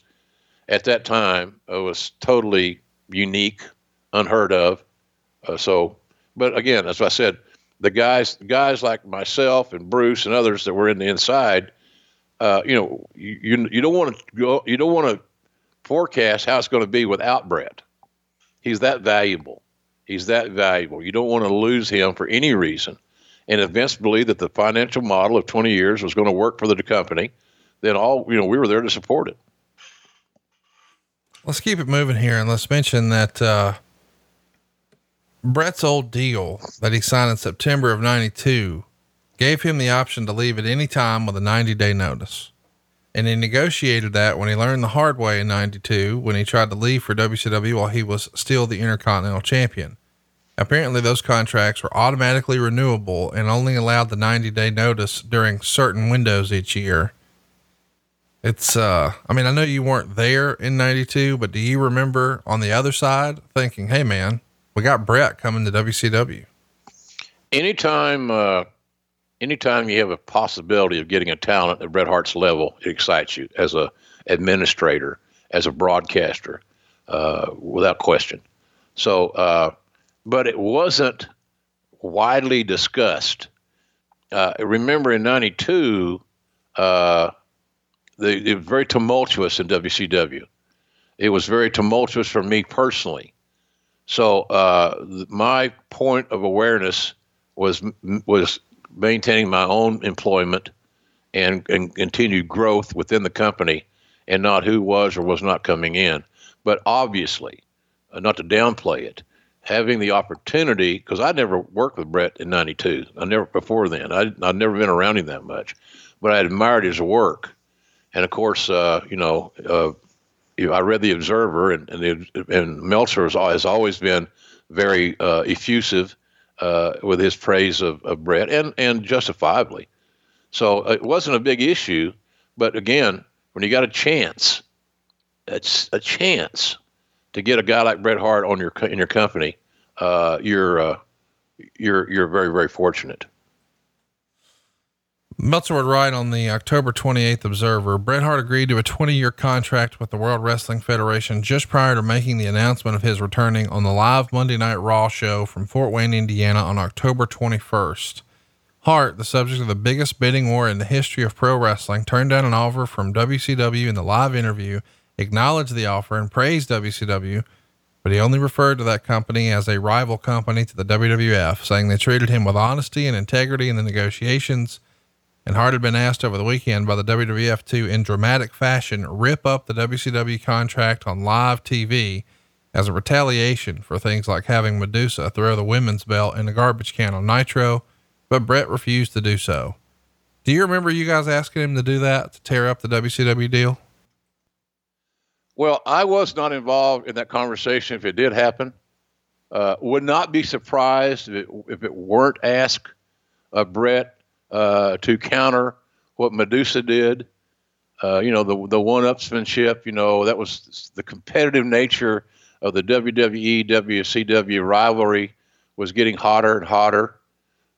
at that time uh, was totally unique, unheard of. Uh, so, but again, as I said, the guys guys like myself and Bruce and others that were in the inside, uh, you know, you you, don't want to go you don't want to forecast how it's going to be without Bret. He's that valuable. He's that valuable. You don't want to lose him for any reason. And if Vince believed that the financial model of 20 years was going to work for the company, then all you know we were there to support it. Let's keep it moving here and let's mention that uh, Bret's old deal that he signed in September of 92 gave him the option to leave at any time with a 90 day notice. And he negotiated that when he learned the hard way in 92 when he tried to leave for WCW while he was still the Intercontinental Champion. Apparently, those contracts were automatically renewable and only allowed the 90 day notice during certain windows each year. It's, uh, I mean, I know you weren't there in 92, but do you remember on the other side thinking, hey, man, we got Bret coming to WCW? anytime uh, anytime you have a possibility of getting a talent at Bret Hart's level, it excites you as a administrator, as a broadcaster, uh, without question. So, uh, but it wasn't widely discussed. Uh, remember in '92, uh, the, it was very tumultuous in WCW. It was very tumultuous for me personally. So uh, my point of awareness was was maintaining my own employment and, and continued growth within the company, and not who was or was not coming in. But obviously, uh, not to downplay it, having the opportunity because I never worked with Bret in '92. I never before then. I I'd never been around him that much, but I admired his work, and of course, uh, you know. Uh, you know, I read the Observer, and and, and Meltzer has, has always been very uh, effusive uh, with his praise of, of Bret, and and justifiably. So uh, it wasn't a big issue, but again, when you got a chance, it's a chance to get a guy like Bret Hart on your in your company. Uh, you're uh, you're you're very very fortunate. Meltzer would write on the October 28th Observer Bret Hart agreed to a 20 year contract with the World Wrestling Federation just prior to making the announcement of his returning on the live Monday Night Raw show from Fort Wayne, Indiana on October 21st. Hart, the subject of the biggest bidding war in the history of pro wrestling, turned down an offer from WCW in the live interview, acknowledged the offer, and praised WCW, but he only referred to that company as a rival company to the WWF, saying they treated him with honesty and integrity in the negotiations and Hart had been asked over the weekend by the WWF to, in dramatic fashion, rip up the WCW contract on live TV as a retaliation for things like having Medusa throw the women's belt in a garbage can on Nitro, but Bret refused to do so. Do you remember you guys asking him to do that to tear up the WCW deal? Well, I was not involved in that conversation if it did happen. Uh, would not be surprised if it, if it weren't asked of Bret uh, to counter what Medusa did. Uh, you know, the the one upsmanship, you know, that was the competitive nature of the WWE WCW rivalry was getting hotter and hotter.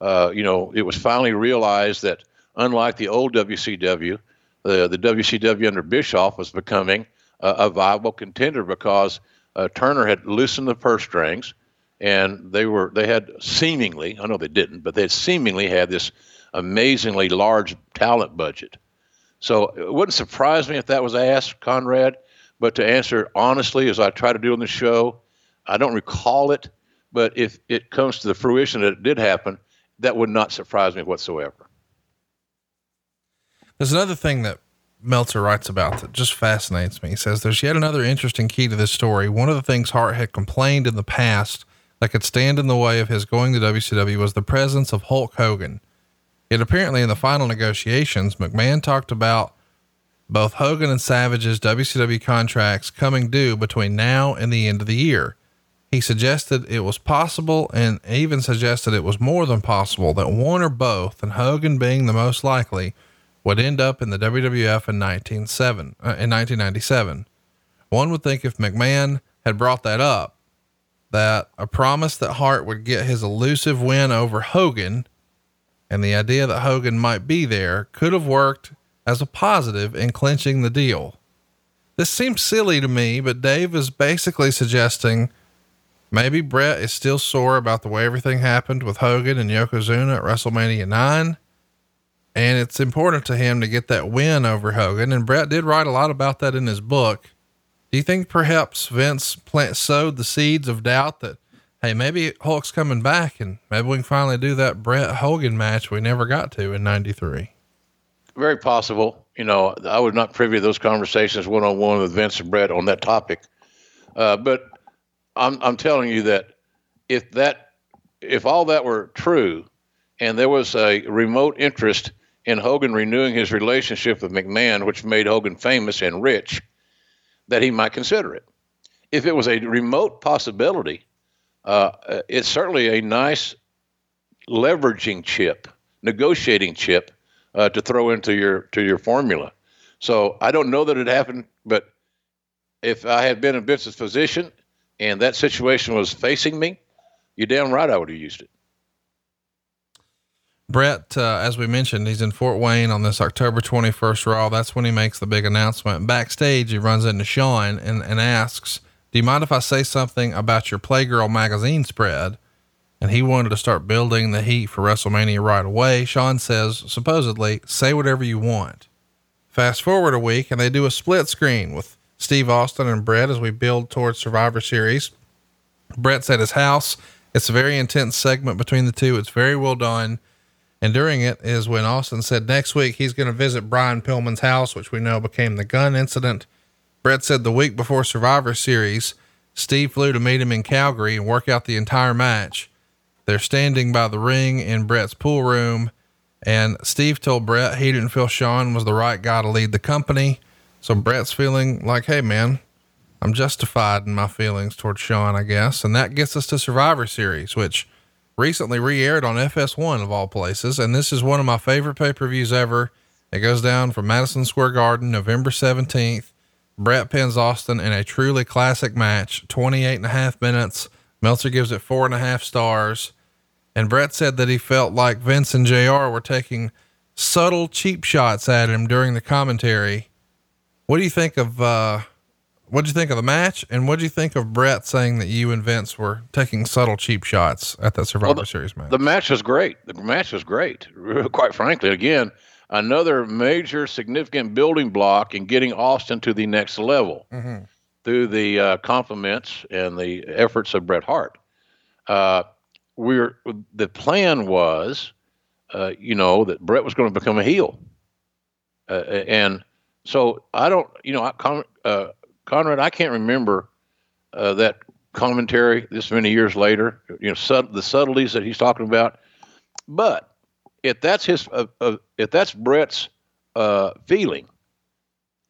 Uh, you know, it was finally realized that unlike the old WCW, the, the WCW under Bischoff was becoming uh, a viable contender because uh, Turner had loosened the purse strings, and they were they had seemingly I know they didn't, but they seemingly had this amazingly large talent budget. So it wouldn't surprise me if that was asked, Conrad. But to answer honestly, as I try to do on the show, I don't recall it. But if it comes to the fruition that it did happen, that would not surprise me whatsoever. There's another thing that Meltzer writes about that just fascinates me. He says there's yet another interesting key to this story. One of the things Hart had complained in the past that could stand in the way of his going to WCW was the presence of Hulk Hogan. Yet apparently in the final negotiations, McMahon talked about both Hogan and Savage's WCW contracts coming due between now and the end of the year. He suggested it was possible and even suggested it was more than possible that one or both, and Hogan being the most likely, would end up in the WWF in 1997. Uh, in 1997. One would think if McMahon had brought that up, that a promise that Hart would get his elusive win over Hogan and the idea that Hogan might be there could have worked as a positive in clinching the deal. This seems silly to me, but Dave is basically suggesting maybe Bret is still sore about the way everything happened with Hogan and Yokozuna at WrestleMania 9. And it's important to him to get that win over Hogan. And Bret did write a lot about that in his book. Do you think perhaps Vince plant sowed the seeds of doubt that, hey, maybe Hulk's coming back and maybe we can finally do that Bret Hogan match we never got to in 93? Very possible. You know, I was not privy to those conversations one on one with Vince and Bret on that topic. Uh, but I'm, I'm telling you that if that, if all that were true and there was a remote interest in Hogan renewing his relationship with McMahon, which made Hogan famous and rich, that he might consider it. If it was a remote possibility, uh, it's certainly a nice leveraging chip, negotiating chip uh, to throw into your to your formula. So I don't know that it happened, but if I had been in Vince's position and that situation was facing me, you're damn right I would have used it. Bret, uh, as we mentioned, he's in Fort Wayne on this October 21st Raw. That's when he makes the big announcement. Backstage, he runs into Shawn and, and asks, Do you mind if I say something about your Playgirl magazine spread? And he wanted to start building the heat for WrestleMania right away. Shawn says, supposedly, say whatever you want. Fast forward a week, and they do a split screen with Steve Austin and Bret as we build towards Survivor Series. Bret's at his house. It's a very intense segment between the two. It's very well done. And during it is when Austin said next week he's going to visit Brian Pillman's house, which we know became the gun incident. Bret said the week before Survivor Series, Steve flew to meet him in Calgary and work out the entire match. They're standing by the ring in Bret's pool room, and Steve told Bret he didn't feel Shawn was the right guy to lead the company. So Bret's feeling like, hey, man, I'm justified in my feelings towards Shawn, I guess. And that gets us to Survivor Series, which recently re-aired on FS1 of all places, and this is one of my favorite pay-per-views ever. It goes down from Madison Square Garden, November 17th. Bret pins Austin in a truly classic match, 28 and a half minutes. Meltzer gives it four and a half stars. And Bret said that he felt like Vince and JR were taking subtle cheap shots at him during the commentary. What do you think of, uh, what do you think of the match? And what do you think of Bret saying that you and Vince were taking subtle cheap shots at that Survivor well, the, Series match? The match was great. The match was great. Quite frankly, again, another major significant building block in getting Austin to the next level mm-hmm. through the uh, compliments and the efforts of Bret Hart. Uh, we're the plan was, uh, you know, that Bret was going to become a heel, uh, and so I don't, you know, I, uh, Conrad, I can't remember uh, that commentary this many years later. You know, sub- the subtleties that he's talking about. But if that's his, uh, uh, if that's Bret's uh, feeling,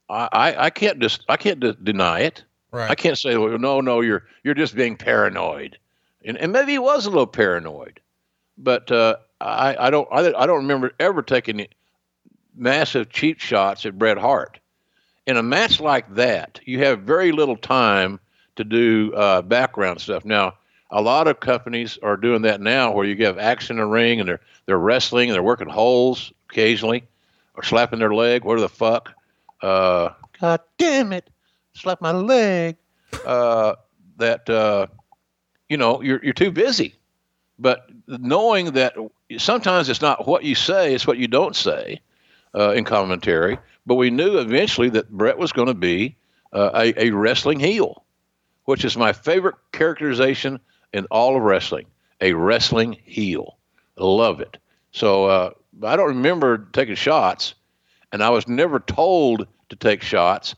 I, I, I can't just I can't de- deny it. Right. I can't say, well, no, no, you're you're just being paranoid, and, and maybe he was a little paranoid, but uh, I I don't I, I don't remember ever taking massive cheap shots at Bret Hart. In a match like that, you have very little time to do uh, background stuff. Now, a lot of companies are doing that now, where you have action in the ring and they're they're wrestling and they're working holes occasionally, or slapping their leg. What the fuck? Uh, God damn it! Slap my leg. Uh, that uh, you know you're you're too busy. But knowing that sometimes it's not what you say, it's what you don't say uh, in commentary. But we knew eventually that Bret was going to be uh, a, a wrestling heel, which is my favorite characterization in all of wrestling a wrestling heel. Love it. So uh, I don't remember taking shots, and I was never told to take shots.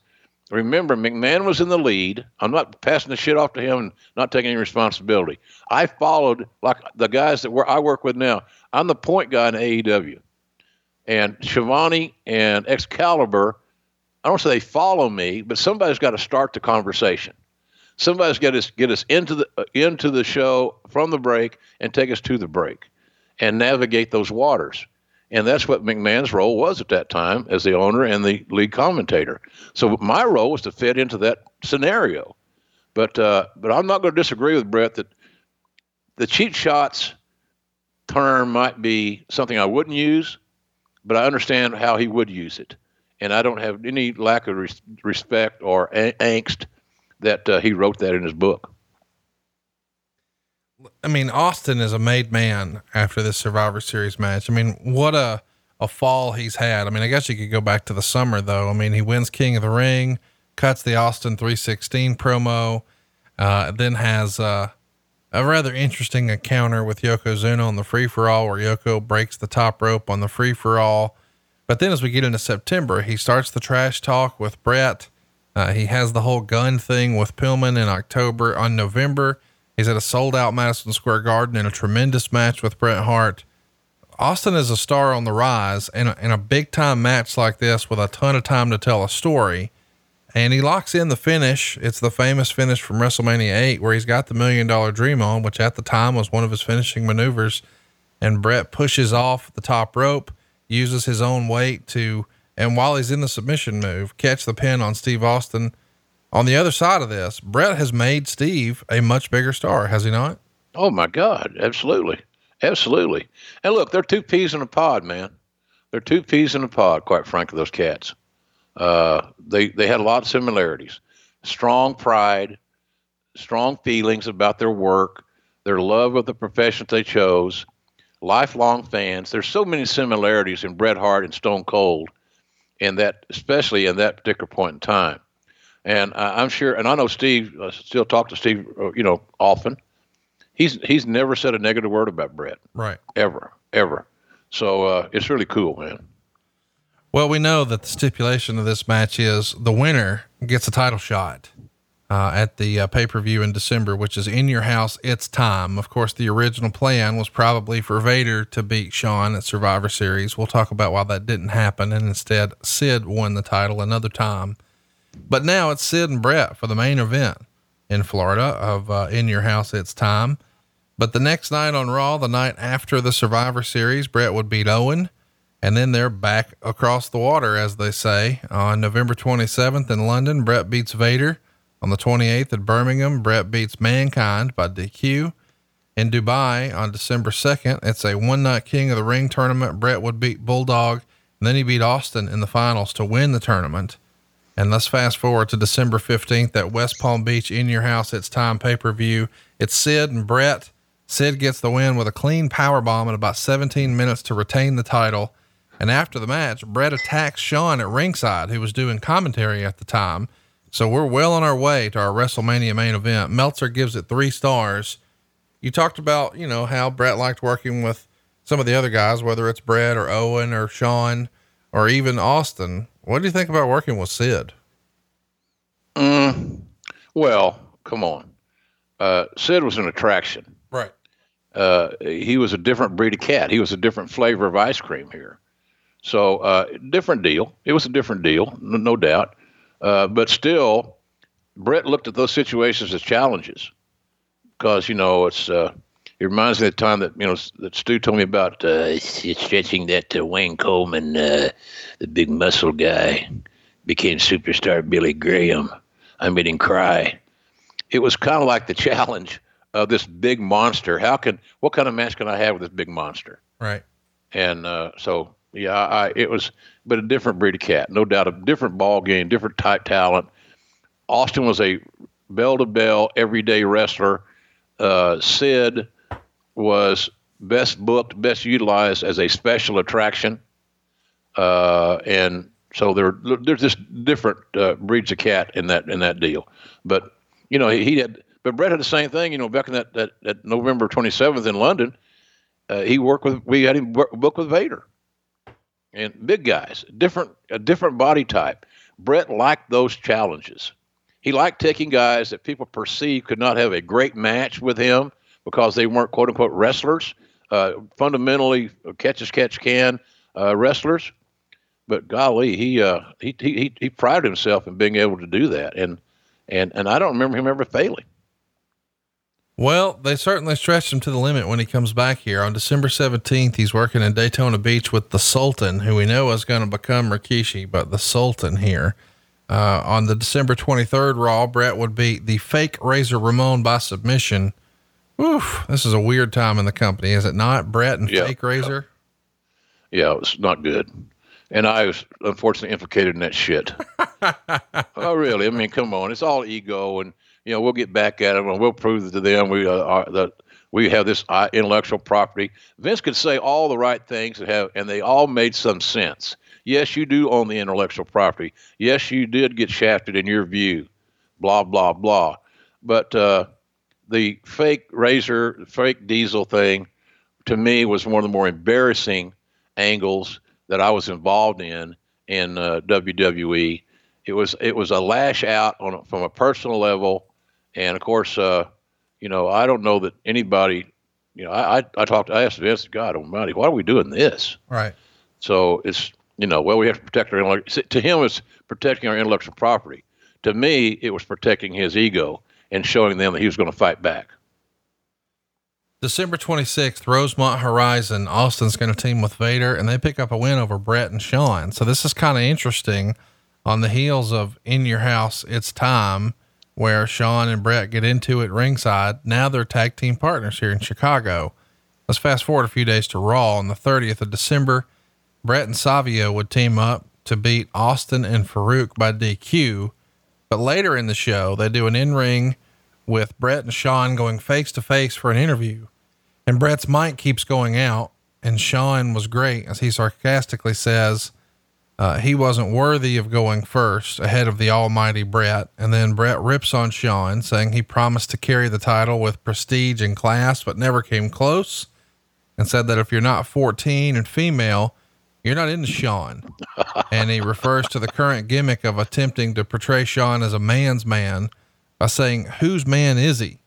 Remember, McMahon was in the lead. I'm not passing the shit off to him and not taking any responsibility. I followed like the guys that I work with now. I'm the point guy in AEW, and Schiavone and Excalibur. I don't say they follow me, but somebody's got to start the conversation. Somebody's got to get us into the uh, into the show from the break and take us to the break, and navigate those waters. And that's what McMahon's role was at that time as the owner and the lead commentator. So my role was to fit into that scenario. But uh, but I'm not going to disagree with Bret that the cheat shots term might be something I wouldn't use, but I understand how he would use it, and I don't have any lack of res- respect or a- angst that uh, he wrote that in his book. I mean, Austin is a made man after this Survivor Series match. I mean, what a a fall he's had. I mean, I guess you could go back to the summer though. I mean, he wins King of the Ring, cuts the Austin 316 promo, uh, then has uh, a rather interesting encounter with Yokozuna on the free for all, where Yoko breaks the top rope on the free for all. But then as we get into September, he starts the trash talk with Bret. Uh, he has the whole gun thing with Pillman in October. On November, he's at a sold out Madison Square Garden in a tremendous match with Bret Hart. Austin is a star on the rise, and in a big time match like this with a ton of time to tell a story, and he locks in the finish. It's the famous finish from WrestleMania 8 where he's got the million dollar dream on, which at the time was one of his finishing maneuvers. And Bret pushes off the top rope, uses his own weight to, and while he's in the submission move, catch the pin on Steve Austin. On the other side of this, Bret has made Steve a much bigger star, has he not? Oh my God, absolutely. Absolutely. And look, they're two peas in a pod, man. They're two peas in a pod, quite frankly, those cats. Uh, they they had a lot of similarities. Strong pride, strong feelings about their work, their love of the profession they chose, lifelong fans. There's so many similarities in Bret Hart and Stone Cold, in that especially in that particular point in time. And uh, I'm sure, and I know Steve. I still talk to Steve, uh, you know, often. He's he's never said a negative word about Bret, Right. Ever, ever. So uh, it's really cool, man. Well, we know that the stipulation of this match is the winner gets a title shot uh, at the uh, pay per view in December, which is in your house. It's time. Of course, the original plan was probably for Vader to beat Shawn at Survivor Series. We'll talk about why that didn't happen, and instead Sid won the title another time. But now it's Sid and Bret for the main event in Florida of uh, In Your House. It's time. But the next night on Raw, the night after the Survivor Series, Bret would beat Owen. And then they're back across the water, as they say. On November 27th in London, Bret beats Vader. On the 28th at Birmingham, Bret beats Mankind by DQ. In Dubai on December 2nd, it's a one night King of the Ring tournament. Bret would beat Bulldog. And then he beat Austin in the finals to win the tournament. And let's fast forward to December 15th at West Palm Beach in your house. It's time pay per view. It's Sid and Bret. Sid gets the win with a clean power bomb in about 17 minutes to retain the title. And after the match, Bret attacks Shawn at ringside, who was doing commentary at the time. So we're well on our way to our WrestleMania main event. Meltzer gives it three stars. You talked about, you know, how Bret liked working with some of the other guys, whether it's Bret or Owen or Shawn or even Austin. What do you think about working with Sid? Mm, well, come on. Uh, Sid was an attraction. Right. uh, he was a different breed of cat. He was a different flavor of ice cream here. So uh, different deal. It was a different deal, no, no doubt. Uh, but still, Bret looked at those situations as challenges because you know it's. Uh, it reminds me of the time that you know that Stu told me about uh, stretching that uh, Wayne Coleman, uh, the big muscle guy, became superstar Billy Graham. I made him cry. It was kind of like the challenge of this big monster. How can what kind of match can I have with this big monster? Right. And uh, so yeah, I it was, but a different breed of cat, no doubt, a different ball game, different type talent. Austin was a bell to bell everyday wrestler. Uh, Sid was best booked, best utilized as a special attraction, uh, and so there there's just different uh, breeds of cat in that in that deal. But you know he, he had, but Bret had the same thing. You know back in that that, that November 27th in London, uh, he worked with we had him book with Vader and big guys, different a different body type. Bret liked those challenges. He liked taking guys that people perceived could not have a great match with him because they weren't quote unquote wrestlers, uh, fundamentally catch as catch can uh, wrestlers. But golly, he, uh, he he he prided himself in being able to do that, and and and I don't remember him ever failing. Well, they certainly stretched him to the limit when he comes back here. On December 17th, he's working in Daytona Beach with the Sultan, who we know is going to become Rikishi, but the Sultan here. Uh, on the December 23rd Raw, Bret would beat the fake Razor Ramon by submission. Oof, this is a weird time in the company, is it not? Bret and Yeah. fake Razor? Yeah, it was not good. And I was unfortunately implicated in that shit. oh, really? I mean, come on. It's all ego, and you know we'll get back at them, and we'll prove to them we uh, are that we have this uh, intellectual property. Vince could say all the right things and have, and they all made some sense. Yes, you do own the intellectual property. Yes, you did get shafted in your view. Blah blah blah. But uh, the fake razor, fake diesel thing, to me was one of the more embarrassing angles that I was involved in in uh, WWE. It was it was a lash out on from a personal level, and of course, uh, you know, I don't know that anybody, you know, I I, I talked, I asked Vince, God Almighty, why are we doing this? Right. So it's you know, well, we have to protect our intellect. To him, it's protecting our intellectual property. To me, it was protecting his ego and showing them that he was going to fight back. December 26th, Rosemont Horizon. Austin's going to team with Vader and they pick up a win over Bret and Shawn. So this is kind of interesting on the heels of In Your House, It's Time, where Shawn and Bret get into it ringside. Now they're tag team partners here in Chicago. Let's fast forward a few days to Raw on the 30th of December. Bret and Savio would team up to beat Austin and Farouk by DQ. But later in the show, they do an in ring with Bret and Shawn going face to face for an interview. And Bret's mic keeps going out, and Shawn was great, as he sarcastically says uh, he wasn't worthy of going first ahead of the almighty Bret. And then Bret rips on Shawn, saying he promised to carry the title with prestige and class, but never came close, and said that if you're not 14 and female, you're not into Shawn. and he refers to the current gimmick of attempting to portray Shawn as a man's man by saying, Whose man is he?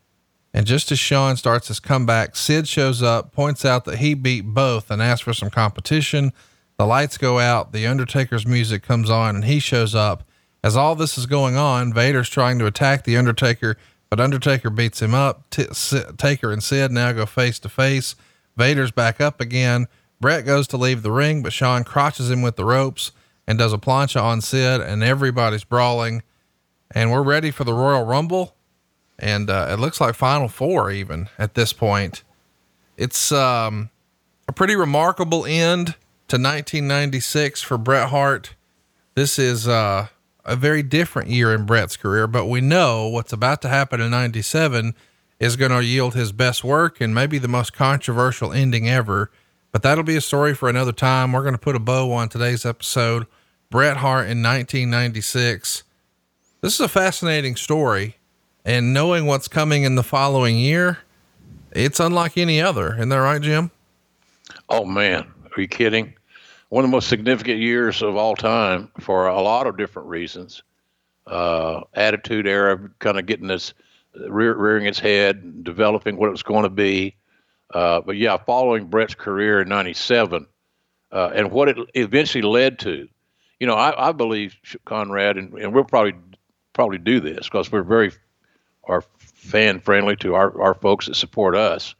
And just as Shawn starts his comeback, Sid shows up, points out that he beat both, and asks for some competition. The lights go out, the Undertaker's music comes on, and he shows up. As all this is going on, Vader's trying to attack the Undertaker, but Undertaker beats him up. T- Si- Taker and Sid now go face to face. Vader's back up again. Bret goes to leave the ring, but Shawn crotches him with the ropes and does a plancha on Sid, and everybody's brawling. And we're ready for the Royal Rumble and uh, it looks like Final Four even at this point. It's um, a pretty remarkable end to 1996 for Bret Hart. This is uh, a very different year in Bret's career, but we know what's about to happen in 97 is going to yield his best work and maybe the most controversial ending ever. But that'll be a story for another time. We're going to put a bow on today's episode. Bret Hart in 1996. This is a fascinating story and knowing what's coming in the following year, it's unlike any other. Isn't that right, Jim? Oh man, are you kidding? One of the most significant years of all time for a lot of different reasons. Uh, attitude era, kind of getting this rear, rearing its head, developing what it was going to be. Uh, but yeah, following Bret's career in '97 uh, and what it eventually led to, you know, I, I believe Conrad, and, and we'll probably probably do this because we're very are fan friendly to our, our folks that support us.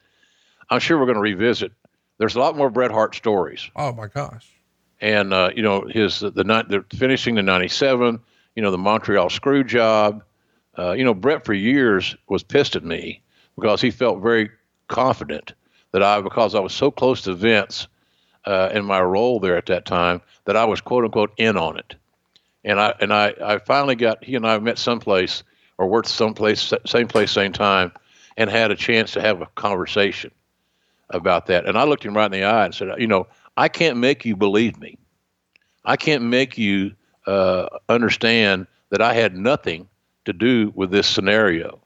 I'm sure we're going to revisit. There's a lot more Bret Hart stories. Oh my gosh! And uh, you know his the, the, finishing the '97, you know the Montreal screw job. Uh, you know Bret for years was pissed at me because he felt very confident that I because I was so close to Vince uh, in my role there at that time that I was quote unquote in on it. And I and I, I finally got he and I met someplace or worked someplace same place same time and had a chance to have a conversation about that. And I looked him right in the eye and said, you know, I can't make you believe me. I can't make you uh, understand that I had nothing to do with this scenario.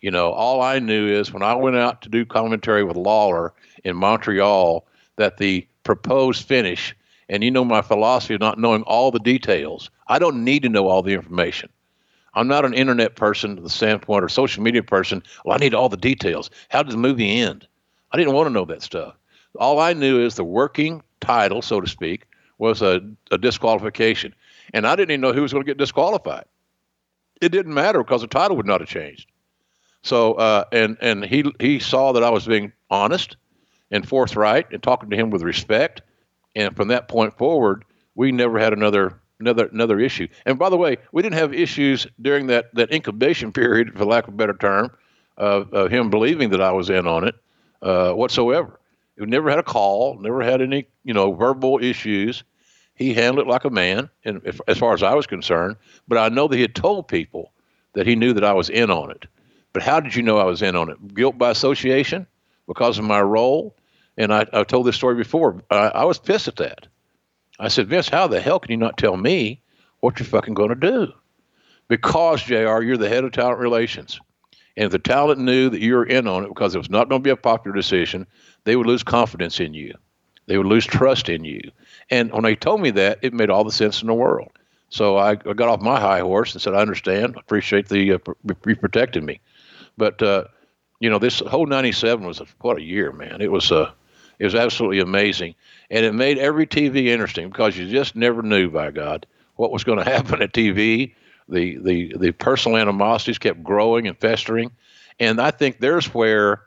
You know, all I knew is when I went out to do commentary with Lawler in Montreal that the proposed finish, and you know my philosophy of not knowing all the details. I don't need to know all the information. I'm not an internet person to the standpoint or social media person. Well, I need all the details. How did the movie end? I didn't want to know that stuff. All I knew is the working title, so to speak, was a, a disqualification. And I didn't even know who was going to get disqualified. It didn't matter because the title would not have changed. So, uh, and and he he saw that I was being honest and forthright and talking to him with respect. And from that point forward, we never had another another another issue. And by the way, we didn't have issues during that that incubation period, for lack of a better term, of, of him believing that I was in on it uh, whatsoever. Never had a call, never had any you know verbal issues. He handled it like a man, and if, as far as I was concerned. But I know that he had told people that he knew that I was in on it. But how did you know I was in on it? Guilt by association because of my role. And I, I told this story before. I, I was pissed at that. I said, Vince, how the hell can you not tell me what you're fucking going to do? Because, JR, you're the head of talent relations. And if the talent knew that you were in on it because it was not going to be a popular decision, they would lose confidence in you. They would lose trust in you. And when they told me that, it made all the sense in the world. So I, I got off my high horse and said, I understand. I appreciate the uh, pr- protecting me. But, uh, you know, this whole 97 was a, what a year, man. It was, uh, it was absolutely amazing and it made every TV interesting because you just never knew, by God, what was going to happen at TV. The the the personal animosities kept growing and festering, and I think there's where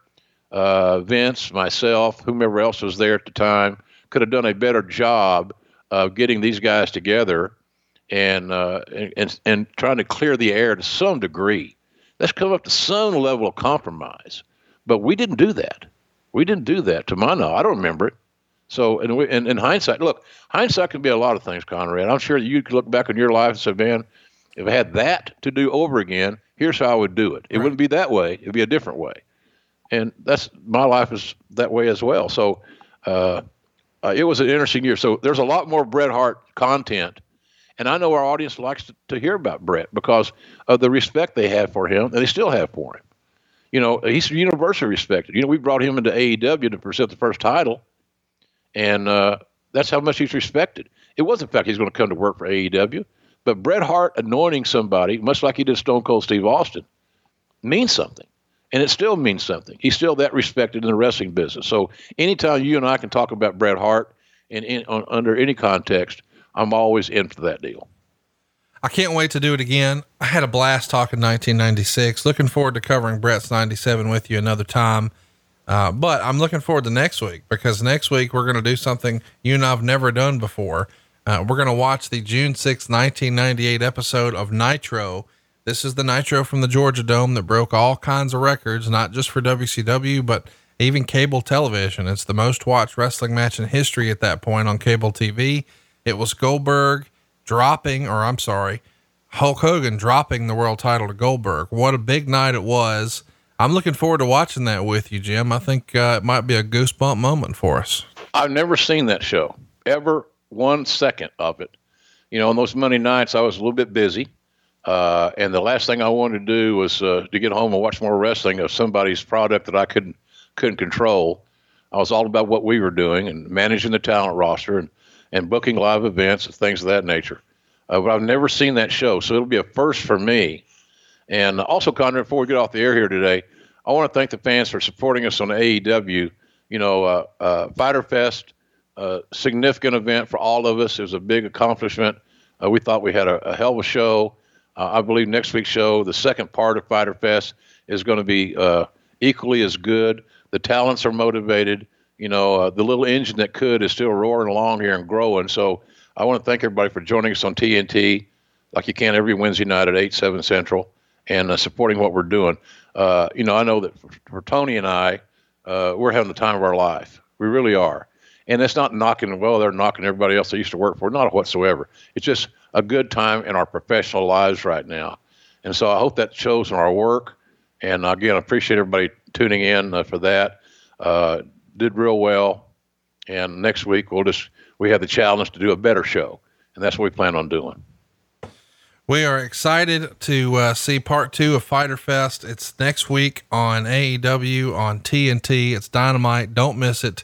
uh, Vince, myself, whomever else was there at the time, could have done a better job of getting these guys together and uh, and and trying to clear the air to some degree. Let's come up to some level of compromise, but we didn't do that. We didn't do that to my knowledge. I don't remember it. So, in, in, in, hindsight, look, hindsight can be a lot of things, Conrad. I'm sure you could look back on your life and say, man, if I had that to do over again, here's how I would do it. It right. wouldn't be that way, it'd be a different way. And that's my life is that way as well. So, uh, uh, it was an interesting year. So, there's a lot more Bret Hart content. And I know our audience likes to, to hear about Bret because of the respect they have for him and they still have for him. You know, he's universally respected. You know, we brought him into AEW to present the first title and uh, that's how much he's respected. It wasn't the fact he's going to come to work for AEW, but Bret Hart anointing somebody, much like he did Stone Cold Steve Austin, means something. And it still means something. He's still that respected in the wrestling business. So anytime you and I can talk about Bret Hart in, in on, under any context, I'm always in for that deal. I can't wait to do it again. I had a blast talking 1996. Looking forward to covering Bret's 97 with you another time. Uh, but I'm looking forward to next week because next week we're going to do something you and I've never done before. Uh, we're going to watch the June 6, 1998 episode of Nitro. This is the Nitro from the Georgia Dome that broke all kinds of records, not just for WCW, but even cable television. It's the most watched wrestling match in history at that point on cable TV. It was Goldberg dropping, or I'm sorry, Hulk Hogan dropping the world title to Goldberg. What a big night it was. I'm looking forward to watching that with you, Jim. I think uh, it might be a goosebump moment for us. I've never seen that show ever, one second of it. You know, on those Monday nights, I was a little bit busy. Uh, and the last thing I wanted to do was uh, to get home and watch more wrestling of somebody's product that I couldn't couldn't control. I was all about what we were doing and managing the talent roster and, and booking live events and things of that nature. Uh, but I've never seen that show, so it'll be a first for me and also, Conrad, before we get off the air here today, I want to thank the fans for supporting us on AEW you know, uh, uh, Fyter Fest, a significant event for all of us. It was a big accomplishment. Uh, we thought we had a, a hell of a show. Uh, I believe next week's show, the second part of Fyter Fest, is going to be uh, equally as good. The talents are motivated. You know, uh, the little engine that could is still roaring along here and growing. So I want to thank everybody for joining us on TNT, like you can every Wednesday night at 8, 7 Central, and uh, supporting what we're doing. Uh, you know, I know that for, for Tony and I, we're having the time of our life. We really are. And it's not knocking, well, they're knocking everybody else they used to work for. Not whatsoever. It's just a good time in our professional lives right now. And so I hope that shows in our work. And again, I appreciate everybody tuning in uh, for that. Uh, did real well. And next week we'll just we have the challenge to do a better show, and that's what we plan on doing. We are excited to uh, see part two of Fyter Fest. It's next week on AEW on TNT. It's dynamite. Don't miss it.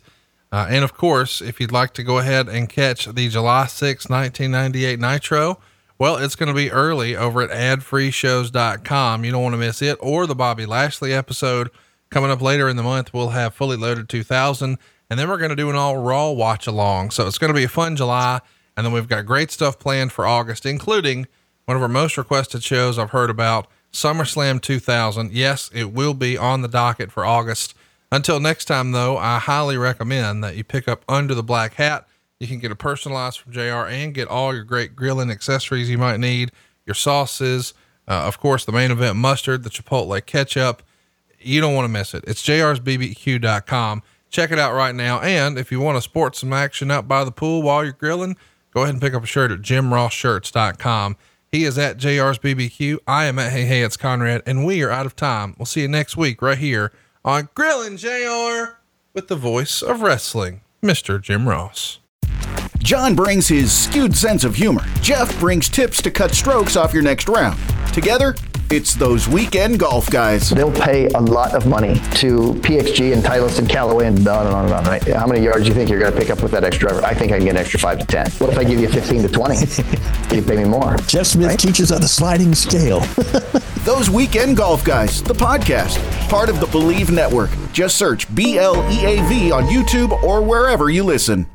Uh, and of course, if you'd like to go ahead and catch the July 6, 1998 Nitro, well, it's going to be early over at adfreeshows.com. You don't want to miss it or the Bobby Lashley episode coming up later in the month. We'll have fully loaded 2000 and then we're going to do an all raw watch along. So it's going to be a fun July. And then we've got great stuff planned for August, including one of our most requested shows I've heard about SummerSlam 2000. Yes, it will be on the docket for August. Until next time, though, I highly recommend that you pick up Under the Black Hat. You can get a personalized from JR and get all your great grilling accessories you might need, your sauces, uh, of course, the main event mustard, the Chipotle ketchup. You don't want to miss it. It's jrsbbq.com. Check it out right now. And if you want to sport some action out by the pool while you're grilling, go ahead and pick up a shirt at jimrossshirts.com. He is at JR's BBQ. I am at Hey Hey It's Conrad, and we are out of time. We'll see you next week right here on Grilling JR with the voice of wrestling, Mr. Jim Ross. John brings his skewed sense of humor. Jeff brings tips to cut strokes off your next round. Together, it's those weekend golf guys. They'll pay a lot of money to PXG and Titleist and Callaway and on and on and on, right? How many yards do you think you're going to pick up with that extra driver? I think I can get an extra 5 to 10. What if I give you 15 to 20? you pay me more. Jeff Smith right? teaches on the sliding scale. those weekend golf guys, the podcast, part of the Bleav Network. Just search B L E A V on YouTube or wherever you listen.